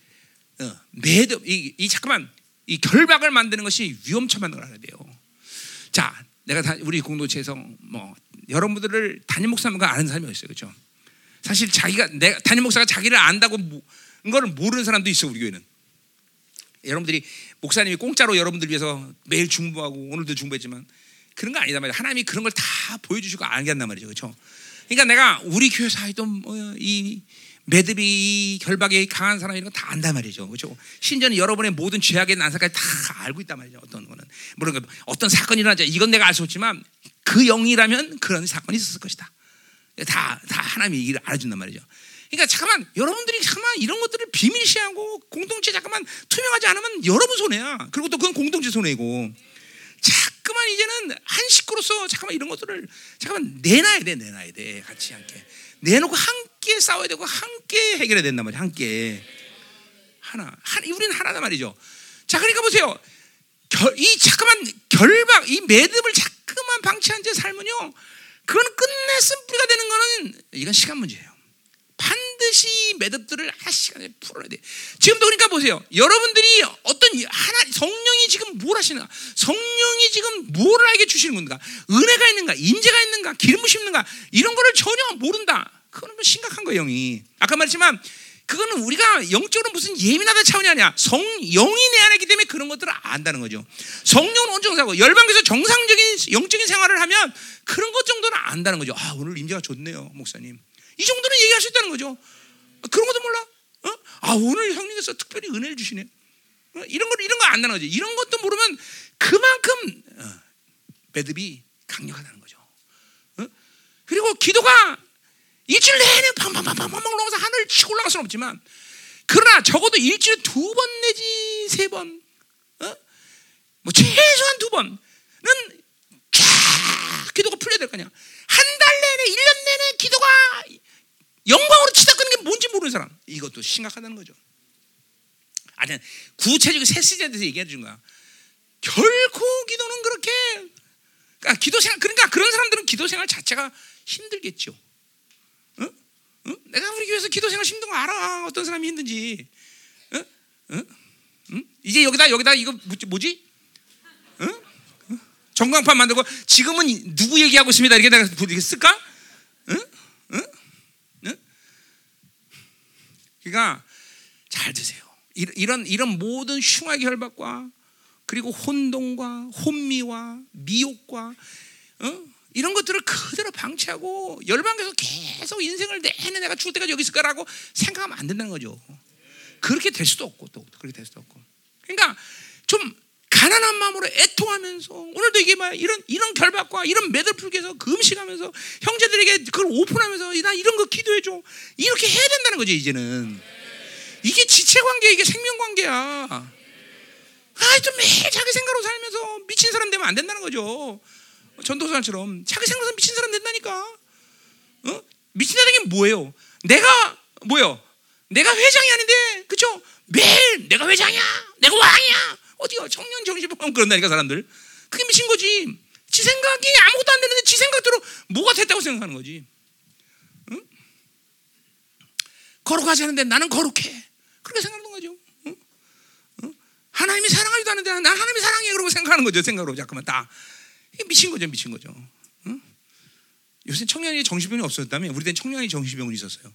어, 매듭, 이, 이 자꾸만 이 결박을 만드는 것이 위험천만한 걸 알아야 돼요. 자, 내가 다, 우리 공동체에서 뭐 여러분들을 담임 목사님과 아는 사람이 있어요, 그렇죠? 사실 자기가 내 담임 목사가 자기를 안다고 그거를 모르는 사람도 있어 우리 교회는. 여러분들이 목사님이 공짜로 여러분들 위해서 매일 중보하고 오늘도 중보했지만 그런 거 아니다 말이야. 하나님이 그런 걸 다 보여주시고 알게 한단 말이죠, 그렇죠? 그러니까 내가 우리 교회 사이도 뭐 이 매듭이 결박이 강한 사람 이런 거다 안단 말이죠. 그렇죠? 심지어는 여러분의 모든 죄악의 난사까지 다 알고 있단 말이죠. 어떤 거는 물론 어떤 사건이 일어나자 이건 내가 알 수 없지만 그 영이라면 그런 사건이 있었을 것이다. 다, 다 하나님이 이를 알아준단 말이죠. 그러니까 잠깐만 여러분들이 잠깐만 이런 것들을 비밀시하고 공동체 잠깐만 투명하지 않으면 여러분 손해야. 그리고 또 그건 공동체 손해고. 자꾸만 이제는 한 식구로서 잠깐만 이런 것들을 잠깐만 내놔야 돼, 내놔야 돼. 같이 함께. 내놓고 함께 싸워야 되고 함께 해결해야 된단 말이야. 함께. 하나. 한, 우리는 하나단 말이죠. 자, 그러니까 보세요. 결, 이 잠깐만 결박, 이 매듭을 자꾸만 방치한 채 살면요. 그건 끝내 쓴뿌리가 되는 거는 이건 시간 문제예요. 반드시 매듭들을 한 시간에 풀어야 돼. 지금도 그러니까 보세요. 여러분들이 어떤 하나 성령이 지금 뭘 하시는가? 성령이 지금 뭘 알게 주시는 건가? 은혜가 있는가? 인재가 있는가? 기름 부심 있는가? 이런 거를 전혀 모른다. 그거는 뭐 심각한 거예요, 영이. 아까 말했지만 그거는 우리가 영적으로 무슨 예민하다 차원이 아니야. 성 영이 내 안에 있기 때문에 그런 것들을 안다는 거죠. 성령은 온정사고 열방에서 정상적인 영적인 생활을 하면 그런 것 정도는 안다는 거죠. 아 오늘 임재가 좋네요, 목사님. 이 정도는 얘기할 수 있다는 거죠. 그런 것도 몰라? 어? 아 오늘 형님께서 특별히 은혜를 주시네. 어? 이런 거 이런 거 안다는 거죠. 이런 것도 모르면 그만큼 어, 매듭이 강력하다는 거죠. 어? 그리고 기도가 일주일 내내 팡팡팡팡팡 올라가서 하늘 치고 올라갈 수는 없지만 그러나 적어도 일주일에 두 번 내지 세 번, 어? 뭐 최소한 두 번은 쫙 기도가 풀려야 될거 아니야. 한달 내내, 일 년 내내 기도가 영광으로 치닫는 게 뭔지 모르는 사람. 이것도 심각하다는 거죠. 아니, 구체적인 세시제에 대해서 얘기해 준 거야. 결코 기도는 그렇게, 그러니까 기도 생활, 그러니까 그런 사람들은 기도 생활 자체가 힘들겠죠. 응? 응? 내가 우리 교회에서 기도 생활 힘든 거 알아. 어떤 사람이 힘든지. 응? 응? 응? 이제 여기다, 여기다 이거 뭐지? 응? 전광판 만들고 지금은 누구 얘기하고 있습니다. 이렇게 내가 쓸까? 응? 응? 응? 그러니까 잘 드세요. 이런 이런 모든 흉악의 혈박과 그리고 혼동과 혼미와 미혹과 어? 이런 것들을 그대로 방치하고 열방에서 계속 인생을 내내 내가 죽을 때까지 여기 있을 거라고 생각하면 안 된다는 거죠. 그렇게 될 수도 없고 또 그렇게 될 수도 없고. 그러니까 좀 가난한 마음으로 애통하면서 오늘도 이게 막 이런 이런 결박과 이런 매듭 풀기해서 금식하면서 형제들에게 그걸 오픈하면서 나 이런 거 기도해 줘 이렇게 해야 된다는 거죠 이제는 이게 지체 관계 이게 생명 관계야. 아좀 매일 자기 생각으로 살면서 미친 사람 되면 안 된다는 거죠. 전도사처럼 자기 생각으로 미친 사람 된다니까. 어? 미친다는 게 뭐예요? 내가 뭐요? 내가 회장이 아닌데 그쵸? 매일 내가 회장이야, 내가 왕이야. 어디가 청년 정신병 그런다니까 사람들. 그게 미친 거지. 지 생각이 아무것도 안 되는데 지 생각대로 뭐가 됐다고 생각하는 거지. 응? 거룩하지 않은데 나는 거룩해. 그렇게 생각하는 거죠. 응? 응? 하나님이 사랑하지도 않는데 나 하나님이 사랑해 그러고 생각하는 거죠. 생각으로 자꾸만 다. 미친 거죠, 미친 거죠. 응? 요새 청년이 정신병이 없었다면 우리 때는 청년이 정신병이 있었어요.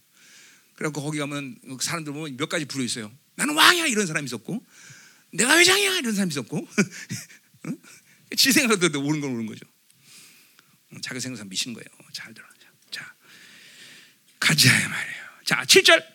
그래갖고 거기 가면 사람들 보면 몇 가지 부르 있어요. 나는 왕이야 이런 사람이 있었고 내가 회장이야 이런 사람이 있었고 [LAUGHS] 지 생각도 오는 건 오는 거죠. 자기 생각 미신 거예요. 잘 들어. 자, 가자 말이에요. 자, 7절.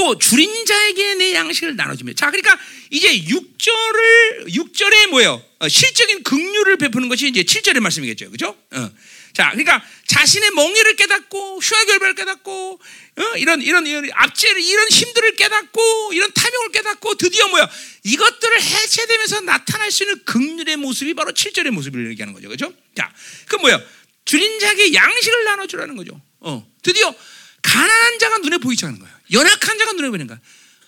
또 줄인 자에게 내 양식을 나눠주며. 자, 그러니까 이제 6절을 6절에 뭐예요? 어, 실적인 긍휼을 베푸는 것이 이제 7절의 말씀이겠죠. 그죠? 어. 자, 그러니까 자신의 멍에를 깨닫고 흉악결발을 깨닫고 어? 이런 이런 이런 압제를 이런 힘들을 깨닫고 이런 탐욕을 깨닫고 드디어 뭐야? 이것들을 해체되면서 나타날 수 있는 극률의 모습이 바로 7절의 모습을 얘기하는 거죠. 그죠? 자, 그 뭐야? 줄인 자에게 양식을 나눠 주라는 거죠. 어. 드디어 가난한 자가 눈에 보이지 않는 거야. 연약한 자가 눈에 보이는 거야.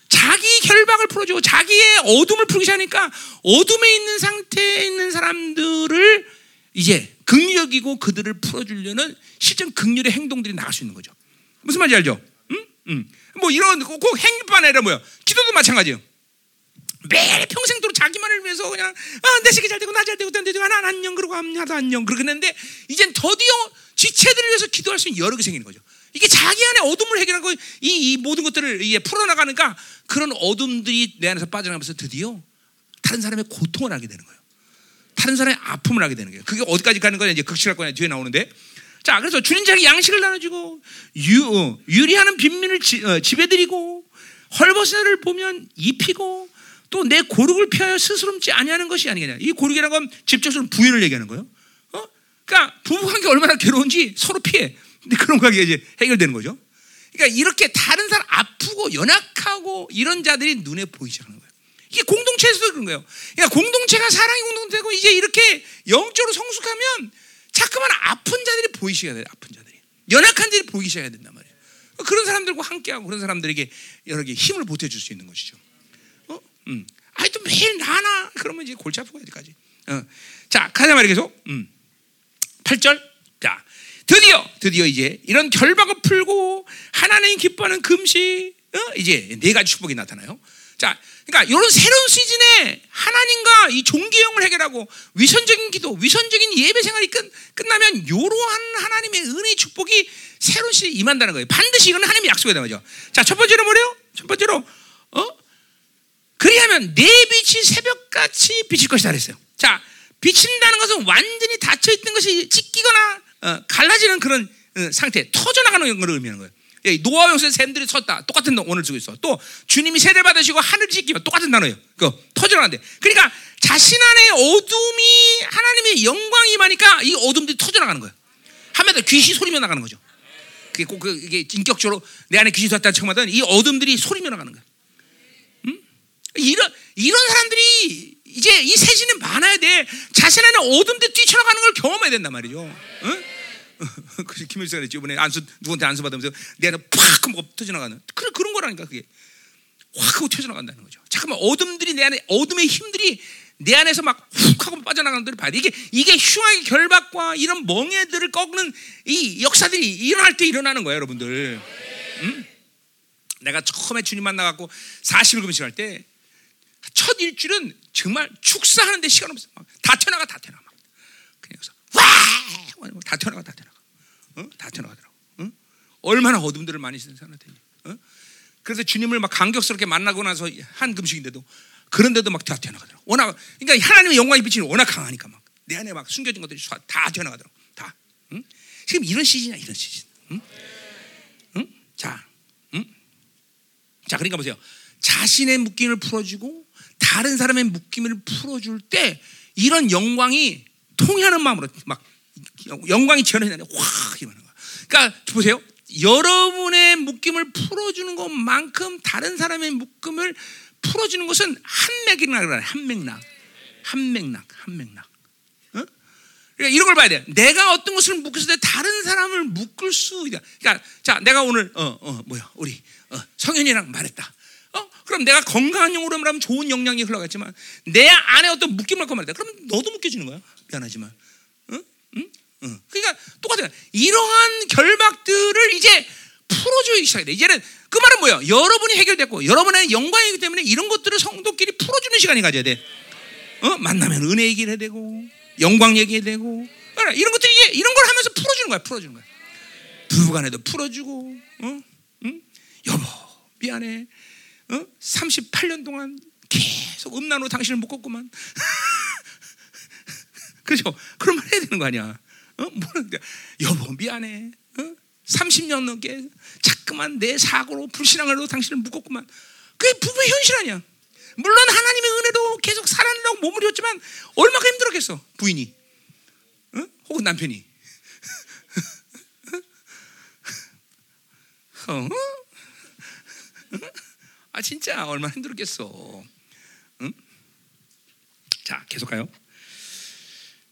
자기 결박을 풀어주고 자기의 어둠을 풀기 시작하니까 어둠에 있는 상태에 있는 사람들을 이제 극력이고 그들을 풀어주려는 실전 극렬의 행동들이 나갈 수 있는 거죠. 무슨 말인지 알죠? 응? 응. 뭐 이런 꼭 행위뿐 아니라 뭐야? 기도도 마찬가지예요. 매일 평생도록 자기만을 위해서 그냥 아, 내 새끼 잘 되고 나 잘 되고 내 되고 하나 안녕 그러고 나도 안녕 그렇게 했는데 이젠 드디어 지체들을 위해서 기도할 수 있는 여러 개 생기는 거죠. 이게 자기 안에 어둠을 해결하고 이, 이 모든 것들을 이게 풀어나가니까 그런 어둠들이 내 안에서 빠져나가면서 드디어 다른 사람의 고통을 알게 되는 거예요. 다른 사람의 아픔을 하게 되는 거예요. 그게 어디까지 가는 거냐 이제 극실할 거냐 뒤에 나오는데 자 그래서 주인 자에게 양식을 나눠주고 유, 어, 유리하는 빈민을 지, 어, 지배드리고 헐벗은 을 보면 입히고 또 내 고륙을 피하여 스스럼지 아니하는 것이 아니냐. 이 고륙이라는 건 직접적으로 부인을 얘기하는 거예요. 어? 그러니까 부부 관계 얼마나 괴로운지 서로 피해. 그런 관계가 이제 해결되는 거죠. 그러니까 이렇게 다른 사람 아프고 연약하고 이런 자들이 눈에 보이지 않는 거예요. 이게 공동체에서도 그런 거예요. 그러니까 공동체가 사랑의 공동체고 이제 이렇게 영적으로 성숙하면 자꾸만 아픈 자들이 보이시게 돼요. 아픈 자들이. 연약한 자들이 보이기 시작해야 된단 말이에요. 그런 사람들과 함께하고 그런 사람들에게 여러 개 힘을 보태줄 수 있는 것이죠. 어? 음. 아이 또 매일 나나 그러면 이제 골치 아프고 어디까지. 어. 자, 가자 말이 계속. 음. 8절. 자, 드디어 드디어 이제 이런 결박을 풀고 하나님 기뻐하는 금식 어? 이제 네 가지 축복이 나타나요. 자, 그러니까 이런 새로운 시즌에 하나님과 이 종교형을 해결하고 위선적인 기도, 위선적인 예배 생활이 끝, 끝나면 이러한 하나님의 은혜의 축복이 새로운 시즌에 임한다는 거예요. 반드시 이건 하나님의 약속이다 말이죠. 자, 첫 번째로 뭐래요? 첫 번째로 어? 그리하면 내 빛이 새벽같이 비칠 것이다 그랬어요. 자, 비친다는 것은 완전히 닫혀 있던 것이 찢기거나 어, 갈라지는 그런 어, 상태, 터져 나가는 걸 의미하는 거예요. 예, 노아 용서의 샘들이 섰다. 똑같은 오늘 쓰고 있어. 또 주님이 세례 받으시고 하늘 짓기면 똑같은 단어예요. 그 터져나간대. 그러니까 자신 안에 어둠이 하나님의 영광이 임하니까 이 어둠들이 터져나가는 거예요. 한마디로 귀신 소리며 나가는 거죠. 그게 꼭 그, 이게 인격적으로 내 안에 귀신 섰다 청하던 이 어둠들이 소리며 나가는 거야. 음? 이런 이런 사람들이 이제 이 세진이 많아야 돼. 자신 안에 어둠들이 뛰쳐나가는 걸 경험해야 된단 말이죠. 응? [LAUGHS] 그 김일수가 그랬죠. 이번에 안수 누구한테 안수 받으면서 내 안에 팍 하고 터져나가는 그래 그런 거라니까 그게 확 하고 터져나간다는 거죠. 잠깐만 어둠들이 내 안에 어둠의 힘들이 내 안에서 막 훅 하고 빠져나가는 들을 봐야 돼. 이게 이게 흉악의 결박과 이런 멍해들을 꺾는 이 역사들이 일어날 때 일어나는 거예요, 여러분들. 음? 내가 처음에 주님 만나갖고 40일 금식할 때 첫 일주일은 정말 축사하는데 시간 없어. 다 튀어나가, 다 튀어나가. 그래서 와! 다 튀어나가, 다 튀어나가. 어? 다 튀어나가더라고. 어? 얼마나 어둠들을 많이 쓰는 사람한테. 어? 그래서 주님을 막 감격스럽게 만나고 나서 한 금식인데도 그런데도 막 다 튀어나가더라고. 워낙 그러니까 하나님의 영광이 비치는 워낙 강하니까 막 내 안에 막 숨겨진 것들이 다 튀어나가더라고. 다. 응? 지금 이런 시즌이야, 이런 시즌. 응? 응? 자, 응? 자, 그러니까 보세요. 자신의 묶임을 풀어주고 다른 사람의 묶임을 풀어줄 때 이런 영광이 통하는 마음으로 막 영광이 전해지는 확 임하는 거야. 그러니까 보세요. 여러분의 묶임을 풀어주는 것만큼 다른 사람의 묶임을 풀어주는 것은 한 맥락이라 한 맥락, 한 맥락, 한 맥락. 어? 그러니까 이런 걸 봐야 돼. 내가 어떤 것을 묶었을 때 다른 사람을 묶을 수 있다. 그러니까 자, 내가 오늘 어, 어, 뭐야, 우리 어, 성현이랑 말했다. 어? 그럼 내가 건강한 용어로 말하면 좋은 영향이 흘러갔지만 내 안에 어떤 묶임을 갖고 말했다. 그럼 너도 묶여지는 거야. 미안하지만. 응? 응? 응. 그러니까 똑같아요. 이러한 결박들을 이제 풀어주기 시작해야 돼. 이제는 그 말은 뭐야? 여러분이 해결됐고 여러분의 영광이기 때문에 이런 것들을 성도끼리 풀어주는 시간이 가져야 돼. 어? 만나면 은혜 얘기를 해야 되고 영광 얘기해야 되고 이런 것들 이제 이런 걸 하면서 풀어주는 거야. 풀어주는 거야. 부부간에도 풀어주고, 어? 응? 여보 미안해. 어? 38년 동안 계속 음란으로 당신을 묶었구만. [LAUGHS] 그죠? 그런 말 해야 되는 거 아니야. 어? 뭐는 여보 미안해. 어? 30년 넘게 자꾸만 내 사고로 불신앙으로 당신을 묶었구만. 그게 부부의 현실 아니야. 물론 하나님의 은혜로 계속 살아내려고 몸을 렸지만 얼마나 힘들었겠어 부인이, 어? 혹은 남편이. [LAUGHS] 어? 아 진짜 얼마나 힘들었겠어. 응? 자 계속 가요.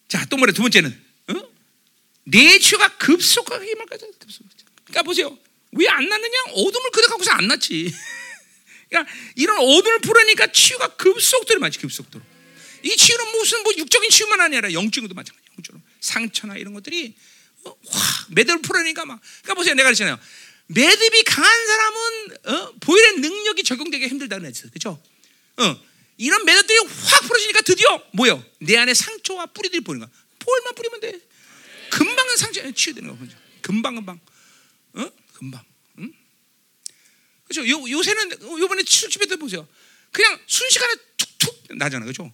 자또 뭐래 두 번째는 어? 내 치유가 급속하게 급속. 그러니까 보세요. 왜 안 났느냐? 어둠을 그대 갖고서 안 났지. [LAUGHS] 그러니까 이런 어둠을 풀으니까 치유가 급속도로 맞지 급속도로. 이 치유는 무슨 뭐 육적인 치유만 아니라 영적인 것도 마찬가지야. 영적으로 상처나 이런 것들이 어, 확 매듭을 풀으니까 막. 그러니까 보세요. 내가 그랬잖아요. 매듭이 강한 사람은 어, 보일의 능력이 적용되기 힘들다는 했어, 그렇죠? 어, 이런 매듭들이 확 풀어지니까 드디어 뭐요? 내 안에 상처와 뿌리들이 보이는 거야. 볼만 뿌리면 돼. 금방은 상처에 치유되는 거죠. 금방 금방, 어, 금방. 응? 그렇죠? 요 요새는 요번에 치료집에도 보세요. 그냥 순식간에 툭툭 나잖아, 그렇죠?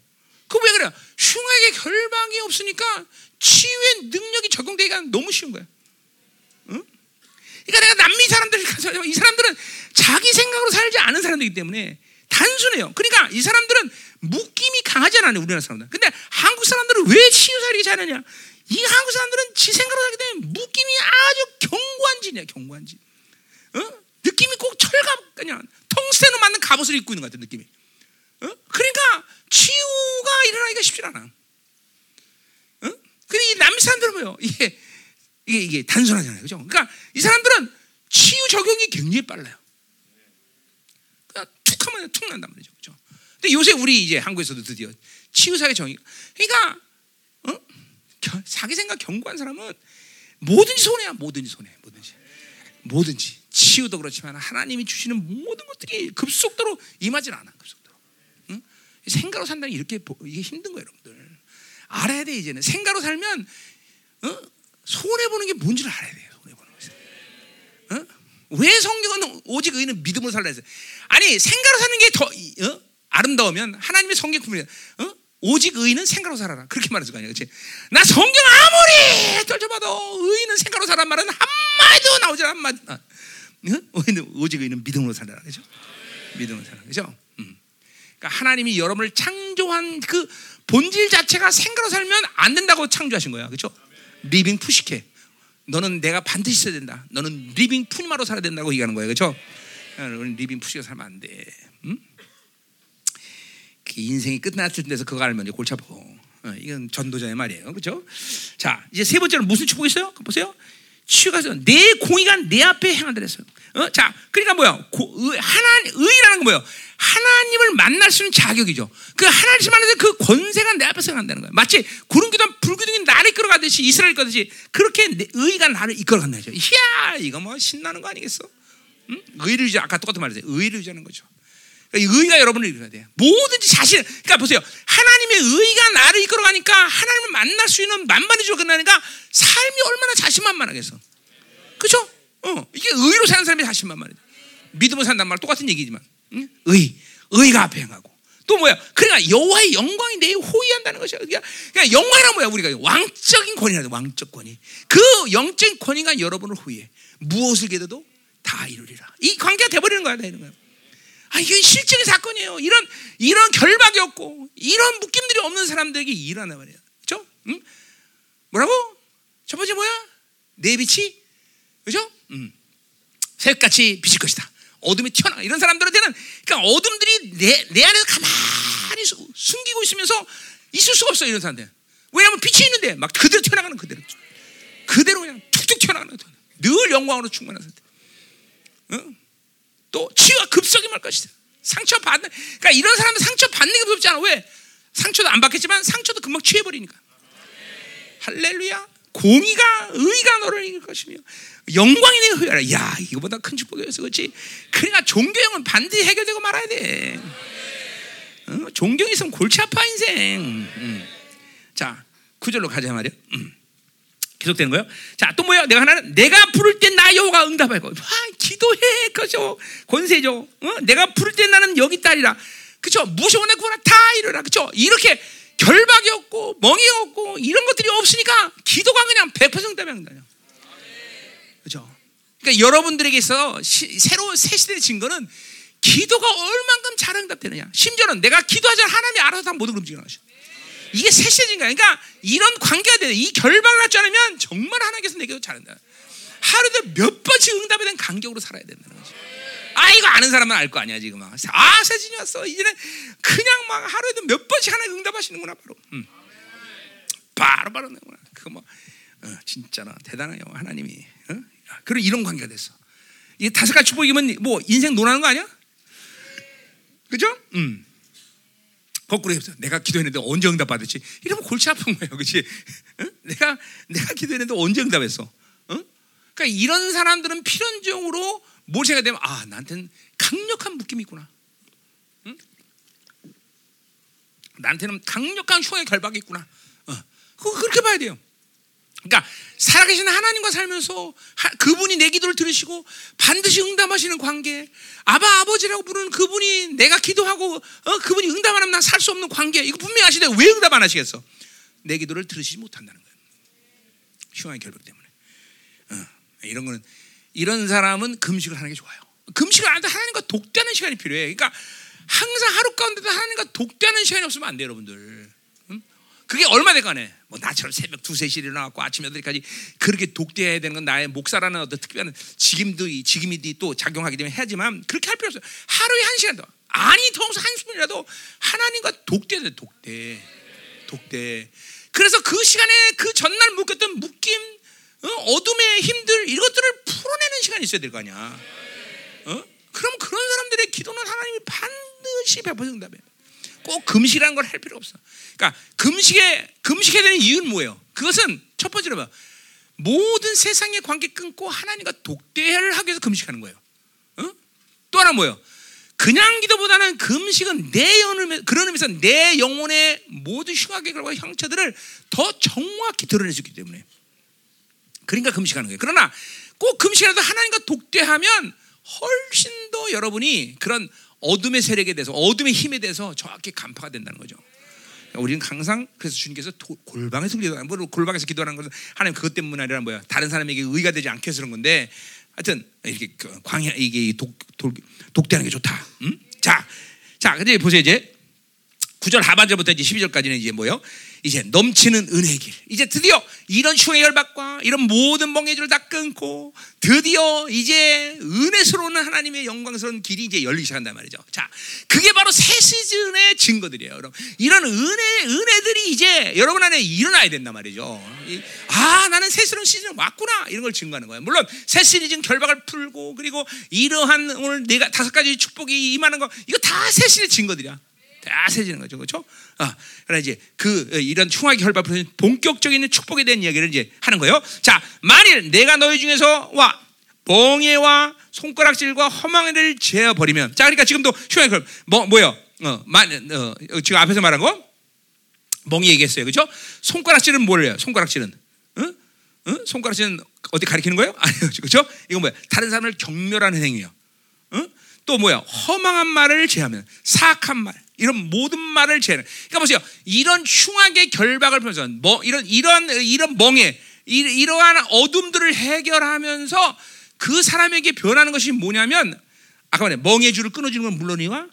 그 왜 그래? 흉하게 결방이 없으니까 치유의 능력이 적용되기가 너무 쉬운 거야. 그러니까 내가 남미 사람들 이 사람들은 자기 생각으로 살지 않은 사람들이기 때문에 단순해요. 그러니까 이 사람들은 묶임이 강하지 않아요. 우리나라 사람들. 근데 한국 사람들은 왜 치유살이 잘하냐? 이 한국 사람들은 지 생각으로 살기 때문에 묶임이 아주 견고한 진이야. 견고한 진. 어? 느낌이 꼭 철갑 그냥 텅스텐으로 만든 갑옷을 입고 있는 것 같은 느낌이. 어? 그러니까 치유가 일어나기가 쉽지 않아. 어? 근데 이 남미 사람들은 뭐요? 이게 이게, 이게 단순하잖아요. 그죠? 그러니까 이 사람들은 치유 적용이 굉장히 빨라요. 그냥 툭 하면 툭 난단 말이죠. 그죠? 근데 요새 우리 이제 한국에서도 드디어 치유사의 정의. 그러니까, 어? 자기 생각 견고한 사람은 뭐든지 손해야. 뭐든지 손해. 뭐든지. 뭐든지. 치유도 그렇지만 하나님이 주시는 모든 것들이 급속도로 임하지 않아. 급속도로. 응? 생가로 산다는 이렇게 이게 힘든 거예요, 여러분들. 알아야 돼, 이제는. 생가로 살면, 어? 손해 보는 게 뭔지를 알아야 돼요. 손해 보는 것을. 어? 왜 성경은 오직 의는 믿음으로 살라 했어요? 아니 생각으로 사는 게 더 어? 아름다우면 하나님의 성경 구절이 어? 오직 의인은 생각으로 살아라. 그렇게 말했을 거 아니야. 그렇지? 나 성경 아무리 펼쳐봐도 의인은 생각으로 살란 말은 한마디도 나오지 않아. 한마디. 아, 어? 의인은, 오직 의인은 믿음으로 살아라. 그죠? 믿음으로 살아라. 그죠? 음. 그러니까 하나님이 여러분을 창조한 그 본질 자체가 생각으로 살면 안 된다고 창조하신 거야. 그렇죠? living psyche. 너는 내가 반드시 있어야 된다. 너는 living pneuma로 살아야 된다고 얘기하는 거예요. 그렇죠? 우리 living psyche 살면 안 돼. 응? 그 인생이 끝났을 때서 그거 알면 골치 아파. 어, 이건 전도자의 말이에요. 그렇죠? 자, 이제 세 번째로 무슨 축복이 있어요? 보세요. 치유가 네 공의가 네 앞에 행한다 그랬어요. 어? 자, 그러니까 뭐야? 하나 의라는 건 뭐예요? 하나님을 만날 수 있는 자격이죠. 그 하나님 만나서 그 권세가 내 앞에서 행한다는 거예요. 마치 구름기둥 불기둥이 나를 이끌어가듯이 이스라엘 거듯이 그렇게 의가 나를 이끌어간다 죠 이야, 이거 뭐 신나는 거 아니겠어? 응? 의를 유지 아까 똑같은 말이죠. 의를 유지하는 거죠. 그러니까 의가 여러분을 이끌어야 돼요. 뭐든지 자신, 그러니까 보세요. 하나님의 의가 나를 이끌어가니까 하나님을 만날 수 있는 줄 끝나니까 삶이 얼마나 자신만만하겠어. 그죠? 어, 이게 의로 사는 사람이 자신만만해. 믿음으로 산단 말 똑같은 얘기지만 응? 의 의가 앞에 행하고 또 뭐야? 그러니까 여호와의 영광이 내 호위한다는 것이야. 그러니까, 그러니까 영광이란 뭐야? 우리가 왕적인 권위라도 왕적 권위. 그 영적인 권위가 여러분을 호위해. 무엇을 기도도 다 이루리라. 이 관계가 돼버리는 거야, 되는 거야. 아, 이게 실증의 사건이에요. 이런 이런 결박이 없고 이런 묶임들이 없는 사람들에게 일어나 말이야. 그렇죠? 응? 뭐라고? 첫 번째 뭐야? 내 빛이 그죠? 음. 새같이 비칠 것이다. 어둠이 튀어나가. 이런 사람들한테는 그러니까 어둠들이 내, 내 안에서 가만히 수, 숨기고 있으면서 있을 수가 없어 이런 사람들. 왜냐하면 빛이 있는데 막 그대로 튀어나가는 그대로. 그대로 그냥 툭툭 튀어나가는 늘 영광으로 충만한 상태. 응? 또 치유가 급속히 말 것이다. 상처 받는 그러니까 이런 사람들 상처 받는 게 무섭지 않아. 왜? 상처도 안 받겠지만 상처도 금방 취해 버리니까. 할렐루야. 공의가 의가 너를 이길 것이며 영광이 내 후회라. 야 이거보다 큰 축복이었어, 그렇지? 그러니까 존경은 반드시 해결되고 말아야 돼. 어? 존경 있으면 골치 아파 인생. 음. 자 구절로 가자 말이야. 음. 계속되는 거예요. 자, 또 뭐야? 내가 하나는 내가 부를 때 나 여호가 응답할 거. 와, 기도해. 그죠? 권세죠. 어? 내가 부를 때 나는 여기 딸이라. 그죠? 무시 원해 구하라 다 이루라. 그죠? 이렇게 결박이 없고 멍이 없고 이런 것들이 없으니까 기도가 그냥 100% 응답이 응답이야. 그죠? 그러니까 여러분들에게 서 새로 새 시대의 증거는 기도가 얼만큼 잘 응답되느냐. 심지어는 내가 기도하자 하나님이 알아서 다 모든 움직이는 것이. 이게 셋째인가? 그러니까 이런 관계가 돼. 이 결박을 하지 않으면 정말 하나님께서 내게도 잘한다. 하루도 몇 번씩 응답에 대한 간격으로 살아야 된다는 거지. 아 이거 아는 사람은 알 거 아니야 지금 아 세진이 왔어 이제는 그냥 막 하루에도 몇 번씩 하나님 응답하시는구나 바로 음. 바로 바로 내구나 그거 뭐 어, 진짜나 대단해요 하나님이 어? 그리고 이런 관계가 됐어 이 다섯 가지 축복이면 뭐 인생 논하는 거 아니야? 그죠? 음. 거꾸로 해서 내가 기도했는데 언제 응답 받았지? 이러면 골치 아픈 거예요, 그렇지? 응? 내가 내가 기도했는데 언제 응답했어? 응? 그러니까 이런 사람들은 필연적으로 모세가 되면 아 나한테는 강력한 묶임이 있구나. 응? 나한테는 강력한 흉의 결박이 있구나. 어. 그렇게 봐야 돼요. 그러니까 살아계신 하나님과 살면서 하, 그분이 내 기도를 들으시고 반드시 응답하시는 관계, 아바 아버지라고 부르는 그분이 내가 기도하고 어, 그분이 응답 안 하면 난 살 수 없는 관계. 이거 분명히 아시는데 왜 응답 안 하시겠어? 내 기도를 들으시지 못한다는 거예요. 흉한 결박 때문에. 어, 이런 거는 이런 사람은 금식을 하는 게 좋아요. 금식을 안 해도 하나님과 독대하는 시간이 필요해. 그러니까 항상 하루 가운데도 하나님과 독대하는 시간이 없으면 안 돼, 여러분들. 그게 얼마 될까네. 뭐 나처럼 새벽 두세 시에 일어나고 아침 여덟까지 그렇게 독대해야 되는 건 나의 목사라는 어떤 특별한 직임도 직임이 또 작용하기 때문에 해야지만 그렇게 할 필요 없어요. 하루에 한 시간 더. 아니 더워서 한숨이라도 하나님과 독대해야 돼. 독대. 독대. 그래서 그 시간에 그 전날 묶였던 묶임, 어? 둠의 힘들 이것들을 풀어내는 시간이 있어야 될 거 아니야. 어? 그럼 그런 사람들의 기도는 하나님이 반드시 응답해. 꼭 금식이라는 걸 할 필요 없어. 그러니까 금식에 금식해야 되는 이유는 뭐예요? 그것은 첫 번째로 봐. 모든 세상의 관계 끊고 하나님과 독대를 하기 위해서 금식하는 거예요. 어? 또 하나 뭐예요? 그냥 기도보다는 금식은 내 영혼을 그런 의미에서 내 영혼의 모든 흉악의 결과 형체들을 더 정확히 있기 때문에 그러니까 금식하는 거예요. 그러나 꼭 금식이라도 하나님과 독대하면 훨씬 더 여러분이 그런 어둠의 세력에 대해서 어둠의 힘에 대해서 정확히 간파가 된다는 거죠. 우리는 항상 그래서 주님께서 골방에서 기도하는 뭐 골방에서 기도하는 것은 하나님 그것 때문 아니라 뭐야 다른 사람에게 의가 되지 않게 해서 건데 하여튼 이렇게 그 광야 이게 독, 독, 독대하는 게 좋다. 음? 자, 자, 근데 보세요 이제 9절 하반절부터 이제 12절까지는 이제 뭐요? 이제 넘치는 은혜의 길. 이제 드디어 이런 흉의 열박과 이런 모든 멍해줄을 다 끊고 드디어 이제 은혜스러운 하나님의 영광스러운 길이 이제 열리기 시작한단 말이죠. 자, 그게 바로 새 시즌의 증거들이에요. 여러분. 이런 은혜, 은혜들이 이제 여러분 안에 일어나야 된단 말이죠. 아, 나는 새 시즌 왔구나. 이런 걸 증거하는 거예요. 물론 새 시즌 결박을 풀고 그리고 이러한 오늘 네가 다섯 가지 축복이 임하는 거 이거 다 새 시즌의 증거들이야. 다 세지는 거죠, 그렇죠? 아, 그러나 이제 그 어, 이런 흉악의 혈박부터 본격적인 축복에 대한 이야기를 이제 하는 거예요. 자, 만일 내가 너희 중에서 와 봉해와 손가락질과 허망을 제어 버리면, 자, 그러니까 지금도 흉악의 혈, 뭐 뭐요? 어, 만, 어, 지금 앞에서 말한 거 멍이 얘기했어요, 그렇죠? 손가락질은 뭐예요? 손가락질은, 응? 응? 손가락질은 어디 가리키는 거예요? [LAUGHS] 아니요, 그렇죠? 이건 뭐야? 다른 사람을 경멸하는 행위예요. 응? 또 뭐야? 허망한 말을 제하면 사악한 말. 이런 모든 말을 제하는. 그러니까 보세요. 이런 흉악의 결박을 보면서 뭐 이런 이런 이런 멍에 이, 이러한 어둠들을 해결하면서 그 사람에게 변하는 것이 뭐냐면 아까 말해 멍의 줄을 끊어주는 건 물론이와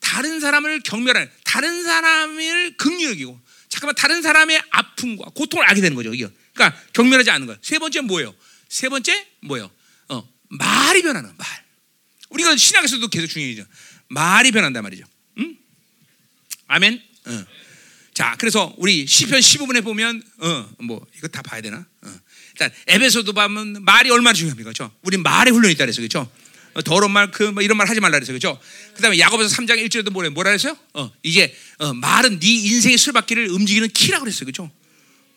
다른 사람을 경멸하는 다른 사람을 긍휼하고 잠깐만 다른 사람의 아픔과 고통을 알게 되는 거죠. 이게 그러니까 경멸하지 않는 거예요. 세 번째 뭐예요? 세 번째 뭐예요? 어, 말이 변하는 말. 우리가 신학에서도 계속 중요하죠. 말이 변한단 말이죠. 응? 아멘. 어. 자, 그래서 우리 시편 15분에 보면 어, 뭐 이거 다 봐야 되나? 어. 일단 에베소도 보면 말이 얼마나 중요합니까? 그렇죠? 우리 말에 훈련이 있다 그래서 그렇죠? 어, 더러운 말, 그, 뭐 이런 말 하지 말라 그래서 그죠? 그 다음에 야고보서 3장 1절에도 뭐래, 뭐라 그랬어요? 어, 이제, 어, 말은 네 인생의 술바퀴를 움직이는 키라고 그랬어요. 그죠?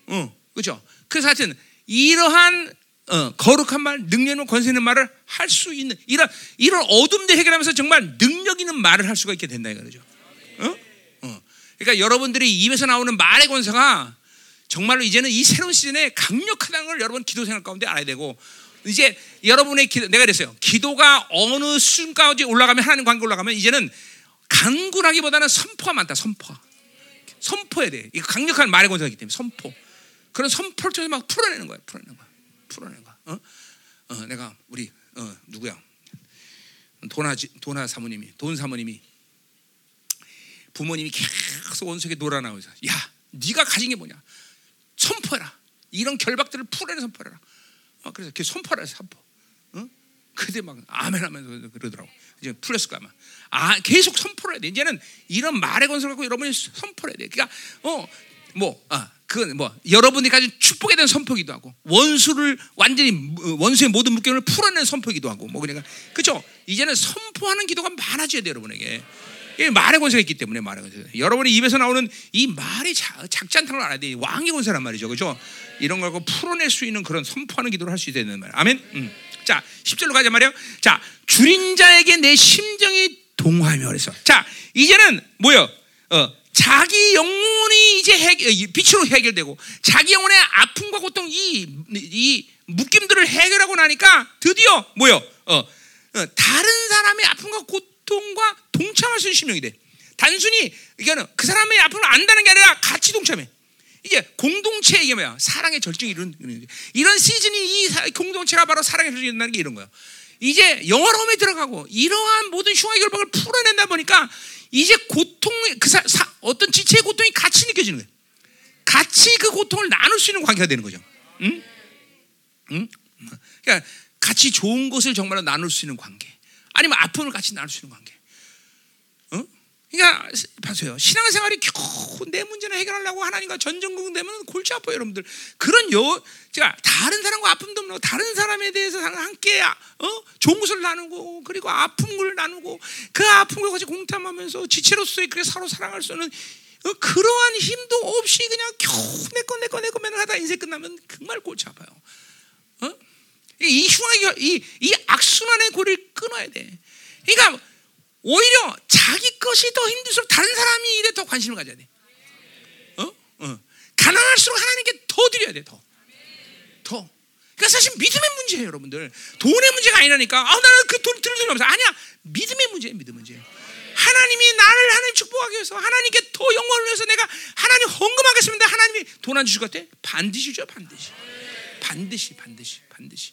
어, 그죠? 그래서 하여튼, 이러한, 어, 거룩한 말, 능력 있는 권세 있는 말을 할 수 있는, 이런, 이런 어둠도 해결하면서 정말 능력 있는 말을 할 수가 있게 된다, 이거죠. 그러니까 여러분들이 입에서 나오는 말의 권세가 정말로 이제는 이 새로운 시즌에 강력하다는 걸 여러분 기도 생활 가운데 알아야 되고, 이제 여러분의 기도, 내가 그랬어요. 기도가 어느 순간까지 올라가면 하나님 관계 올라가면 이제는 간구라기보다는 선포가 많다. 선포. 선포해야 돼. 이거 강력한 말의 권세이기 때문에 선포. 그런 선포를 통해서 막 풀어내는 거야. 풀어내는 거야. 풀어내는 거야. 어? 어, 내가 우리 어, 누구야? 도나 도나 사모님이 돈 사모님이 부모님이 계속 원석에 놀아나오면서 야, 네가 가진 게 뭐냐? 선포해라. 이런 결박들을 풀어내 선포해라. 어, 그래서 그 선포를 선포. 어? 그때 막 아멘 하면서 그러더라고. 이제 풀렸을 까 아마. 아, 계속 선포를 해야 돼. 이제는 이런 말의 건설 갖고 여러분이 선포를 해야 돼. 그러니까, 어, 뭐, 아, 그건 뭐, 여러분이 가진 축복에 대한 선포기도 하고, 원수를 완전히, 원수의 모든 묶임을 풀어내는 선포기도 하고, 뭐, 그러니까, 그죠? 이제는 선포하는 기도가 많아져야 돼, 여러분에게. 이 말의 권세가 있기 때문에 말의 권세. 여러분의 입에서 나오는 이 말이 작, 작지 않다는 걸 알아야 돼. 왕의 권세란 말이죠. 그죠? 이런 걸 풀어낼 수 있는 그런 선포하는 기도를 할 수 있는 다 말이야. 아멘? 음. 자, 10절로 가자 말이에요. 자, 줄인 자에게 내 심정이 동하며 그래서. 자, 이제는 뭐요? 어, 자기 영혼이 이제 해결, 빛으로 해결되고 자기 영혼의 아픔과 고통 이, 이 묶임들을 해결하고 나니까 드디어 뭐요? 어, 어, 다른 사람의 아픔과 고통 과 동참할 수 있는 심령이 돼. 단순히 이거는 그 사람의 아픔을 안다는 게 아니라 같이 동참해. 이게 공동체 이게 뭐야? 사랑의 절정이 이런 이런 시즌이 이 공동체가 바로 사랑의 절정이 된다는 게 이런 거예요. 이제 영화로움에 들어가고 이러한 모든 흉악의 결박을 풀어낸다 보니까 이제 고통 그 사, 사, 어떤 지체의 고통이 같이 느껴지는 거예요. 같이 그 고통을 나눌 수 있는 관계가 되는 거죠. 응? 응? 그러니까 같이 좋은 것을 정말로 나눌 수 있는 관계. 아니면 아픔을 같이 있는 관계. 그러니까 보세요. 신앙생활이 겨우 내 문제를 해결하려고 하나님과 전전긍긍 되면 골치 아파요, 여러분들. 그런 여 제가 다른 사람과 아픔도 없고 다른 사람에 대해서 함께 어? 것을 나누고 그리고 아픔을 나누고 그 아픔을 같이 공탐하면서 지체로서의 그렇게 서로 사랑할 수 있는 어? 그러한 힘도 없이 그냥 겨우 내거 내거 내거 맨날 하다 인생 끝나면 정말 골치 아파요. 어? 이 흉하게 이, 이 악순환의 고리를 끊어야 돼. 그러니까 오히려 자기 것이 더 힘들수록 다른 사람이 일에 더 관심을 가져야 돼. 어? 어. 가난할수록 하나님께 더 드려야 돼, 더. 더. 그러니까 사실 믿음의 문제예요, 여러분들. 돈의 문제가 아니라니까. 아, 나는 그 돈 들을 돈 없어. 아니야. 믿음의 문제예요, 믿음 문제. 하나님이 나를 하나님 축복하기 위해서 하나님께 더 영광을 위해서 내가 하나님 헌금하겠습니다. 하나님이 돈 안 주실 것 같아? 반드시 줘, 반드시. 반드시, 반드시, 반드시.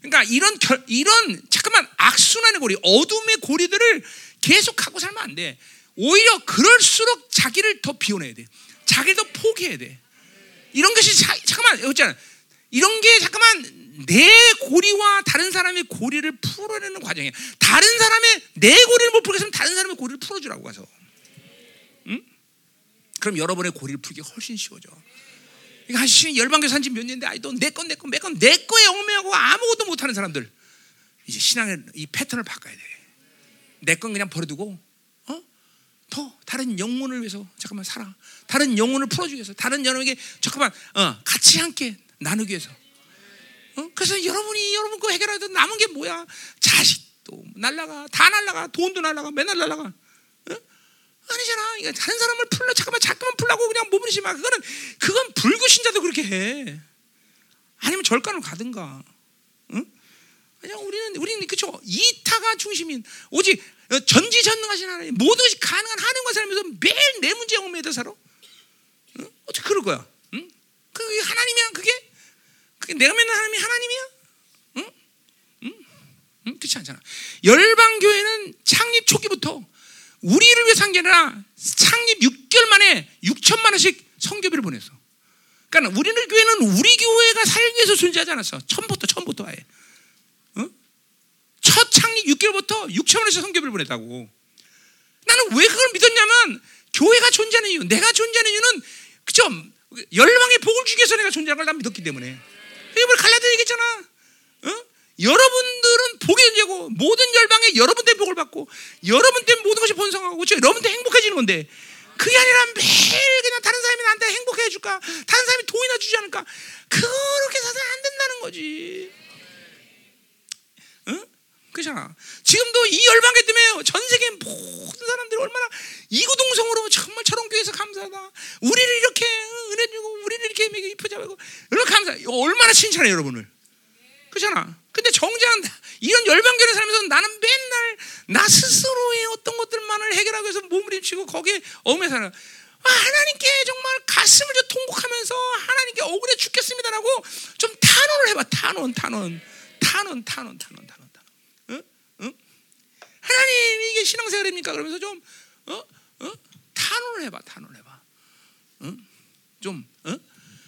그러니까 이런 결, 이런 잠깐만 악순환의 고리, 어둠의 고리들을 계속 갖고 살면 안 돼. 오히려 그럴수록 자기를 더 비워내야 돼. 자기를 더 포기해야 돼. 이런 것이 자, 잠깐만 있잖아. 이런 게 잠깐만 내 고리와 다른 사람의 고리를 풀어내는 과정이야. 다른 사람의 내 고리를 못 풀겠으면 다른 사람의 고리를 풀어주라고 가서. 응? 그럼 여러분의 고리를 풀기 훨씬 쉬워져. 그러니까 한 열방교 산지 몇 년인데 아이 또내건 내건 내건 내 거에 얽매하고 아무것도 못하는 사람들 이제 신앙의 이 패턴을 바꿔야 돼. 내 건 그냥 버려두고 어? 더 다른 영혼을 위해서 잠깐만 살아. 다른 영혼을 풀어주기 위해서 다른 여러분에게 잠깐만 어, 같이 함께 나누기 위해서. 어? 그래서 여러분이 여러분 거 해결하다 남은 게 뭐야? 자식도 날라가 다 날라가 돈도 날라가 맨날 날라가 아니잖아. 이거 다른 사람을 풀려 잠깐만 잠깐만 풀라고 그냥 몸을 심하 그거는 그건 불구 신자도 그렇게 해. 아니면 절간을 가든가. 응? 그냥 우리는 우리는 그죠 이타가 중심인 오직 어, 전지전능하신 하나님 모든 것이 가능한 하나님과 살면서 매일 내 문제 얽매여 살아. 응? 어떻게 그럴 거야? 응? 그 하나님이야 그게? 그게 내가 믿는 하나님이 하나님이야? 응? 응? 응? 그렇지 않잖아. 열방 교회는 창립 초기부터 우리를 위해 산게 아니라 창립 6개월 만에 6천만 원씩 성교비를 보냈어. 그러니까 우리는 교회는 우리 교회가 살기 위해서 존재하지 않았어. 처음부터 처음부터 아예. 첫 창립 6개월부터 6천 원에서 성교비를 보냈다고. 나는 왜 그걸 믿었냐면 교회가 존재하는 이유, 내가 존재하는 이유는 그죠? 열방의 복을 주기 위해서 내가 존재하는 걸 난 믿었기 때문에. 이걸 갈라디아 얘기했잖아. 어? 여러분들은 복의 존재고 모든 열방에 여러분 때 복을 받고 여러분 때 모든 것이 번성하고 그렇죠? 여러분 때 행복해지는 건데 그게 아니라 매일 그냥 다른 사람이 나한테 행복해 해줄까? 다른 사람이 돈이나 주지 않을까? 그렇게 사서 안 된다는 거지. 응? 그렇잖아. 지금도 이 열방계 때문에 전 세계 모든 사람들이 얼마나 이구동성으로 정말 저런 교회에서 감사하다. 우리를 이렇게 은혜 주고 우리를 이렇게 이쁘자고 이렇게 감사. 얼마나 칭찬해 여러분을. 그렇잖아. 근데 정작 이런 열방교를 살면서 나는 맨날 나 스스로의 어떤 것들만을 해결하기 위해서 몸을 치고 거기에 얽매 살아. 아, 하나님께 정말 가슴을 좀 통곡하면서 하나님께 억울해 죽겠습니다라고 좀 탄원을 해봐. 탄원, 탄원, 탄원, 탄원, 탄원, 탄원. 하나님 이게 신앙생활입니까? 그러면서 좀 어? 어? 탄원을 해봐, 탄원을 해봐. 어? 좀 어?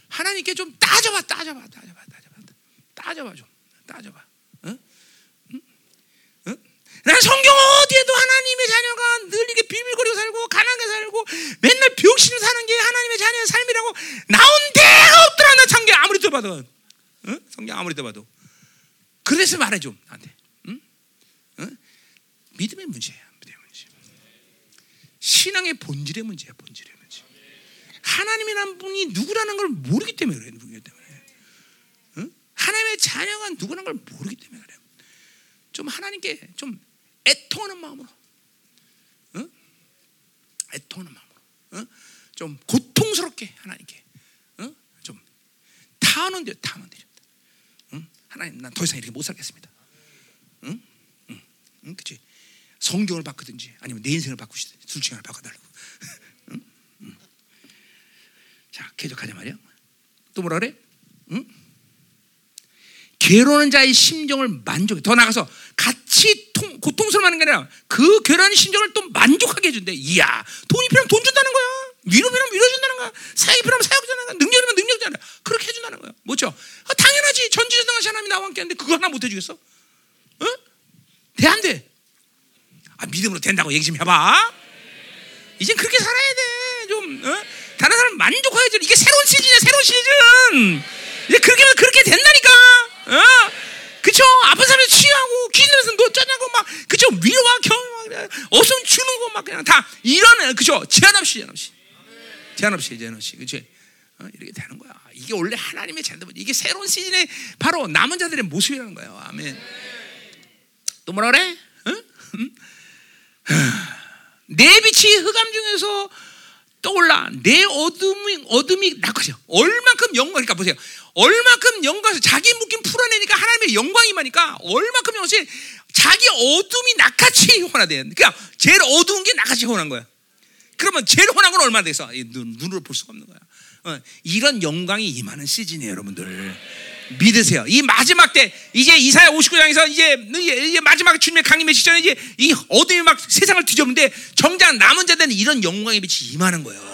하나님께 좀 따져봐, 따져봐, 따져봐, 따져봐, 따져봐 좀, 따져봐. 어? 어? 난 성경 어디에도 하나님의 자녀가 늘 이게 비밀거리고 살고 가난하게 살고 맨날 병신을 사는 게 하나님의 자녀의 삶이라고 나온 데가 없더라 나 성경 아무리 들어봐도 어? 성경 아무리 들어봐도 그래서 말해 좀 나한테 믿음의 문제야. 믿음의 문제. 신앙의 본질의 문제야. 본질의 문제. 하나님이란 분이 누구라는 걸 모르기 때문에 그래. 누구기 때문에. 응? 하나님의 자녀가 누구라는 걸 모르기 때문에 그래. 좀 하나님께 좀 애통하는 마음으로. 응? 애통하는 마음으로. 응? 좀 고통스럽게 하나님께. 응? 좀 타는 데 타는 데. 응? 하나님 난 더 이상 이렇게 못 살겠습니다. 응? 응? 응? 그치? 성경을 바꾸든지 아니면 내 인생을 바꾸시든지 둘 중에 하나 바꿔달라고. [LAUGHS] 응? 응. 자, 계속하자 말이야. 또 뭐라 그래? 응? 괴로운 자의 심정을 만족해. 더 나가서 같이 통, 고통스러워하는 게 아니라 그 괴로운 심정을 또 만족하게 해준대. 이야, 돈이 필요하면 돈 준다는 거야. 위로 필요하면 위로 준다는 거야. 사역이 필요하면 사역 준다는 거야. 능력이면 능력 준다는 거야. 그렇게 해준다는 거야. 뭐죠? 아, 당연하지. 전지전능하신 하나님이 나와 함께 하는데 그거 하나 못 해주겠어? 응? 돼, 안 돼? 아, 믿음으로 된다고 얘기 좀 해봐. 이젠 그렇게 살아야 돼. 좀 어? 다른 사람 만족해야지. 이게 새로운 시즌이야, 새로운 시즌. 이제 그렇게 그렇게 된다니까. 어? 그쵸? 아픈 사람이 취하고 귀신에서 너 짜냐고 막 그쵸? 위로와 그래. 없으면 주는 거 막 그냥 다 이런 그쵸? 제한 없이 제한 없이 제한 없이 제한 없이 그치? 어? 이렇게 되는 거야. 이게 원래 하나님의 잔도 이게 새로운 시즌의 바로 남은 자들의 모습이라는 거예요. 아멘. 또 뭐라 그래? 응? 내 빛이 흑암 중에서 떠올라 내 어둠이 어둠이 낙하죠. 얼만큼 영광 그러니까 보세요. 얼만큼 영광에서 자기 묶임 풀어내니까 하나님의 영광이 많으니까 얼만큼 영광이 자기 어둠이 낙하치 혼하대. 그러니까 제일 어두운 게 낙하치 혼한 거야. 그러면 제일 혼한 건 얼마나 돼서 눈, 눈으로 볼 수가 없는 거야. 어, 이런 영광이 임하는 시즌이에요, 여러분들. 믿으세요. 이 마지막 때 이제 이사야 59장에서 이제, 이제 마지막 주님의 강림의 직전에 이제 이 어둠이 막 세상을 뒤덮는데 정작 남은 자들은 이런 영광의 빛이 임하는 거예요.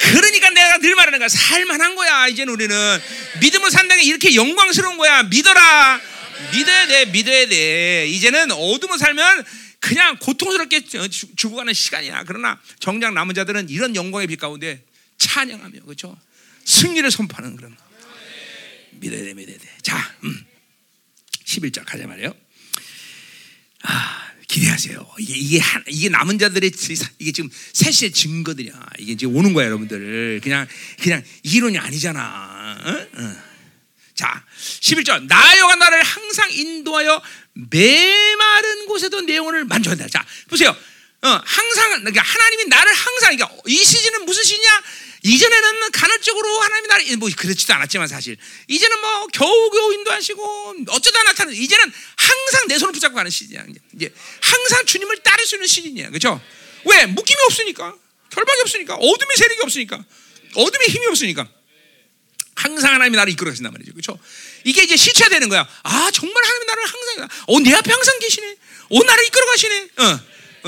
그러니까 내가 늘 말하는 거야. 살만한 거야. 이제는 우리는 믿음으로 산다는 게 이렇게 영광스러운 거야. 믿어라. 믿어야 돼. 믿어야 돼. 이제는 어둠을 살면 그냥 고통스럽게 죽어가는 시간이야. 그러나 정작 남은 자들은 이런 영광의 빛 가운데 찬양하며 그렇죠. 승리를 선포하는 그런. 믿어야 돼, 믿어야 돼. 자, 음. 11절 가자 말이에요. 아, 기대하세요. 이게, 이게, 한, 이게 남은 자들의, 이게 지금 셋의 증거들이야. 이게 이제 오는 거야, 여러분들. 그냥, 그냥 이론이 아니잖아. 어? 어. 자, 11절. 나여가 나를 항상 인도하여 메마른 곳에도 내 영혼을 만족한다. 자, 보세요. 어, 항상, 그러니까 하나님이 나를 항상, 그러니까 이 시즌은 무슨 시냐? 이전에는 간헐적으로 하나님이 나를 뭐 그렇지도 않았지만 사실 이제는 뭐 겨우 겨우 인도하시고 어쩌다 나타나 이제는 항상 내 손을 붙잡고 가는 시즌이야. 이제 항상 주님을 따를 수 있는 시즌이야. 그렇죠? 왜? 묶임이 없으니까. 결박이 없으니까. 어둠의 세력이 없으니까. 어둠의 힘이 없으니까. 항상 하나님이 나를 이끌어 가신단 말이죠. 그렇죠? 이게 이제 실체되는 거야. 아, 정말 하나님이 나를 항상 어, 내 앞에 항상 계시네. 어, 나를 이끌어 가시네. 어.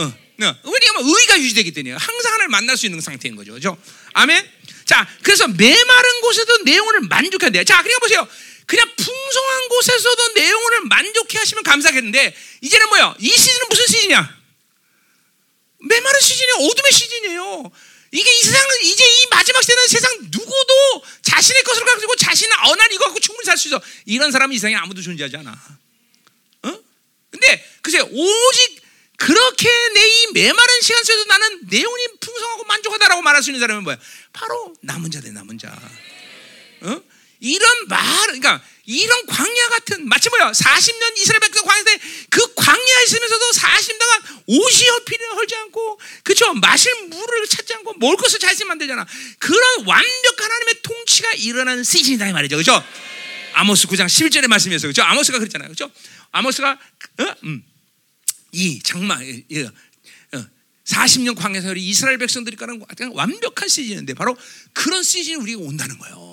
어. 어. 왜냐하면 의가 유지되기 때문에 항상 하나님을 만날 수 있는 상태인 거죠. 그렇죠? 아멘. 자, 그래서 메마른 곳에도 내용을 만족한대. 자, 그러니까 보세요. 그냥 풍성한 곳에서도 내용을 만족해 하시면 감사하겠는데 이제는 뭐야? 이 시즌은 무슨 시즌이야? 메마른 시즌이 어둠의 시즌이에요. 이게 이 세상은 이제 이 마지막 때는 세상 누구도 자신의 것을 가지고 자신은 어난 이거 갖고 충분히 살 수 있어. 이런 사람이 이 세상에 아무도 존재하지 않아. 어? 근데 글쎄 오직 그렇게 내 이 메마른 시간 속에서 나는 내 영혼이 풍성하고 만족하다라고 말할 수 있는 사람은 뭐야? 바로 남은 자대 남은 자. 어? 이런 말, 그러니까 이런 광야 같은 마치 뭐야? 40년 이스라엘 백성 광야 때그 광야에 있으면서도 40년 동안 옷이 헐피를 헐지 않고, 그쵸? 마실 물을 찾지 않고 먹을 것을 잘 쓰면 안 되잖아. 그런 완벽한 하나님의 통치가 일어나는 시즌이다 이 말이죠, 그죠? 아모스 9장 11절의 말씀이었어요, 그죠? 아모스가 그랬잖아요, 그죠? 아모스가 어? 음. 이 장마, 예, 어, 40년 광야 세월이 이스라엘 백성들이 가는 완벽한 시즌인데 바로 그런 시즌이 우리가 온다는 거예요.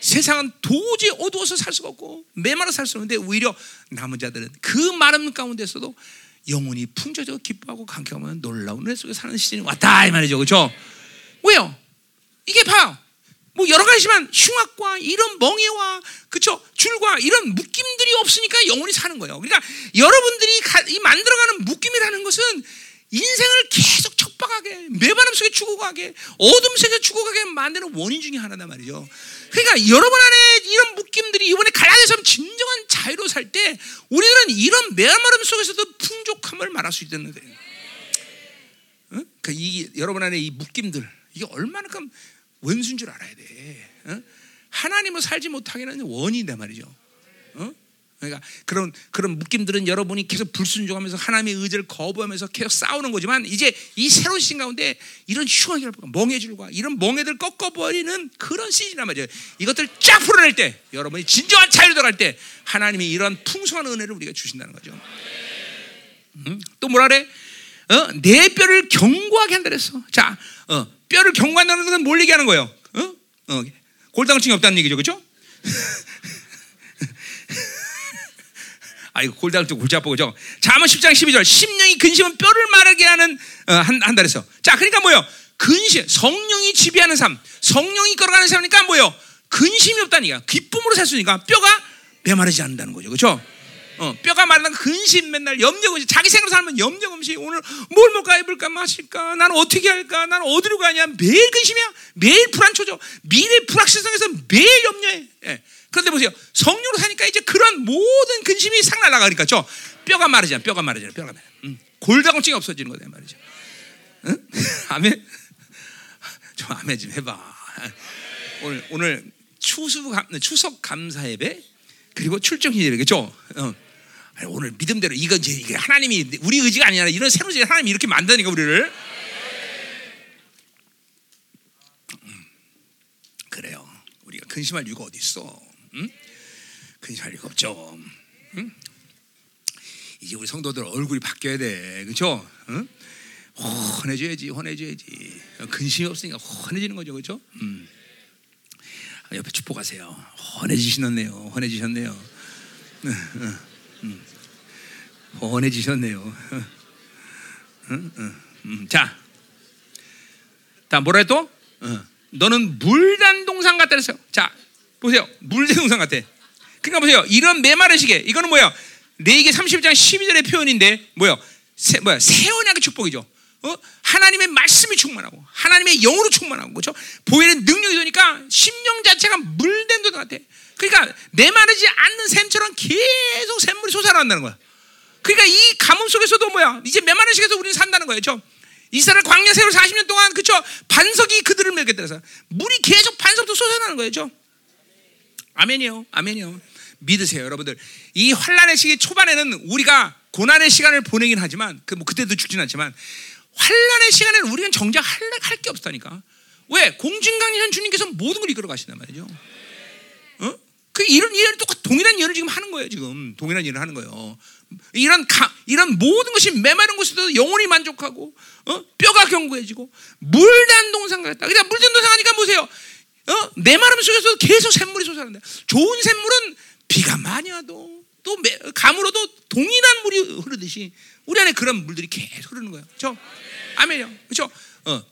세상은 도저히 어두워서 살 수가 없고 메마르 살수 없는데 오히려 남은 자들은 그 마름 가운데서도 영혼이 풍조적으로 기뻐하고 감격하면 놀라운 은혜 속에 사는 시즌이 왔다 이 말이죠, 그렇죠? 왜요? 이게 봐요. 뭐 여러 가지지만 흉악과 이런 멍해와 그쵸 줄과 이런 묶임들이 없으니까 영혼이 사는 거예요. 그러니까 여러분들이 이 만들어가는 묶임이라는 것은 인생을 계속 척박하게 매바람 속에 죽어가게 어둠 속에 죽어가게 만드는 원인 중에 하나단 말이죠. 그러니까 여러분 안에 이런 묶임들이 이번에 갈라져서 진정한 자유로 살 때 우리들은 이런 매마름 속에서도 풍족함을 말할 수 거예요. 어? 그러니까 이 여러분 안에 이 묶임들 이게 얼마나 큼 원수인 줄 알아야 돼. 어? 하나님을 살지 못하게는 원인이단 말이죠. 어? 그러니까 그런 그런 묶임들은 여러분이 계속 불순종하면서 하나님의 의지를 거부하면서 계속 싸우는 거지만 이제 이 새로운 시즌 가운데 이런 흉하게 멍해줄과 이런 멍해들 꺾어버리는 그런 시즌이란 말이에요. 이것들 쫙 풀어낼 때 여러분이 진정한 자유로 들어갈 때 하나님이 이런 풍성한 은혜를 우리가 주신다는 거죠. 음? 또 뭐라 그래? 어? 내 뼈를 견고하게 한다 그랬어. 자, 어, 뼈를 견고한다는 건 뭘 얘기하는 거예요? 어? 어, 골다공증이 없다는 얘기죠, 그렇죠? 아, 이거 골다공증 골치 아프고, 죠 잠언 10장 12절. 심령이 근심은 뼈를 마르게 하는, 어, 한, 한다 그랬어. 자, 그러니까 뭐요? 근심, 성령이 지배하는 삶, 성령이 걸어가는 삶이니까 뭐요? 근심이 없다니까. 기쁨으로 살수 있으니까 뼈가 메마르지 않는다는 거죠. 그렇죠? 어, 뼈가 마르는 근심 맨날 염려 금시 자기 생각으로 살면 염려 금시 오늘 뭘 먹을까 입을까 마실까 나는 어떻게 할까 나는 어디로 가냐. 매일 근심이야. 매일 불안초죠. 미래 불확실성에서 매일 염려해. 예. 그런데 보세요. 성령으로 사니까 이제 그런 모든 근심이 싹 날아가니까 죠 뼈가 마르잖아. 뼈가 마르잖아. 뼈가 마르 음. 골다공증이 없어지는 거다 말이죠. 응? [LAUGHS] 아멘? 좀 아멘 좀 해봐. 오늘 오늘 추수 추석 감사 예배 그리고 출정 예배. 그죠? 어. 오늘 믿음대로 이건 이제 이게 하나님이 우리 의지가 아니라 이런 새로운 지 하나님이 이렇게 만드니까 우리를 음, 그래요. 우리가 근심할 이유가 어디 있어? 응? 근심할 이유가 없죠. 응? 이제 우리 성도들 얼굴이 바뀌어야 돼, 그렇죠? 응? 헌해줘야지, 헌해줘야지. 근심이 없으니까 헌해지는 거죠, 그렇죠? 음. 옆에 축복하세요. 헌해지셨네요, 헌해지셨네요. [LAUGHS] 응, 응, 응. 응, 응, 응. 자, 자 뭐라 또? 어. 너는 물단 동상 같다 그랬어요. 자, 보세요. 물단 동상 같아. 그러니까 보세요. 이런 메마른 시계. 이거는 뭐야? 레이기 30장 12절의 표현인데 뭐야? 새, 뭐야? 새 언약의 축복이죠. 어? 하나님의 말씀이 충만하고 하나님의 영으로 충만하고 그렇죠? 보이는 능력이 되니까 심령 자체가 물된 것 같아. 그러니까 메마르지 않는 샘처럼 계속 샘물이 솟아난다는 거야. 그러니까 이 가뭄 속에서도 뭐야? 이제 메마른 시에서 우리는 산다는 거예요. 이스라엘 광야 세월 40년 동안 그렇죠? 반석이 그들을 먹였다 그래서 물이 계속 반석도 솟아나는 거예요. 아멘이요. 아멘이요. 믿으세요, 여러분들. 이 환란의 시기 초반에는 우리가 고난의 시간을 보내긴 하지만 그 뭐 그때도 죽진 않지만 환란의 시간에는 우리는 정작 할게 없다니까. 왜? 공중강리한 주님께서 모든 걸 이끌어 가신단 말이죠. 어? 그 이런 이런 똑같 동일한 일을 지금 하는 거예요. 지금 동일한 일을 하는 거예요. 이런 가, 이런 모든 것이 메마른 곳에도 영혼이 만족하고 어? 뼈가 견고해지고 물단 동상 같다. 그냥 물단 동상 하니까 보세요. 어? 메마름 속에서 계속 샘물이 솟아난다. 좋은 샘물은 비가 많이 와도 또 매, 감으로도 동일한 물이 흐르듯이 우리 안에 그런 물들이 계속 흐르는 거예요. 그렇죠? 아멘요. 그렇죠? 어.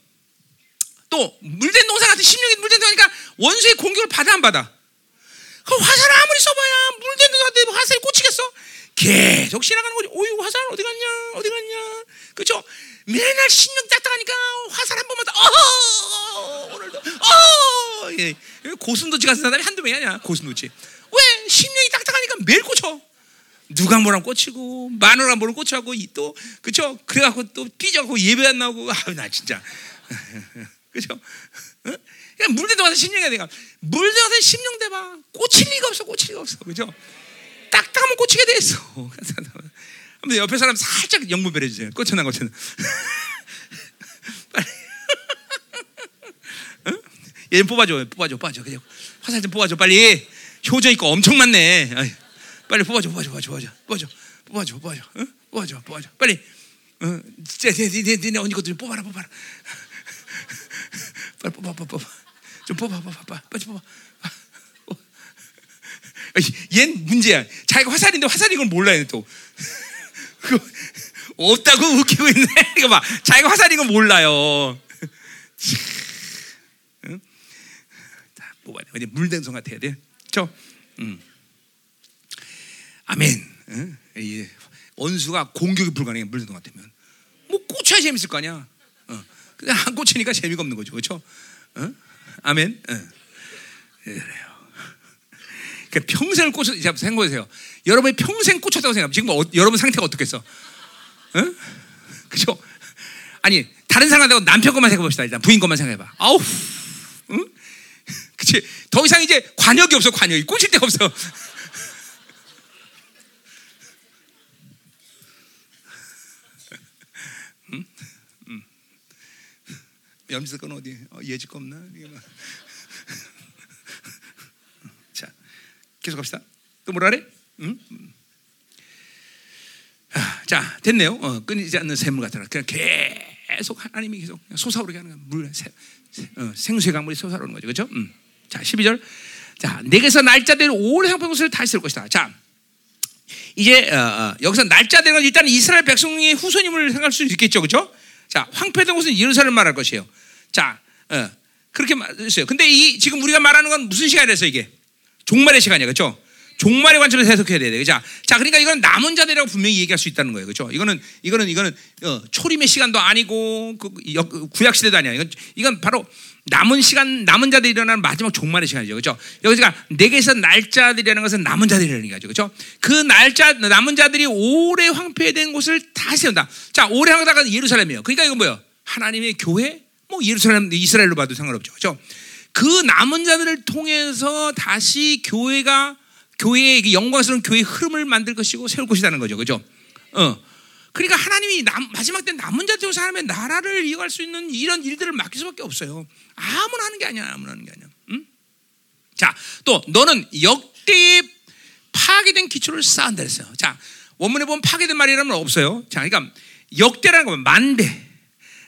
또 물된 동상 같은 심령이 물된 동상이니까 원수의 공격을 받아 안 받아? 그 화살 아무리 써봐야 물된 동상한테 화살이 꽂히겠어? 계속 지나가는 거지. 오이 화살 어디 갔냐? 어디 갔냐? 그렇죠? 맨날 심령 딱딱하니까 화살 한 번만 더. 어, 오늘도. 어, 예. 고슴도치 같은 사람이 한두 명이 아니야. 고슴도치. 왜 심령이 딱딱하니까 매일 꽂혀. 누가 뭐랑 꽂히고 마누라 뭐랑 꽂혀고 또 그쵸 그래갖고 또 삐져갖고 예배 안 나오고 아나 진짜 그죠 어? 그냥 물대도 와서 심령이 내가 물대 와서 심령 대봐 꽂힐 리가 없어 꽂힐 리가 없어 그죠 딱딱하면 꽂히게 돼 있어 한번 옆에 사람 살짝 영분별 해 주세요 꽂혔나 꽂혔나 빨리 어? 얘 뽑아줘 뽑아줘 뽑아줘 그냥 화살 좀 뽑아줘 빨리 효저 있고 엄청 많네. 빨리 뽑아줘, 뽑아줘, 뽑아줘, 뽑아줘, 뽑아줘, 뽑아줘, 뽑아줘, 응? 뽑아줘, 뽑아줘, 빨리. 어, 진짜 니네 니네 언니 것도 좀 뽑아라, 뽑아라. 빨리 뽑아, 뽑아, 뽑아. 좀 뽑아, 뽑아, 뽑아, 빨리 뽑아. 얜 문제야. 자기가 화살인데 화살인 걸 몰라요 또. [LAUGHS] 없다고 웃기고 있네. [LAUGHS] 이거 봐. 자기가 화살인 걸 몰라요. [LAUGHS] 응? 자, 뽑아야 돼. 물den성 같아야 돼. 저, 음. 아멘. 응? 원수가 공격이 불가능해 물든 같으면 뭐 꽂혀야 재밌을 거 아니야. 어. 근데 안 꽂히니까 재미가 없는 거죠? 어? 아멘. 어. 그래요. 그러니까 평생을 꽂혀 생각해보세요. 여러분이 평생 꽂혔다고 생각하면 지금 어, 여러분 상태가 어떻겠어? 어? [LAUGHS] 그죠? 아니 다른 사람하고 남편 것만 생각해봅시다. 일단 부인 것만 생각해봐. 아우, 응? [LAUGHS] 그치? 더 이상 이제 관역이 없어, 관역이 꽂힐 데가 없어. [LAUGHS] 염색 건 어디? 어, 예지거 없나? 자, 계속 갑시다. 또 뭐라 그래? 응? 아, 자, 됐네요. 어, 끊이지 않는 샘물 같더라. 그냥 계속 하나님이 계속 솟아오르게 하는 거야. 물, 어, 생수의 강물이 솟아오르는 거죠. 그렇죠? 음. 자, 12절. 자, 내게서 날짜대로 오래 상품 것을 다시 쓸 것이다. 자, 이제 어, 어, 여기서 날짜대로 일단 이스라엘 백성의 후손임을 생각할 수 있겠죠. 그렇죠? 자, 황폐된 곳은 예루살렘 말할 것이에요. 자, 어, 그렇게 말했어요. 근데 이 지금 우리가 말하는 건 무슨 시간이라서 이게 종말의 시간이야, 그렇죠? 종말의 관점에서 해석해야 돼. 자, 자, 그러니까 이건 남은 자들이라고 분명히 얘기할 수 있다는 거예요, 그렇죠? 이거는 이거는 이거는 어, 초림의 시간도 아니고 그, 구약 시대도 아니야. 이건 이건 바로 남은 시간, 남은 자들이 일어나는 마지막 종말의 시간이죠, 그렇죠? 여기가 내게서 날짜들이라는 것은 남은 자들이라는 거죠, 그렇죠? 그 날짜 남은 자들이 오래 황폐된 곳을 다시 세운다. 자, 오래 황폐가 예루살렘이에요. 그러니까 이건 뭐예요? 하나님의 교회, 뭐 예루살렘, 이스라엘로 봐도 상관없죠, 그렇죠? 그 남은 자들을 통해서 다시 교회가 교회의 영광스러운 교회의 흐름을 만들 것이고 세울 것이라는 거죠, 그렇죠? 어. 그러니까 하나님이 남, 마지막 때 남은 자들 사람의 나라를 이어갈 수 있는 이런 일들을 맡길 수밖에 없어요. 아무나 하는 게 아니야, 아무나 하는 게 아니야. 응? 자, 또 너는 역대의 파괴된 기초를 쌓은다 그랬어요. 자, 원문에 보면 파괴된 말이라면 없어요. 자, 그러니까 역대라는 건 만대.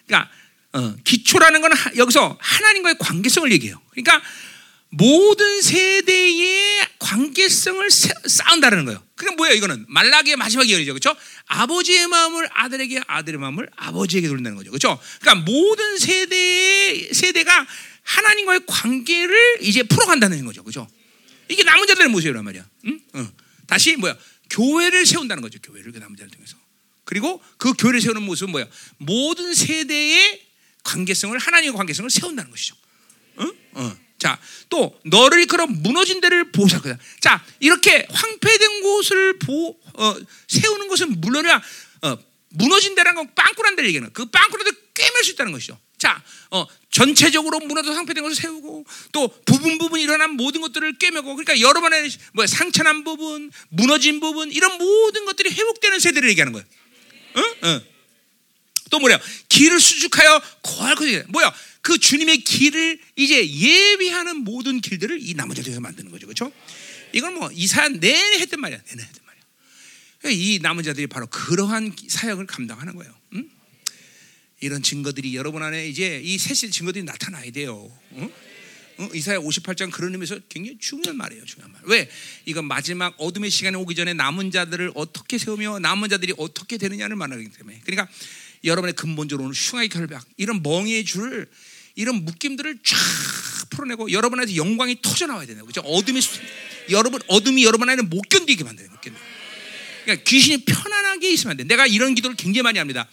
그러니까 어, 기초라는 건 여기서 하나님과의 관계성을 얘기해요. 그러니까 모든 세대의 관계성을 쌓은다는 거예요. 그게 뭐예요? 이거는 말라기의 마지막 예언이죠, 그렇죠? 아버지의 마음을 아들에게, 아들의 마음을 아버지에게 돌린다는 거죠, 그렇죠? 그러니까 모든 세대의 세대가 하나님과의 관계를 이제 풀어간다는 거죠, 그렇죠? 이게 남은 자들의 모습이란 말이야. 응? 응. 다시 뭐야? 교회를 세운다는 거죠, 교회를 그 남은 자들 통해서. 그리고 그 교회를 세우는 모습은 뭐야? 모든 세대의 관계성을 하나님의 관계성을 세운다는 것이죠. 응? 어. 자, 또 너를 이끌어 무너진 데를 보호할 거다. 자, 이렇게 황폐된 곳을 보, 어, 세우는 것은 물론이야 어, 무너진 데라는 건 빵꾸란 데를 얘기하는 그 빵꾸라도 꿰맬 수 있다는 것이죠. 자, 어, 전체적으로 무너져 상폐된 것을 세우고 또 부분 부분 일어난 모든 것들을 꿰매고 그러니까 여러 번의 뭐 상처난 부분, 무너진 부분 이런 모든 것들이 회복되는 세대를 얘기하는 거예요. 어? 어. 또 뭐래요? 길을 수축하여 거할 것이 뭐야? 그 주님의 길을 이제 예비하는 모든 길들을 이 나머지 자에서 만드는 거죠. 그렇죠? 이건 뭐 이사야 내내 했단 말이야. 내내 했단 말이야. 이 남은 자들이 바로 그러한 사역을 감당하는 거예요. 응? 이런 증거들이 여러분 안에 이제 이 셋의 증거들이 나타나야 돼요. 응? 어? 이사야 58장 그런 의미에서 굉장히 중요한 말이에요. 중요한 말. 왜? 이건 마지막 어둠의 시간이 오기 전에 남은 자들을 어떻게 세우며 남은 자들이 어떻게 되느냐를 말하기 때문에. 그러니까 여러분의 근본적으로 오는 흉악의 결박, 이런 멍의 줄, 이런 묶임들을 쫙 풀어내고 여러분 안에서 영광이 터져 나와야 되는 거죠. 어둠이 여러분 어둠이 여러분 안에 못 견디게 만드는 거예요. 그러니까 귀신이 편안하게 있으면 안 돼. 내가 이런 기도를 굉장히 많이 합니다.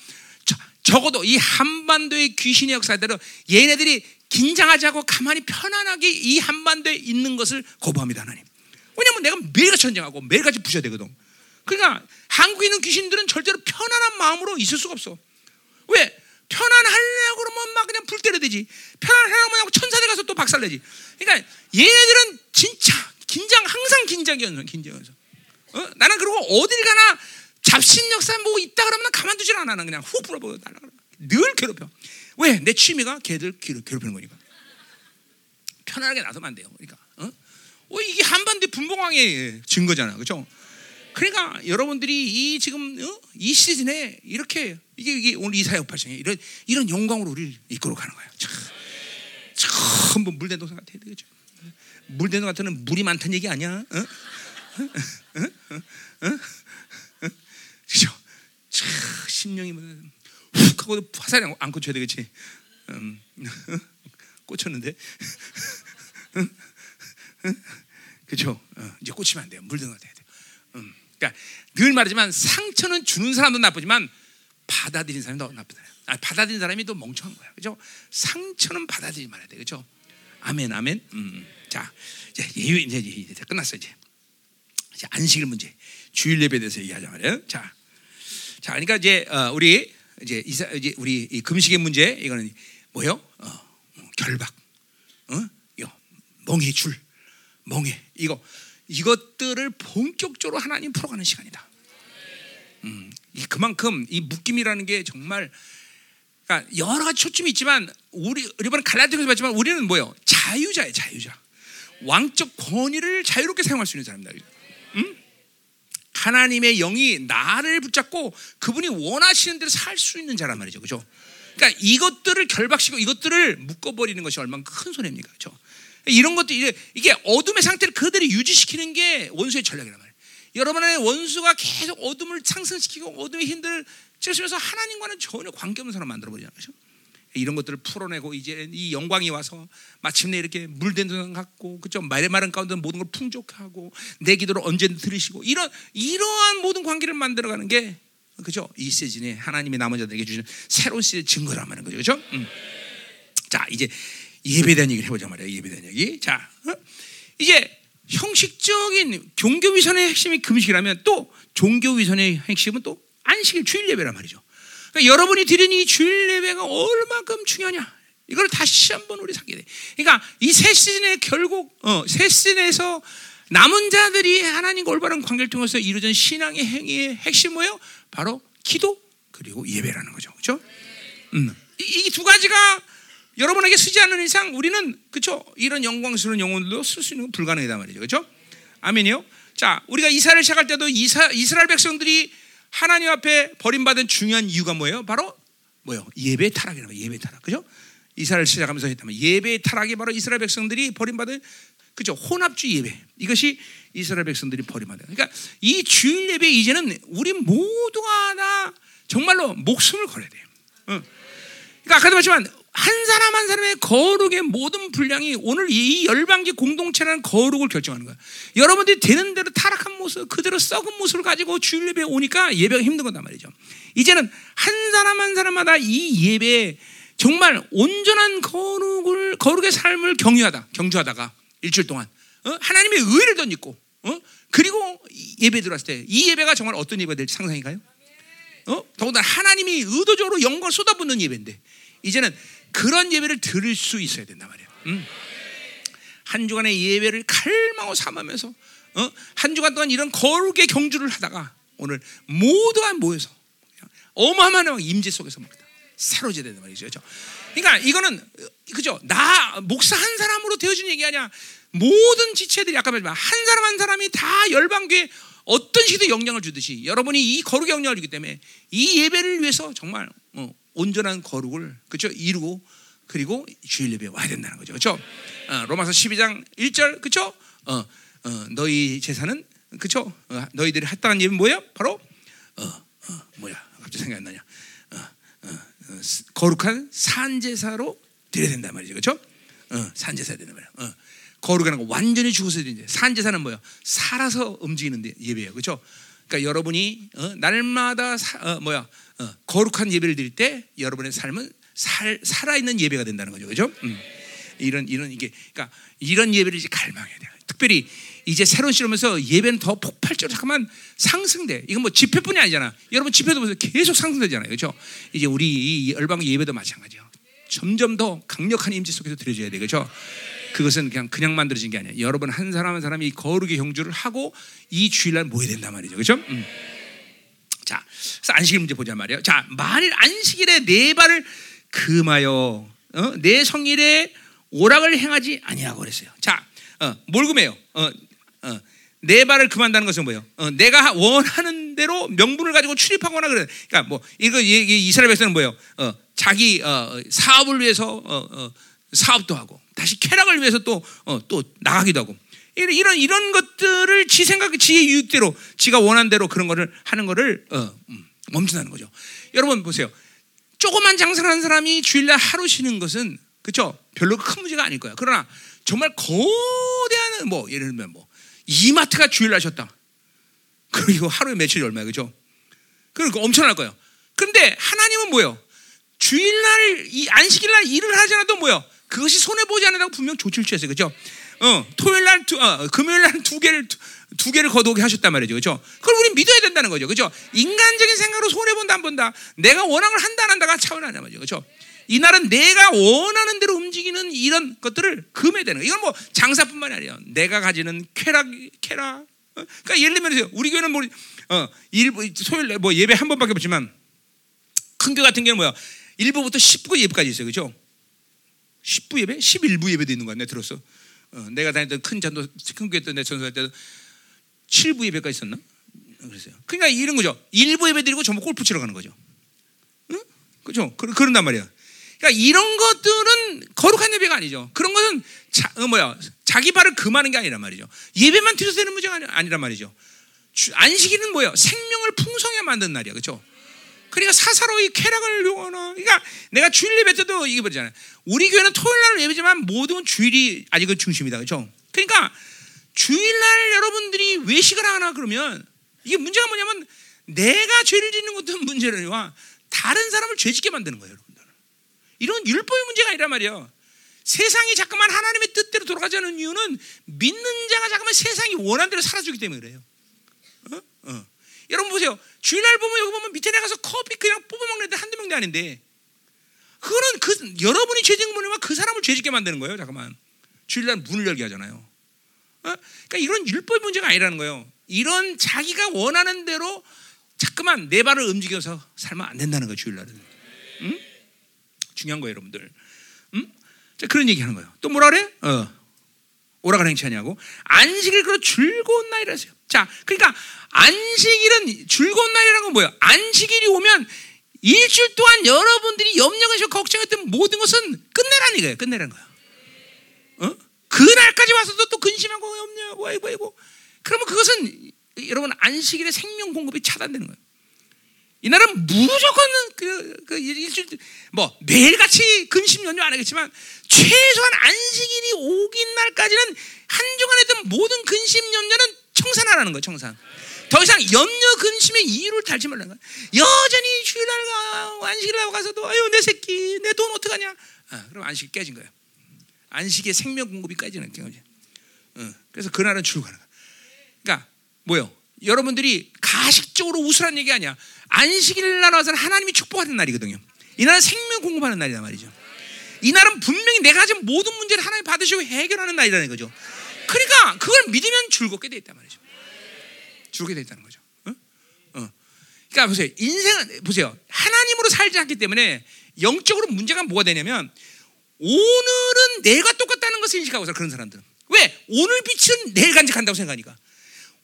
저, 적어도 이 한반도의 귀신의 역사대로 얘네들이 긴장하지 않고 가만히 편안하게 이 한반도에 있는 것을 거부합니다, 하나님. 왜냐면 내가 매일같이 전쟁하고 매일같이 부셔야 되거든. 그러니까 한국에 있는 귀신들은 절대로 편안한 마음으로 있을 수가 없어. 왜? 편안 하려고 그러면 막 그냥 불 때려 되지. 편안 하려고 하면 천사들 가서 또 박살 내지. 그러니까 얘네들은 진짜 긴장, 항상 긴장이었어, 긴장이었어. 어? 나는 그리고 어딜 가나 잡신 역사 뭐 있다 그러면 가만두질 않아. 나는 그냥 훅 불어버려. 늘 괴롭혀. 왜? 내 취미가 걔들 괴롭히는 거니까. 편안하게 놔두면 안 돼요. 그러니까. 어? 어, 이게 한반도 분봉왕의 증거잖아. 그죠? 그러니까 여러분들이 이 지금 어? 이 시즌에 이렇게 이게, 이게 오늘 이사야 발생에 이런 이런 영광으로 우리를 이끌어 가는 거예요. 참, 전부 물된 동산 같아, 그죠? 물된 동산 같은 물이 많다는 얘기 아니야? 어? 어? 어? 어? 그죠? 참, 심령이 훅 하고 화살이 안 꽂혀야 되겠지. 음, 꽂혔는데. 그죠? 어, 이제 꽂히면 안 돼요. 것 돼야 돼요. 음, 그러니까 늘 말하지만 상처는 주는 사람도 나쁘지만 받아들인 사람이 더 나쁘다. 아, 받아들인 사람이 또 멍청한 거야. 그죠? 상처는 받아들이지 말아야 돼. 그죠? 아멘, 아멘. 음, 자, 이제 예유 이제, 이제 끝났어 이제. 이제 안식일 문제, 주일 예배에 대해서 얘기하자 말이에요. 자, 자, 그러니까 이제 어, 우리 이제 이사 이제 우리 이 금식의 문제 이거는 뭐요? 어, 결박, 어, 멍해 줄, 멍해 이거 이것들을 본격적으로 하나님 풀어가는 시간이다. 음, 그만큼 이 묶임이라는 게 정말 그러니까 여러 가지 초점이 있지만 우리 이번 갈라디아서 봤지만 우리는 뭐요? 자유자예 자유자. 왕적 권위를 자유롭게 사용할 수 있는 사람이다. 음? 하나님의 영이 나를 붙잡고 그분이 원하시는 대로 살 수 있는 자란 말이죠. 그죠? 그러니까 이것들을 결박시고 이것들을 묶어버리는 것이 얼마나 큰 손해입니까? 그죠? 이런 것도 이게 어둠의 상태를 그대로 유지시키는 게 원수의 전략이란 말이에요. 여러분의 원수가 계속 어둠을 상승시키고 어둠의 힘들을 찌르면서 하나님과는 전혀 관계없는 사람 만들어 버리잖아요. 그죠? 이런 것들을 풀어내고 이제 이 영광이 와서 마침내 이렇게 물된 돈 갖고 그죠 말의 마른 가운데 모든 걸 풍족하고 내 기도를 언제든 들으시고 이런 이러한 모든 관계를 만들어가는 게 그죠 이 시즌에 하나님의 남은 자들에게 주시는 새로운 시즌 증거란 말인 거죠 그죠 음. 자 이제 대한 얘기를 해보자 말이야 대한 얘기 자 어? 이제 형식적인 종교 위선의 핵심이 금식이라면 또 종교 위선의 핵심은 또 안식일 주일 예배란 말이죠. 그러니까 여러분이 드린 이 주일 예배가 얼마큼 중요하냐? 이걸 다시 한번 우리 상기해. 그러니까 이 새 시즌에 결국 어, 새 시즌에서 남은 자들이 하나님과 올바른 관계를 통해서 이루어진 신앙의 행위의 핵심 뭐예요? 바로 기도 그리고 예배라는 거죠. 그렇죠? 음. 이두 가지가 여러분에게 쓰지 않는 이상 우리는 그렇죠? 이런 영광스러운 영혼들도 쓸 수 있는 건 불가능하다 말이죠. 그렇죠? 아멘이요. 자, 우리가 이사를 시작할 때도 이사, 이스라엘 백성들이 하나님 앞에 버림받은 중요한 이유가 뭐예요? 바로 뭐요? 예배 타락이라고 예배 타락. 그죠? 이스라엘 시작하면서 했다면 예배 타락이 바로 이스라엘 백성들이 버림받은 그죠? 혼합주의 예배. 이것이 이스라엘 백성들이 버림받은. 그러니까 이 주일 예배 이제는 우리 모두가 다 정말로 목숨을 걸어야 돼요. 응. 그러니까 아까도 말했지만 한 사람 한 사람의 거룩의 모든 분량이 오늘 이 열방기 공동체라는 거룩을 결정하는 거야. 여러분들이 되는 대로 타락한 모습, 그대로 썩은 모습을 가지고 주일 예배 오니까 예배가 힘든 거단 말이죠. 이제는 한 사람 한 사람마다 이 예배에 정말 온전한 거룩을 거룩의 삶을 경유하다, 경주하다가 일주일 동안 어? 하나님의 의를 던지고 어? 그리고 예배 들어왔을 때 이 예배가 정말 어떤 예배가 될지 상상인가요? 어? 더군다나 하나님이 의도적으로 영광을 쏟아붓는 예배인데 이제는 그런 예배를 들을 수 있어야 된단 말이에요. 음. 한 주간의 예배를 칼망고 삼으면서 어? 한 주간 동안 이런 거룩의 경주를 하다가 오늘 모두가 모여서 어마어마한 임재 속에서 먹다 사로제 된단 말이죠. 그렇죠? 그러니까 이거는 그죠? 나 목사 한 사람으로 되어준 얘기 아니야. 모든 지체들이 아까 말했지만 한 사람 한 사람이 다 열방교에 어떤 식으로 영향을 주듯이 여러분이 이 거룩의 영향을 주기 때문에 이 예배를 위해서 정말 어, 온전한 거룩을 그렇죠? 이루고 그리고 주일 예배에 와야 된다는 거죠. 그렇죠? 어, 로마서 12장 1절 그렇죠? 어, 어, 너희 제사는 그렇죠? 어, 너희들이 합당한 예배 뭐야 바로 어, 어, 뭐야? 갑자기 생각이 안 나냐? 거룩한 산제사로 드려야 된단 말이죠. 그렇죠? 어, 산제사 된단 말이야 어. 거룩하는 거 완전히 죽어서 드리는데 산제사는 뭐야 살아서 움직이는 데- 예배예요. 그렇죠 그러니까 여러분이 어, 날마다 사, 어, 뭐야 어, 거룩한 예배를 드릴 때 여러분의 삶은 살, 살아있는 예배가 된다는 거죠 그렇죠 음. 이런 이런 이게 그러니까 이런 예배를 이제 갈망해야 돼요. 특별히 이제 새로운 실험에서 예배는 더 폭발적으로 잠깐만 상승돼. 이건 뭐 집회뿐이 아니잖아. 여러분 집회도 보세요. 계속 상승되잖아요. 그렇죠? 이제 우리 이 열방 예배도 마찬가지예요. 점점 더 강력한 임재 속에서 드려져야 돼. 그렇죠? 그것은 그냥 그냥 만들어진 게 아니야. 여러분 한 사람 한 사람이 거룩의 경주를 하고 이 주일날 모여야 된단 말이죠. 그렇죠? 음. 자, 안식일 문제 보자 말이에요. 자, 만일 안식일에 네 발을 금하여 어? 내 성일에 오락을 행하지 아니하고 그랬어요. 자, 어, 뭘 금해요? 어, 어, 네 발을 금한다는 것은 뭐예요? 어, 내가 원하는 대로 명분을 가지고 출입하거나 그래. 그러니까 뭐 이거 이- 이 이스라엘 백성은 뭐예요? 어, 자기 어, 사업을 위해서 어, 어, 사업도 하고 다시 쾌락을 위해서 또 어, 또 나가기도 하고 이런 이런 것들을 지 생각, 지의 유익대로 지가 원하는 대로 그런 거를 하는 거를 어, 음, 멈춘다는 거죠. 여러분 보세요. 조그만 장사를 하는 사람이 주일날 하루 쉬는 것은 그렇죠 별로 큰 문제가 아닐 거야. 그러나 정말 거대한 뭐 예를 들면 뭐 이마트가 주일날 쉬었다. 그리고 하루에 매출이 얼마야, 그렇죠? 그러니까 엄청날 거예요. 그런데 하나님은 뭐요? 주일날 이 안식일날 일을 하지 않아도 뭐요? 그것이 손해 보지 않는다고 분명 조치를 취했어요, 그렇죠? 어, 토요일 날 두, 어, 금요일 날 두 개를 두, 두 개를 거두게 하셨단 말이죠, 그렇죠? 그걸 우리 믿어야 된다는 거죠, 그렇죠? 인간적인 생각으로 손해 본다 안 본다, 내가 원하는 걸 한다 안 한다가 차원하냐 말이죠, 그렇죠? 이 날은 내가 원하는 대로 움직이는 이런 것들을 금해야 되는 거예요. 이건 뭐 장사뿐만이 아니에요. 내가 가지는 쾌락, 쾌락. 어? 그러니까 예를 들면 우리 교회는 뭐 어, 일부 소일 뭐 예배 한 번밖에 없지만 큰 교회 같은 경우는 뭐야? 1부부터 10부 예배까지 있어요. 그죠? 10부 예배? 11부 예배도 있는 거 같네. 들었어. 어, 내가 다녔던 큰 전도 큰 교회 때내 전도할 때도 7부 예배까지 있었나? 그랬어요. 그러니까 이런 거죠. 1부 예배 드리고 전부 골프 치러 가는 거죠. 응? 그죠? 그, 그런단 말이야. 그러니까 이런 것들은 거룩한 예배가 아니죠. 그런 것은 자, 어, 뭐야 자기 발을 금하는 게 아니란 말이죠. 예배만 드려서 되는 문제가 아니, 아니란 말이죠. 주- 안식일은 뭐예요? 생명을 풍성하게 만드는 날이야, 그렇죠? 그러니까 사사로이 쾌락을 요구하나. 그러니까 내가 주일 예배 때도 이게 뭐잖아요. 우리 교회는 토요일 날 예배지만 모든 주일이 아직은 중심이다, 그렇죠? 그러니까 주일 날 여러분들이 외식을 하나 그러면 이게 문제가 뭐냐면 내가 죄를 짓는 것도 문제라니와 다른 사람을 죄짓게 만드는 거예요, 여러분들. 이런 율법의 문제가 아니란 말이에요. 세상이 자꾸만 하나님의 뜻대로 돌아가지 않는 이유는 믿는 자가 자꾸만 세상이 원하는 대로 살아주기 때문에 그래요. 어? 어. 여러분 보세요. 주일날 보면 여기 보면 밑에 나가서 커피 그냥 뽑아 먹는데 한두 명도 아닌데 그거는 그 여러분이 죄짓는 분이면 그 사람을 죄짓게 만드는 거예요. 잠깐만. 주일날 문을 열게 하잖아요. 어? 그러니까 이런 율법의 문제가 아니라는 거예요. 이런 자기가 원하는 대로 자꾸만 내 발을 움직여서 살면 안 된다는 거예요. 주일날은. 응? 중요한 거예요, 여러분들. 응? 자, 그런 얘기 하는 거예요. 또 뭐라 그래? 어. 오라가 행치하냐고 안식일 그런 즐거운 날이라서요. 자, 그러니까 안식일은 즐거운 날이라는 건 뭐예요? 안식일이 오면 일주일 동안 여러분들이 염려하시고 걱정했던 모든 것은 끝내라는 거예요. 끝내라는 거야. 어? 그날까지 와서도 또 근심하고 염려하고 아이고 아이고. 그러면 그것은 여러분 안식일의 생명 공급이 차단되는 거예요. 이날은 무조건 그, 그 일주일 뭐 매일같이 근심 연주 안 하겠지만 최소한 안식일이 오긴 날까지는 한 주간 했던 모든 근심 염려는 청산하라는 거예요. 청산. 더 이상 염려 근심의 이유를 달지 말라는 거야. 여전히 주일날 가 안식일날 가서도 아유 내 새끼 내 돈 어떡하냐. 아, 그럼 안식이 깨진 거야. 안식의 생명 공급이 깨지는 거지. 어, 그래서 그날은 출가는 거야. 그러니까 뭐요? 여러분들이 가식적으로 우스란 얘기 아니야. 안식일 날 와서는 하나님이 축복하는 날이거든요. 이날은 생명 공급하는 날이란 말이죠. 이날은 분명히 내가 가진 모든 문제를 하나님 받으시고 해결하는 날이라는 거죠. 그러니까 그걸 믿으면 즐겁게 돼 있단 말이죠. 즐겁게 돼 있다는 거죠. 어? 어. 그러니까 보세요. 인생은 보세요. 하나님으로 살지 않기 때문에 영적으로 문제가 뭐가 되냐면 오늘은 내가 똑같다는 것을 인식하고 서 그런 사람들은 왜 왜? 오늘 빛은 내일 간직한다고 생각하니까.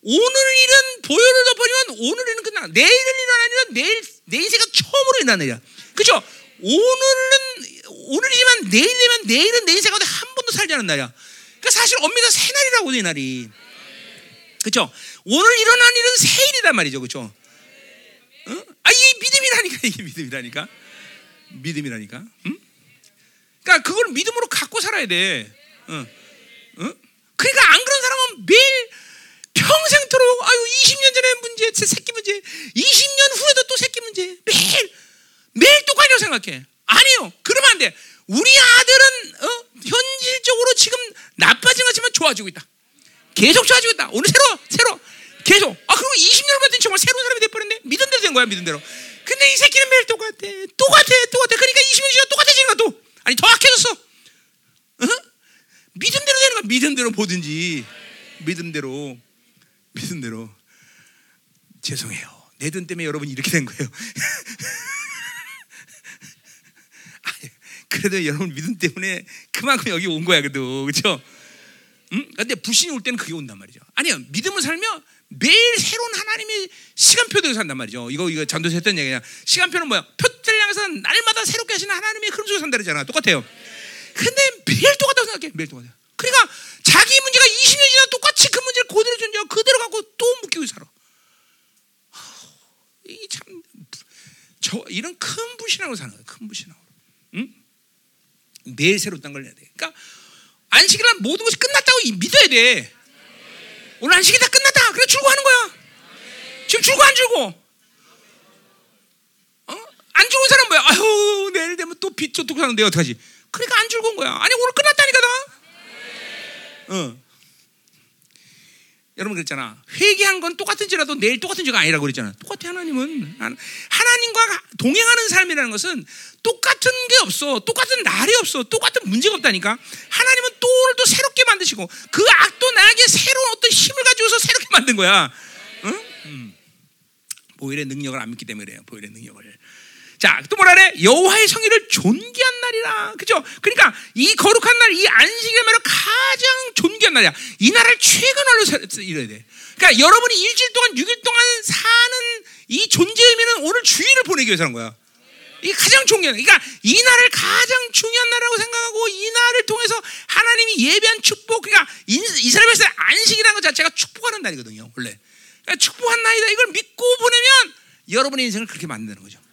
오늘 일은 보혈을 덮어주면 오늘 일은 끝나. 내일은 일어나는 일은 내일 내 인생가 처음으로 일어나는 일이야. 그죠? 오늘은 오늘이지만 내일 되면 내일은 내 인생 가운데 한 번도 살지 않은 날이야. 그러니까 사실 엄밀히 새 날이라고 이 날이. 그죠? 오늘 일어난 일은 새 일이란 말이죠. 그죠? 어? 아 이게 믿음이라니까 이게 믿음이라니까. 믿음이라니까. 응? 그러니까 그걸 믿음으로 갖고 살아야 돼. 어. 어? 그러니까 안 그런 사람은 매일 평생토록 아유 20년 전에 문제 새끼 문제 20년 후에도 또 새끼 문제. 매일 매일 똑같이라고 생각해. 아니요. 그러면 안 돼. 우리 아들은 어? 현실적으로 지금 나빠진 것지만 좋아지고 있다. 계속 좋아지고 있다. 오늘 새로 새로. 계속. 아 그리고 20년 봤더니 정말 새로운 사람이 돼버렸네. 믿은 대로 된 거야 믿은 대로. 근데 이 새끼는 매일 똑같아. 똑같아 똑같아. 그러니까 20년 지나 똑같아지는 거야 또. 아니 더 악해졌어. 어? 믿음대로 되는 거야. 믿음대로 보든지. 믿음대로 믿음대로 죄송해요. 내 돈 때문에 여러분이 이렇게 된 거예요. [LAUGHS] 그래도 여러분 믿음 때문에 그만큼 여기 온 거야, 그래도 그렇죠? 응? 근데 불신이 올 때는 그게 온단 말이죠. 아니요, 믿음을 살면 매일 새로운 하나님의 시간표대로 산단 말이죠. 이거 이거 전도서 했던 얘기야. 시간표는 뭐야? 표를 향해서 날마다 새롭게 하시는 하나님의 흐름 속에 산다 그러잖아. 똑같아요. 근데 매일 똑같다고 생각해. 매일 똑같아. 그러니까 자기 문제가 20년 지나 똑같이 그 문제를 그대로 존재하고 그대로 갖고 또 묶이고 살아. 이게 참, 저, 이런 큰 불신하고 사는 거야. 큰 불신하고. 응? 매일 새롭다는 걸 해야 돼. 그러니까 안식이란 모든 것이 끝났다고 믿어야 돼. 오늘 안식이 다 끝났다. 그래 출고하는 거야. 지금 출고 안 출고? 어? 안 출고 사람 뭐야? 아유 내일 되면 또빚 저뚝 사는데 어떡하지? 그러니까 안 출고인 거야. 아니 오늘 끝났다니까 다. 어. 여러분 그랬잖아. 회개한 건 똑같은지라도 내일 똑같은 죄가 아니라고 그랬잖아. 똑같아 하나님은 하나님과 동행하는 삶이라는 것은 똑같은 게 없어. 똑같은 날이 없어. 똑같은 문제가 없다니까. 하나님은 또 오늘 또 새롭게 만드시고 그 악도 나에게 새로운 어떤 힘을 가지고서 새롭게 만든 거야. 응? 음. 보일의 능력을 안 믿기 때문에 그래요. 보일의 능력을. 자, 또 뭐라 그래? 여호와의 성의를 존귀한 날이라. 그죠? 그러니까 이 거룩한 날, 이 안식일말로 가장 존귀한 날이야. 이 날을 최근날로 이뤄야 돼. 그러니까 여러분이 일주일 동안, 6일 동안 사는 이 존재 의미는 오늘 주일을 보내기 위해서 하는 거야. 이게 가장 중요한, 그러니까 이 날을 가장 중요한 날이라고 생각하고 이 날을 통해서 하나님이 예배한 축복, 그러니까 이스라엘에서 안식이라는 것 자체가 축복하는 날이거든요, 원래. 그러니까 축복한 날이다. 이걸 믿고 보내면 여러분의 인생을 그렇게 만드는 거죠.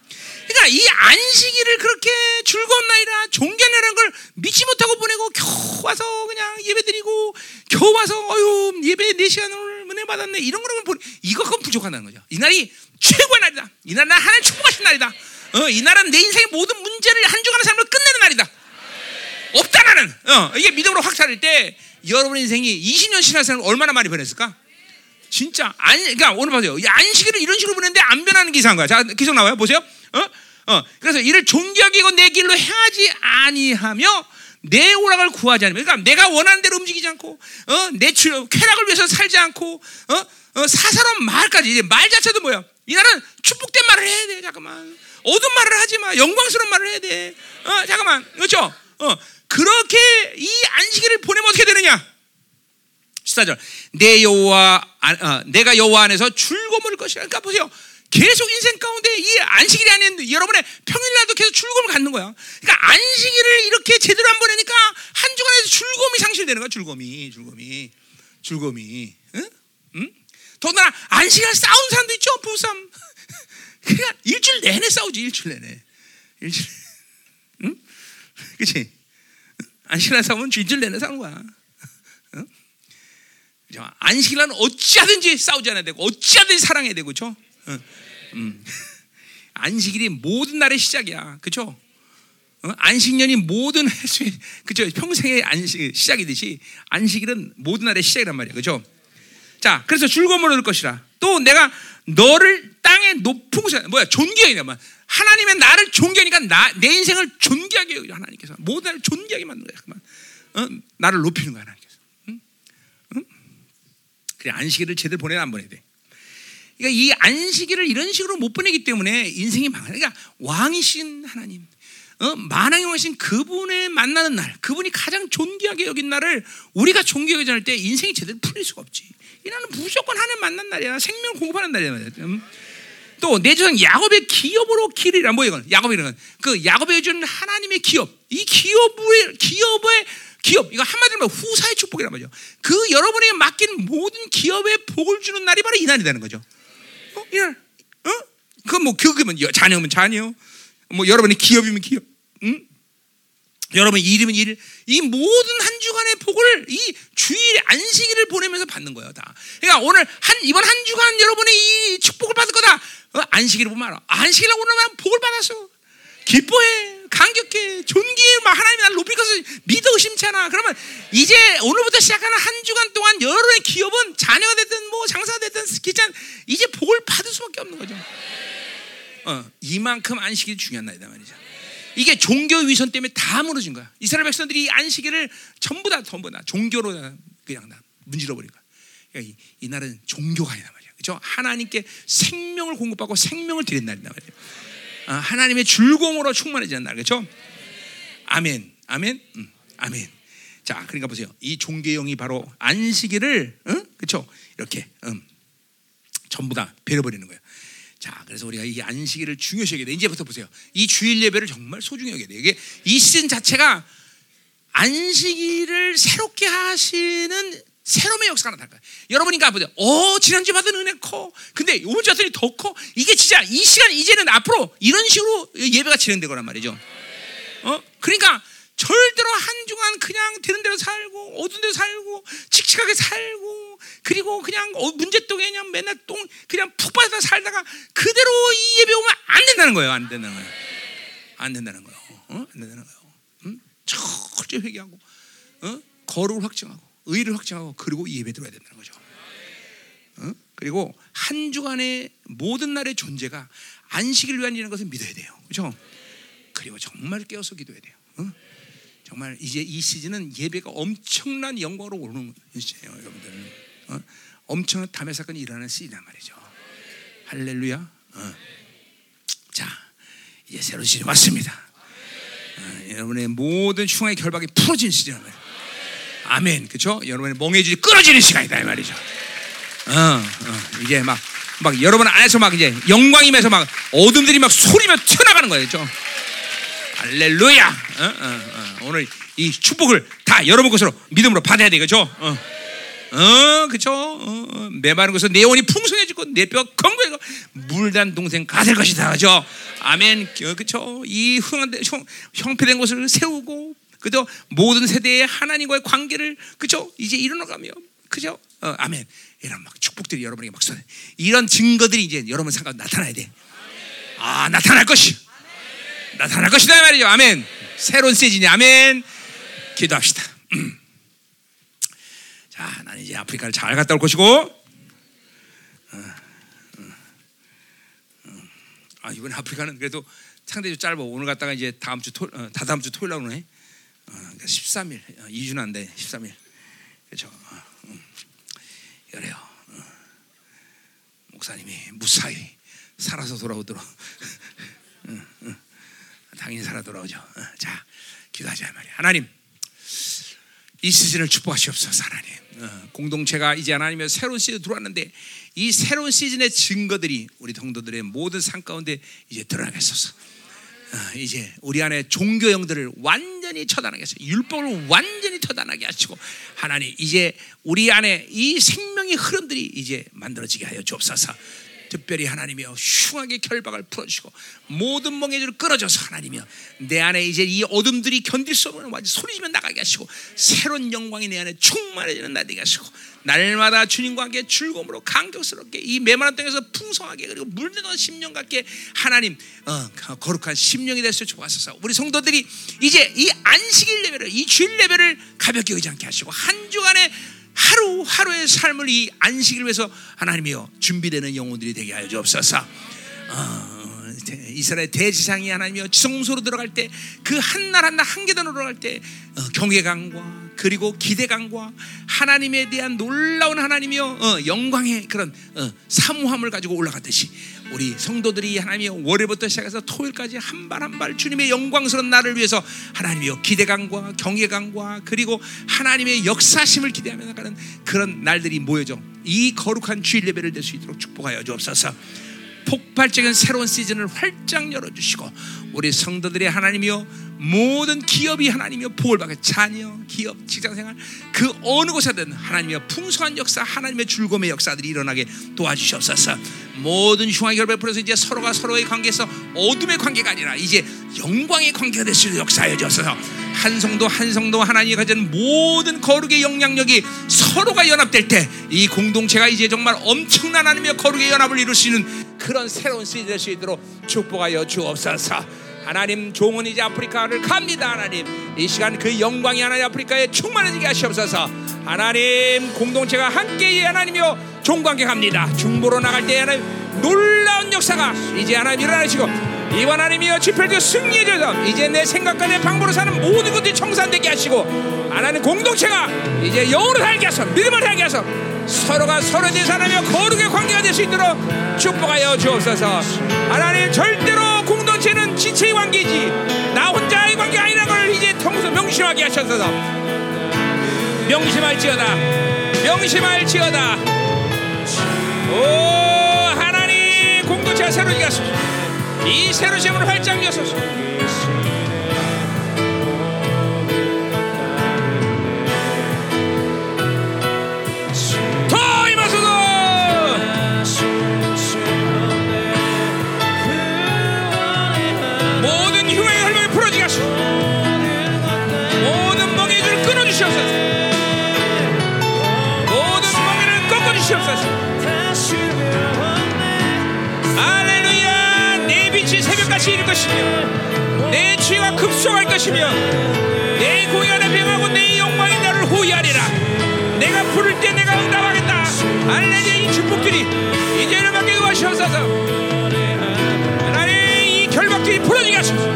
그러니까 이 안식일을 그렇게 즐거운 날이라 존귀한 날이라는 걸 믿지 못하고 보내고 겨우 와서 그냥 예배 드리고 겨우 와서 어휴 예배 4 시간을 은혜 받았네 이런 보내 이거 그건 부족하다는 거죠. 이 날이 최고의 날이다. 이 날은 하나님 축복하신 날이다. 어, 이 날은 내 인생의 모든 문제를 한 주간의 삶을 끝내는 날이다. 없다 나는. 어, 이게 믿음으로 확 차릴 때 여러분 인생이 20년 신앙생활 얼마나 많이 변했을까? 진짜 아니 그러니까 오늘 보세요. 안식일을 이런 식으로 보냈는데 안 변하는 게 이상한 거야. 자, 계속 나와요. 보세요. 어? 어. 그래서 이를 존귀하게 이고 내 길로 행하지 아니하며 내 오락을 구하지 않으면 그러니까 내가 원하는 대로 움직이지 않고 어? 내 쾌락을 위해서 살지 않고 어? 어, 사사로운 말까지 이제 말 자체도 뭐야? 이 나라는 축복된 말을 해야 돼. 잠깐만. 어두운 말을 하지 마. 영광스러운 말을 해야 돼. 어, 잠깐만. 그렇죠? 어, 그렇게 이 안식일을 보내면 어떻게 되느냐? 14절. 내 여호와 어, 내가 여호와 안에서 즐거움을 것이라. 그러니까 보세요. 계속 인생 가운데 이 안식일이 아닌 여러분의 평일날도 계속 즐거움을 갖는 거야. 그러니까 안식일을 이렇게 제대로 안 보내니까 한 주간에서 즐거움이 상실되는 거야. 즐거움이, 즐거움이, 즐거움이. 응? 응? 더나 안식일 싸운 사람도 있죠. 부부싸움. [LAUGHS] 그냥 일주일 내내 싸우지. 일주일 내내. 일주일. 응? 그렇지? 안식일 싸우면 일주일 내내 싸우는 거야. 응? 안식일은 어찌하든지 싸우지 않아야 되고 어찌하든지 사랑해야 되고 그렇죠? 음. [LAUGHS] 안식일이 모든 날의 시작이야. 어? 안식년이 모든 횟수의, 그죠? 평생의 안식, 시작이듯이 안식일은 모든 날의 시작이란 말이야. 그죠? 자, 그래서 즐거움을 얻을 것이라. 또 내가 너를 땅의 높은 곳에, 뭐야, 존귀하게, 뭐. 하나님의 나를 존귀하니까 나, 내 인생을 존귀하게 여기죠. 하나님께서. 모든 날을 존귀하게 만드는 거야. 어? 나를 높이는 거야, 하나님께서. 응? 응? 그래, 안식일을 제대로 보내야 안 보내야 돼. 그러니까 이 안식일을 이런 식으로 못 보내기 때문에 인생이 망해. 그러니까 왕이신 하나님, 어? 만왕의 왕이신 그분의 만나는 날, 그분이 가장 존귀하게 여긴 날을 우리가 존귀하게 전할 때 인생이 제대로 풀릴 수가 없지. 이 날은 무조건 하나님 만난 날이야. 생명 공급하는 날이야. 음? 또내 조상 야곱의 기업으로 길이라 뭐 이건 야곱이라는 그 야곱에 준 하나님의 기업 이 기업의 기업의 기업 이거 한마디로 후사의 축복이란 말이죠. 그 여러분에게 맡긴 모든 기업에 복을 주는 날이 바로 이 날이 되는 거죠. 어? 이날 어? 그뭐 그거면 자녀면 자녀 뭐 여러분의 기업이면 기업 응? 여러분 이름은 일, 이 모든 한 주간의 복을 이 주일 안식일을 보내면서 받는 거예요, 다. 그러니까 오늘 한 이번 한 주간 여러분이 이 축복을 받을 거다. 어? 안식일을 보면 알아. 안식일을 오늘만 복을 받았어. 기뻐해, 감격해, 존귀해, 막 하나님이 나를 높일 것을 믿어 의심치 않아. 그러면 이제 오늘부터 시작하는 한 주간 동안 여러분의 기업은 자녀가 됐든 뭐 장사가 됐든 기찬 이제 복을 받을 수밖에 없는 거죠. 어, 이만큼 안식일이 중요한 날이다 말이죠. 이게 종교 위선 때문에 다 무너진 거야. 이스라엘 백성들이 안식일을 전부 다 전부 다 종교로 그냥 다 문질러 버린 거야. 그러니까 이, 이 날은 종교가 아니다 말이야. 그죠? 하나님께 생명을 공급하고 생명을 드린 날이다 말이야. 아, 하나님의 충만해지는 날, 그렇죠? 아멘, 아멘, 음, 아멘. 자, 그러니까 보세요. 이 종교형이 바로 안식일을, 응? 그렇죠? 이렇게 음, 전부 다 베려버리는 거예요. 자, 그래서 우리가 이 안식일을 중요시 여겨야 돼. 이제부터 보세요. 이 주일 예배를 정말 소중히 여겨야 돼. 이게 이 시즌 자체가 안식일을 새롭게 하시는 새로움의 역사가 나타날 거야. 여러분이니까 보세요. 어, 지난주 받은 은혜 커. 근데 이번 주 받더니 더 커. 이게 진짜 이 시간 이제는 앞으로 이런 식으로 예배가 진행되거란 말이죠. 어? 그러니까 절대로 한 주간 그냥 되는 대로 살고 어두운 데로 살고 칙칙하게 살고 그리고 그냥 어, 문제똥에 그냥 맨날 똥 그냥 푹 빠져 살다가 그대로 이 예배 오면 안 된다는 거예요. 안 된다는 거예요. 안 된다는 거예요. 어? 안 된다는 거예요. 응? 철저히 회개하고 어? 거룩을 확증하고 의를 확증하고 그리고 예배 들어야 된다는 거죠. 어? 그리고 한 주간의 모든 날의 존재가 안식을 위한 일인 것을 믿어야 돼요. 그렇죠? 그리고 정말 깨어서 기도해야 돼요. 어? 정말 이제 이 시즌은 예배가 엄청난 영광으로 오르는 시즌이에요, 여러분들. 어? 엄청난 담의 사건이 일어나는 시즌이란 말이죠. 할렐루야. 어. 자, 이제 새로운 시즌이 왔습니다. 어, 여러분의 모든 흉의 결박이 풀어진 시즌이란 말이에요. 아멘. 그렇죠? 여러분의 멍해질이 끊어지는 시간이다 이 말이죠. 어, 어, 이제 막, 막 여러분 안에서 막 이제 영광임에서 막 어둠들이 막 소리며 튀어나가는 거예요. 그렇죠? 할렐루야. 어, 어, 어. 오늘 이 축복을 다 여러분 것으로 믿음으로 받아야 되겠죠? 어. 어, 그쵸? 어, 메마른 것은 내 영혼이 풍성해지고 내 뼈가 건강해고 물단 동생 가될 것이다. 그죠? 아멘. 어, 그쵸? 이 흥한 형, 형패된 것을 세우고 그죠? 모든 세대의 하나님과의 관계를 그죠? 이제 이루어가며 그죠? 어, 아멘. 이런 막 축복들이 여러분에게 막 쏟아. 이런 증거들이 이제 여러분 상관 나타나야 돼. 아 나타날 것이. 나타날 것이다 말이죠. 아멘. 새로운 시즌이 아멘. 기도합시다. 자, 나는 이제 아프리카를 잘 갔다 올 것이고. 어, 어, 어. 아 이번 아프리카는 그래도 상대적으로 짧아. 오늘 갔다가 이제 다음 주 토, 어, 다다음 주 토요일 날 오네. 13일, 2주는 안 돼. 13일. 그렇죠. 음. 그래요. 어. 목사님이 무사히 살아서 돌아오도록 [LAUGHS] 당연히 살아 돌아오죠. 어, 자, 기도하자 말이야. 하나님, 이 시즌을 축복하시옵소서, 하나님. 어, 공동체가 이제 하나님의 새로운 시즌 들어왔는데 이 새로운 시즌의 증거들이 우리 동도들의 모든 삶 가운데 이제 드러나겠소서. 어, 이제 우리 안에 종교 영들을 완전히 처단하게 하시고 율법을 완전히 처단하게 하시고 하나님 이제 우리 안에 이 생명의 흐름들이 이제 만들어지게 하여 주옵소서. 특별히 하나님이여 흉하게 결박을 풀어주시고 모든 멍에들을 끌어줘서 하나님이여 내 안에 이제 이 어둠들이 견딜 수 없는 완전 소리지며 나가게 하시고 새로운 영광이 내 안에 충만해지는 날이 하시고 날마다 주님과 함께 즐거움으로 강격스럽게 이 메마른 땅에서 풍성하게 그리고 물드는 심령 같게 하나님 어, 거룩한 심령이 될수 좋았어서. 우리 성도들이 이제 이 안식일 레벨을 이 주일 레벨을 가볍게 여기지 않게 하시고 한 주간의 하루 하루의 삶을 이 안식을 위해서 하나님이여 준비되는 영혼들이 되게 하여 주옵소서. 어, 이스라엘 대지상이 하나님이여 지성소로 들어갈 때 그 한 날 한 날 한 계단으로 들어갈 때 어, 경외감과 그리고 기대감과 하나님에 대한 놀라운 하나님이여 어, 영광의 그런 어, 사모함을 가지고 올라갔듯이 우리 성도들이 하나님이여 월요일부터 시작해서 토요일까지 한 발 한 발 주님의 영광스러운 날을 위해서 하나님이여 기대감과 경외감과 그리고 하나님의 역사심을 기대하며 나가는 그런 날들이 모여져 이 거룩한 주일 예배를 될 수 있도록 축복하여 주옵소서. 폭발적인 새로운 시즌을 활짝 열어주시고 우리 성도들의 하나님이여 모든 기업이 하나님이여 복을 받게 자녀, 기업, 직장생활 그 어느 곳에든 하나님이여 풍성한 역사 하나님의 즐거움의 역사들이 일어나게 도와주시옵소서. 모든 흉악의 결을 베풀어서 이제 서로가 서로의 관계에서 어둠의 관계가 아니라 이제 영광의 관계가 될 수 있는 역사하여 주옵소서 한 성도 한 성도 하나님이 가진 모든 거룩의 영향력이 서로가 연합될 때 이 공동체가 이제 정말 엄청난 하나님의 거룩의 연합을 이룰 수 있는 그런 새로운 시즌이 될수 있도록 축복하여 주옵소서. 하나님 종은 이제 아프리카를 갑니다 하나님. 이 시간 그 영광이 하나님 아프리카에 충만해지게 하시옵소서. 하나님 공동체가 함께 하나님이여 종관계 갑니다. 중보로 나갈 때 하나님 놀라운 역사가 이제 하나님 일어나시고 이번 하나님이여 집회도 승리해 줘서 이제 내 생각과 내 방법으로 사는 모든 것들이 청산되게 하시고 하나님 공동체가 이제 영으로 살게 하소 믿음을 살게 하소 서로가 서로에 대해서 하나님과 거룩의 관계가 될 수 있도록 축복하여 주옵소서. 하나님 절대로 공동체는 지체의 관계이지 나 혼자의 관계가 아니라는 걸 이제 통해서 명심하게 하셔서. 명심할지어다. 명심할지어다. 오 하나님 공동체가 새로지게 하소서 이 새로 시험을 활짝 여소서 것이며 내 고향에 병하고 내 영광이 나를 호위하리라. 내가 부를 때 내가 응답하겠다. 할렐루야 이 축복들이 이제는 받게 도와주옵소서. 하나님 이 결박들이 풀어지게 하소서.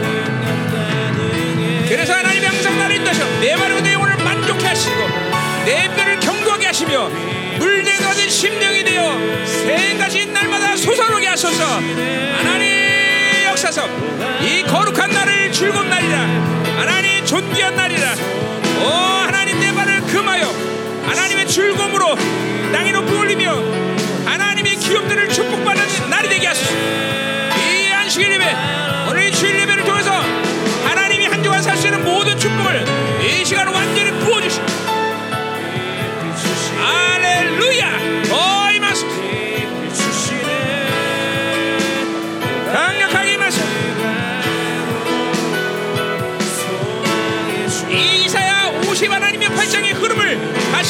그래서 하나님이 항상 나를 인도하셔 내 말과 내 영혼을 만족해 하시고 내 뼈를 견고하게 하시며 물내 가진 심령이 되어 새가지 날마다 솟아오르게 하소서. 하나님 역사서 이 거룩한 날을 하나님 존귀한 날이라. 오 하나님 내 말을 금하여 하나님의 즐거움으로 땅에 높이 올리며 하나님의 기업들을 축복받는 날이 되게 하소서. 이 안식일 예배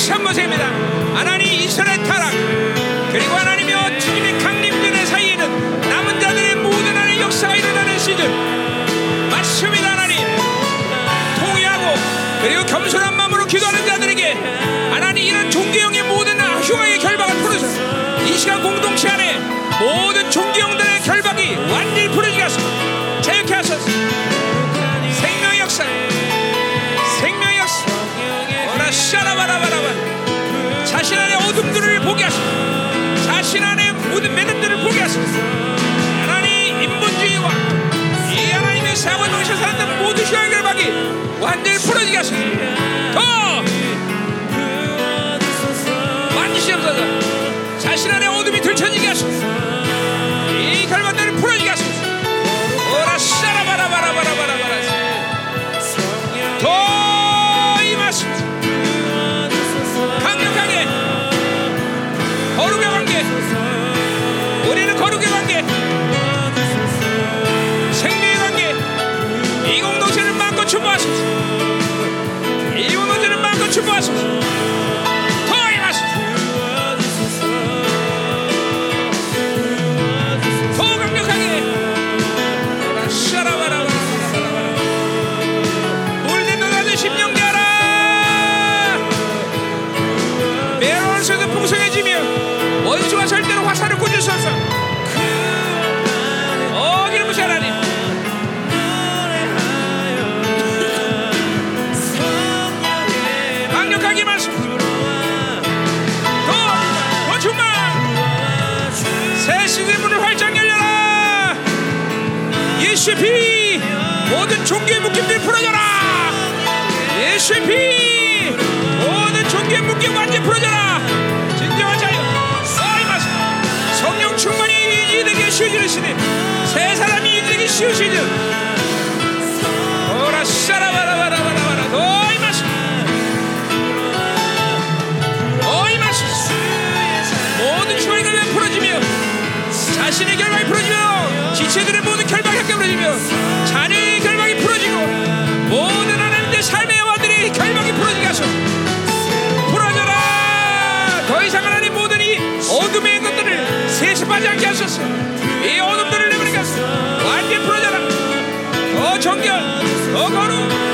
다시 한번 세웁니다. 하나님 이스라엘 타락 그리고 하나님의 주님의 강림전의 사이에는 남은 자들의 모든 하나의 역사가 일어나는 시즌. 맞습니다 하나님. 통회하고 그리고 겸손한 마음으로 기도하는 자들에게 하나님 이런 종교형의 모든 흉악의 결박을 풀어주소서. 이 시간 공동체 안에 모든 종교형들의 결박이 완전히 풀어지게 하소서. 자유케 하소서 자신 안에 어둠들을 보게 하소서 자신 안에 모든 매듭들을 보게 하소서. 하나님 인본주의와 이 하나님의 사고 동시에 사는 모든 흉악의 결박이 완전히 풀어지게 하소서. 더! 만지시옵소서. 자신 안에 어둠이 들춰지게 예수의 피. 모든 종교의 묶임들 풀어져라. 예수의 피. 모든 종교의 묶임 완전 풀어져라. 진정한 자유. 사이마스 성령 충만이 이들에게 시대 새 사람이 이들에게 씌워지는 오라 샤라바라바라바라바라. 도이마스 어이마스 모든 주의 결박이 풀어지며 자신의 결박이 풀어지며 지체들의 모든 결박이 함께 풀어지며 자녀의 결박이 풀어지고 모든 하나님의 삶의 영화들이 결박이 풀어지게 하소서. 풀어져라! 더 이상 하나님 모든 이 어둠의 것들을 세습하지 않게 하소서. 이 어둠들을 내버리게 하소서. 완전 풀어져라. 더 정결 더 거룩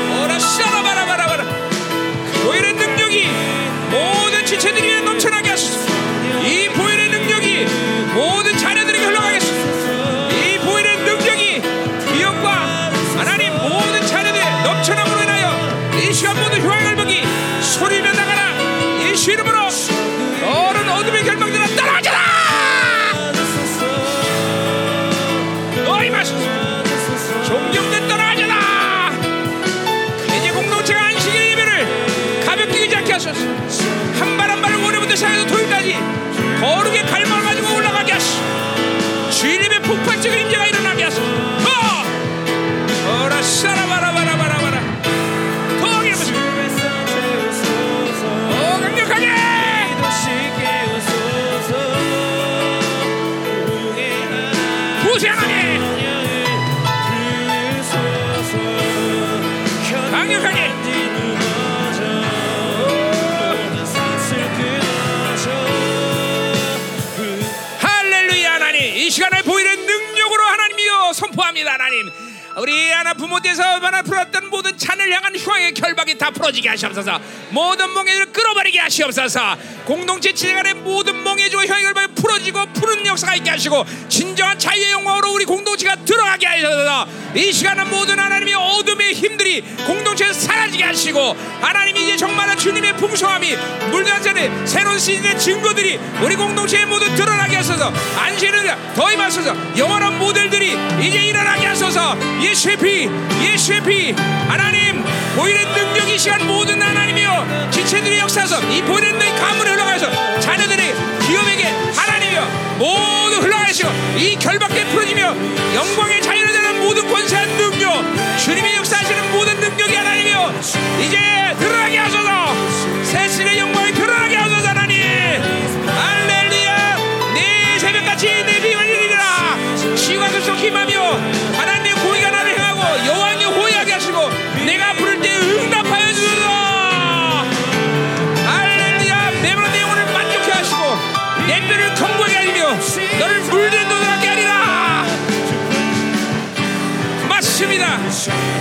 풀어지게 하시옵소서. 모든 멍에를 끌어버리게 하시옵소서. 공동체 지간의 모든 흉악의 결박이 풀어지고 푸는 역사가 있게 하시고 진정한 자유의 영광으로 우리 공동체가 들어가게 하셔서. 이 시간은 모든 하나님의 어둠의 힘들이 공동체에서 사라지게 하시고 하나님 이제 정말 주님의 풍성함이 물들어는 새로운 시즌의 증거들이 우리 공동체에 모두 드러나게 하소서. 안식을 더 임하소서. 영원한 모델들이 이제 일어나게 하소서. 예수의 피 예수의 피. 하나님 보이는 능력이 시간 모든 하나님이여 지체들이 역사서 이 보이는 능력이 가문에 흘러가서 자녀들의 기업에게 하나님이여 모두 흘러가시고 이 결박에 풀어지며 영광의 자유를 모든 권세한 능력 주님의 역사하시는 모든 능력이 하나님이여 이제 드러나게 하소서. 새신의 영광이 드러나게 하소서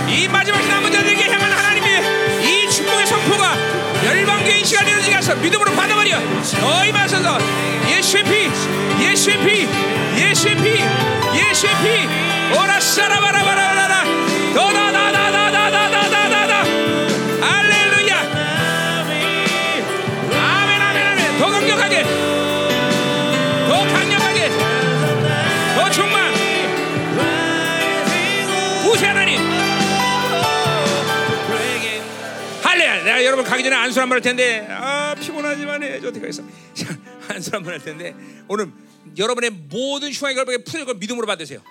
이 마지막 남은 자들에게 향한 하나님의 이 축복의 선포가 시간이 이루어지게 하소 믿음으로 받아버려. 너희 마셔서 예수의 피 예수의 피 예수의 피 예수의 피. 오라 샤라바라바라 가기 전에 안수 한번 할 텐데. 아 피곤하지만 해야지. 어떻게 자, 안수 한번 할 텐데. 오늘 여러분의 모든 흉악의 결박에 풀릴 걸 믿음으로 받으세요.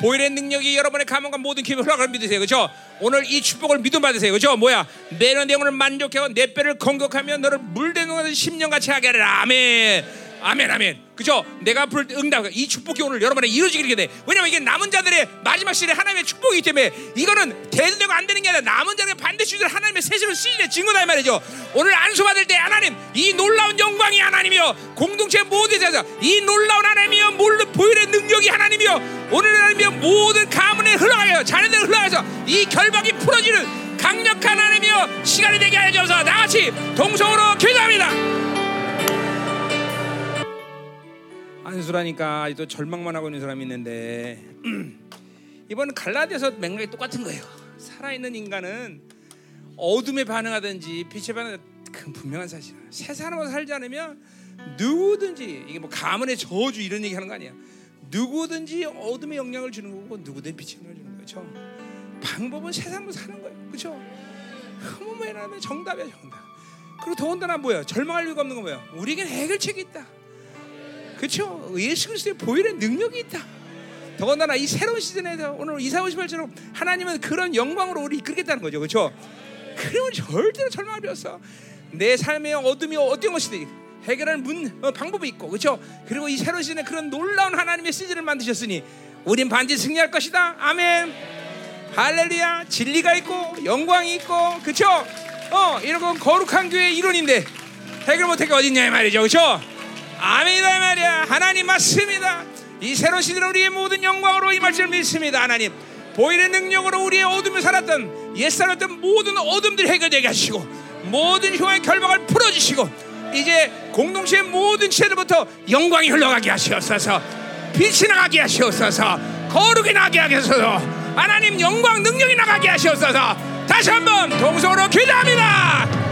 보일의 능력이 여러분의 가문과 모든 기업에 흘러가를 믿으세요. 그죠 오늘 이 축복을 믿음 받으세요. 그죠 뭐야? 내는 내 영혼을 만족하고 내 뼈를 건강하며 너를 물대는 것을 10년같이 하게 하리라. 아멘 아멘 아멘. 그죠? 내가 부를 때 응답 이 축복이 오늘 여러분에 이루어지게 돼. 왜냐면 이게 남은 자들의 마지막 시대 하나님의 축복이기 때문에 이거는 대되고 안 되는 게 아니라 남은 자들의 반드시 줄 하나님의 시즌의 증거다 이 말이죠. 오늘 안수 받을 때 하나님 이 놀라운 영광이 하나님이여. 공동체 모두에 대해서 이 놀라운 하나님이여. 몰래 보일의 능력이 하나님이여. 오늘 하나님이여 모든 가문에 흘러가요 자녀들 흘러가서 이 결박이 풀어지는 강력한 하나님이여 시간이 되게 하여 주옵소서. 나같이 동성으로 기도합니다 안수라니까 아직도 절망만 하고 있는 사람이 있는데 [CLEARS THROAT] 이번 갈라디아서 맥락이 똑같은 거예요. 살아있는 인간은 어둠에 반응하든지 빛에 반응하든 그 분명한 사실이야. 새 사람으로 살지 않으면 누구든지 이게 뭐 가문의 저주 이런 얘기 하는 거 아니야. 누구든지 어둠의 영향을 주는 거고 누구든 빛의 영향을 주는 거죠. 방법은 세상으로 사는 거예요. 그렇죠? 뭐뭐라면 정답이야 정답. 그리고 더군다나 뭐야? 절망할 이유가 없는 건 뭐야? 우리에겐 해결책이 있다. 그렇죠? 예수 그리스도의 보혈의 능력이 있다. 더군다나 이 새로운 시즌에서 오늘 이사 오십발처럼 하나님은 그런 영광으로 우리 이끌겠다는 거죠. 그렇죠? 그러면 절대로 절망할 필요 없어. 내 삶의 어둠이 어떤 것이든 해결하는 문 어, 방법이 있고 그렇죠? 그리고 이 새로운 시즌에 그런 놀라운 하나님의 시즌을 만드셨으니 우린 반드시 승리할 것이다. 아멘. 할렐루야. 진리가 있고 영광이 있고 그렇죠? 어, 이런 건 거룩한 교회의 이론인데 해결 못할 게 어딨냐 이 말이죠. 그렇죠? 아멘이다 말이야. 하나님 맞습니다. 이 새로운 시대는 우리의 모든 영광으로 임할 줄 믿습니다. 하나님. 보일의 능력으로 우리의 어둠을 살았던 옛사람던 모든 어둠들 해결되게 하시고 모든 흉의 결박을 풀어주시고 이제 공동체의 모든 체들부터 영광이 흘러가게 하시옵소서 빛이 나가게 하시옵소서 거룩이 나게 하소서 하나님 영광 능력이 나가게 하시옵소서 다시 한번 동성으로 기도합니다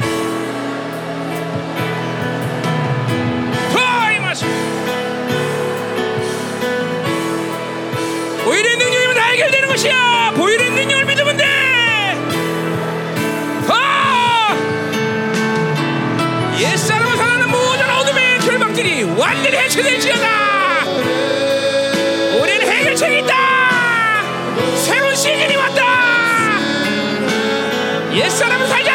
보일의 능력이면 다 해결되는 것이야. 보일의 능력을 믿으면 돼. 아! 옛사람을 사랑하는 모든 어둠의 결박들이 완전히 해체될지어다 우리는 해결책이 있다. 새로운 시즌이 왔다. 옛사람을 살지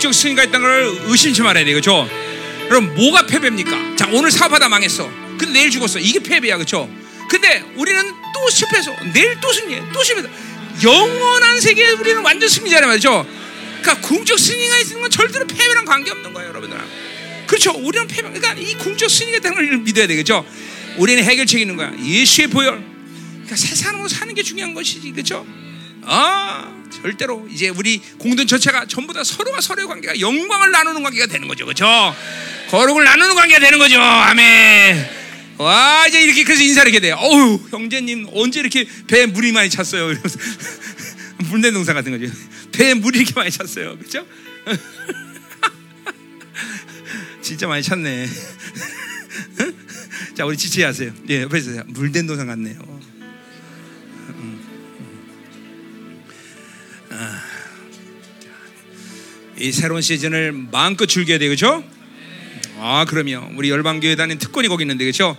궁극적 승리가 있다는 걸 의심치 말아야 돼, 그렇죠? 그럼 뭐가 패배입니까? 자, 오늘 사업하다 망했어. 근데 내일 죽었어. 이게 패배야, 그렇죠? 근데 우리는 또 실패해서 내일 또 승리해, 또 실패해. 영원한 세계에 우리는 완전 승리자란 말이죠. 그러니까 궁극적 승리가 있는 건 절대로 패배랑 관계 없는 거예요, 여러분들. 그렇죠? 우리는 패배. 그러니까 이 궁극적 승리가 있다는 걸 믿어야 되겠죠? 우리는 해결책이 있는 거야. 예수의 보혈. 그러니까 세상으로 사는 게 중요한 것이지, 그렇죠? 아 절대로 이제 우리 공동 전체가 전부 다 서로가 서로의 관계가 영광을 나누는 관계가 되는 거죠, 그렇죠? 거룩을 나누는 관계가 되는 거죠, 아멘. 와 이제 이렇게 그래서 인사를 이렇게 돼. 어우 형제님 언제 이렇게 배에 물이 많이 찼어요? 이러면서 물된 동상 같은 거죠. 배에 물이 이렇게 많이 찼어요, 그렇죠? [LAUGHS] 진짜 많이 찼네. [LAUGHS] 자 우리 지체하세요. 예, 옆에서 물된 동상 같네요. 이 새로운 시즌을 마음껏 즐겨야 되그죠아 그러면 우리 열방교회 다니는 특권이 거기 있는데 그죠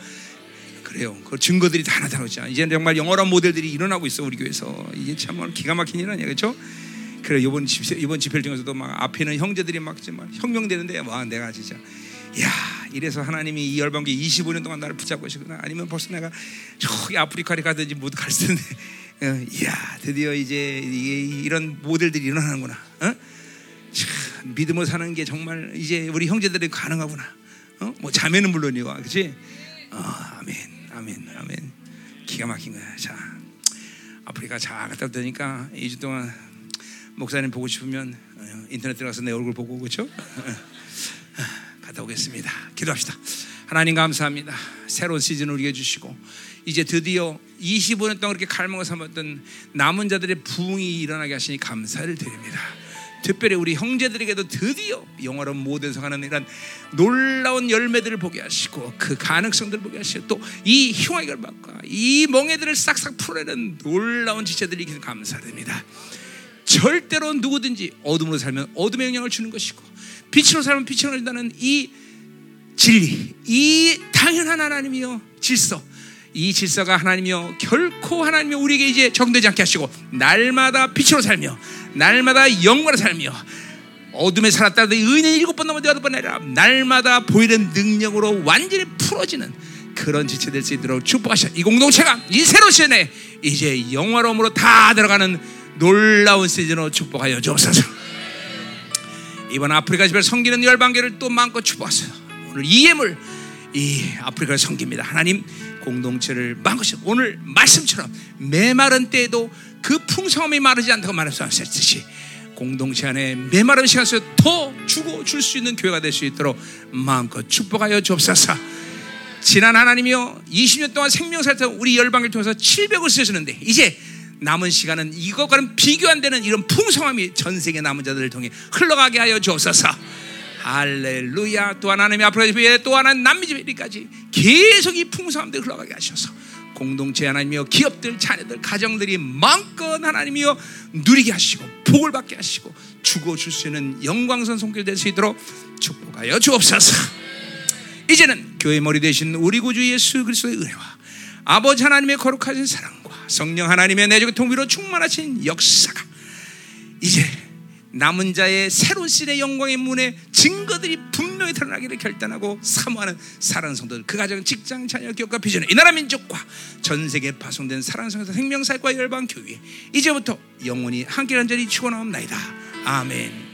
그래요. 그 증거들이 다 나타나죠. 이제 정말 영원한 모델들이 일어나고 있어 우리 교회에서 이게 참 기가 막힌 일 아니야, 그렇죠? 그래 이번 집회 이번 집회를 통해서도 막 앞에 는 형제들이 막 정말 혁명되는데 와 내가 진짜 야 이래서 하나님이 이 열방교회 25년 동안 나를 붙잡고 계시구나 아니면 벌써 내가 저기 아프리카를 가든지 못 갈 텐데 [LAUGHS] 어, 이야 드디어 이제 이런 모델들이 일어나는구나. 어? 참, 믿음으로 사는 게 정말 이제 우리 형제들이 가능하구나. 어? 뭐 자매는 물론이고, 그렇지? 어, 아멘, 아멘, 아멘. 기가 막힌 거야. 자, 아프리카 잘 갔다 오니까 2주 동안 목사님 보고 싶으면 어, 인터넷 들어가서 내 얼굴 보고 그렇죠? [LAUGHS] 갔다 오겠습니다. 기도합시다. 하나님 감사합니다. 새로운 시즌을 우리에게 주시고 이제 드디어 25년 동안 그렇게 갈망을 삼았던 남은 자들의 부흥이 일어나게 하시니 감사를 드립니다. 특별히 우리 형제들에게도 드디어 영어로 모델에서 가는 이런 놀라운 열매들을 보게 하시고 그 가능성들을 보게 하시고 또 이 흉의 결박과 이 멍해들을 싹싹 풀어내는 놀라운 지체들이 있기를 감사드립니다. 절대로 누구든지 어둠으로 살면 어둠의 영향을 주는 것이고 빛으로 살면 빛으로 살다는 이 진리, 이 당연한 하나님이요 질서, 이 질서가 하나님이요 결코 하나님이 우리에게 이제 적되지 않게 하시고 날마다 빛으로 살며 날마다 영광으로 살며 어둠에 살았다 의인은 일곱 번 넘어 여덟 번 내라 날마다 보이는 능력으로 완전히 풀어지는 그런 지체 될 수 있도록 축복하셔. 이 공동체가 이 새로 시즌에 이제 영화로움으로 다 들어가는 놀라운 시즌으로 축복하여 주옵소서. 이번 아프리카 집을 섬기는 열방계를 또 마음껏 축복하소서. 오늘 이 예물 이 아프리카를 섬깁니다. 하나님 공동체를 마음껏 오늘 말씀처럼 메마른 때에도 그 풍성함이 마르지 않다고 말씀하셨듯이 공동체 안에 메마른 시간 속에 더 주고 줄 수 있는 교회가 될 수 있도록 마음껏 축복하여 주옵소서. 지난 하나님이요 20년 동안 생명 살때 우리 열방을 통해서 700을 쓰셨는데 이제 남은 시간은 이것과는 비교 안 되는 이런 풍성함이 전 세계 남은 자들을 통해 흘러가게 하여 주옵소서. 할렐루야. 또 하나님의 앞으로 집에 또 하나는 남미 집에까지 계속 이 풍성함들 흘러가게 하셔서 공동체 하나님이여 기업들 자녀들 가정들이 마음껏 하나님이여 누리게 하시고 복을 받게 하시고 주고 줄 수 있는 영광선 손길 될 수 있도록 축복하여 주옵소서. 이제는 교회 머리 되신 우리 구주 예수 그리스도의 은혜와 아버지 하나님의 거룩하신 사랑과 성령 하나님의 내적의 통비로 충만하신 역사가 이제 남은 자의 새로운 시대 영광의 문에 증거들이 분명히 드러나기를 결단하고 사모하는 사랑하는 성도들 그 가정 직장 자녀 기업과 비전의 이 나라 민족과 전 세계에 파송된 사랑하는 성도 생명사과 열방 교회 이제부터 영원히 함께 간절히 치고 나옵나이다. 아멘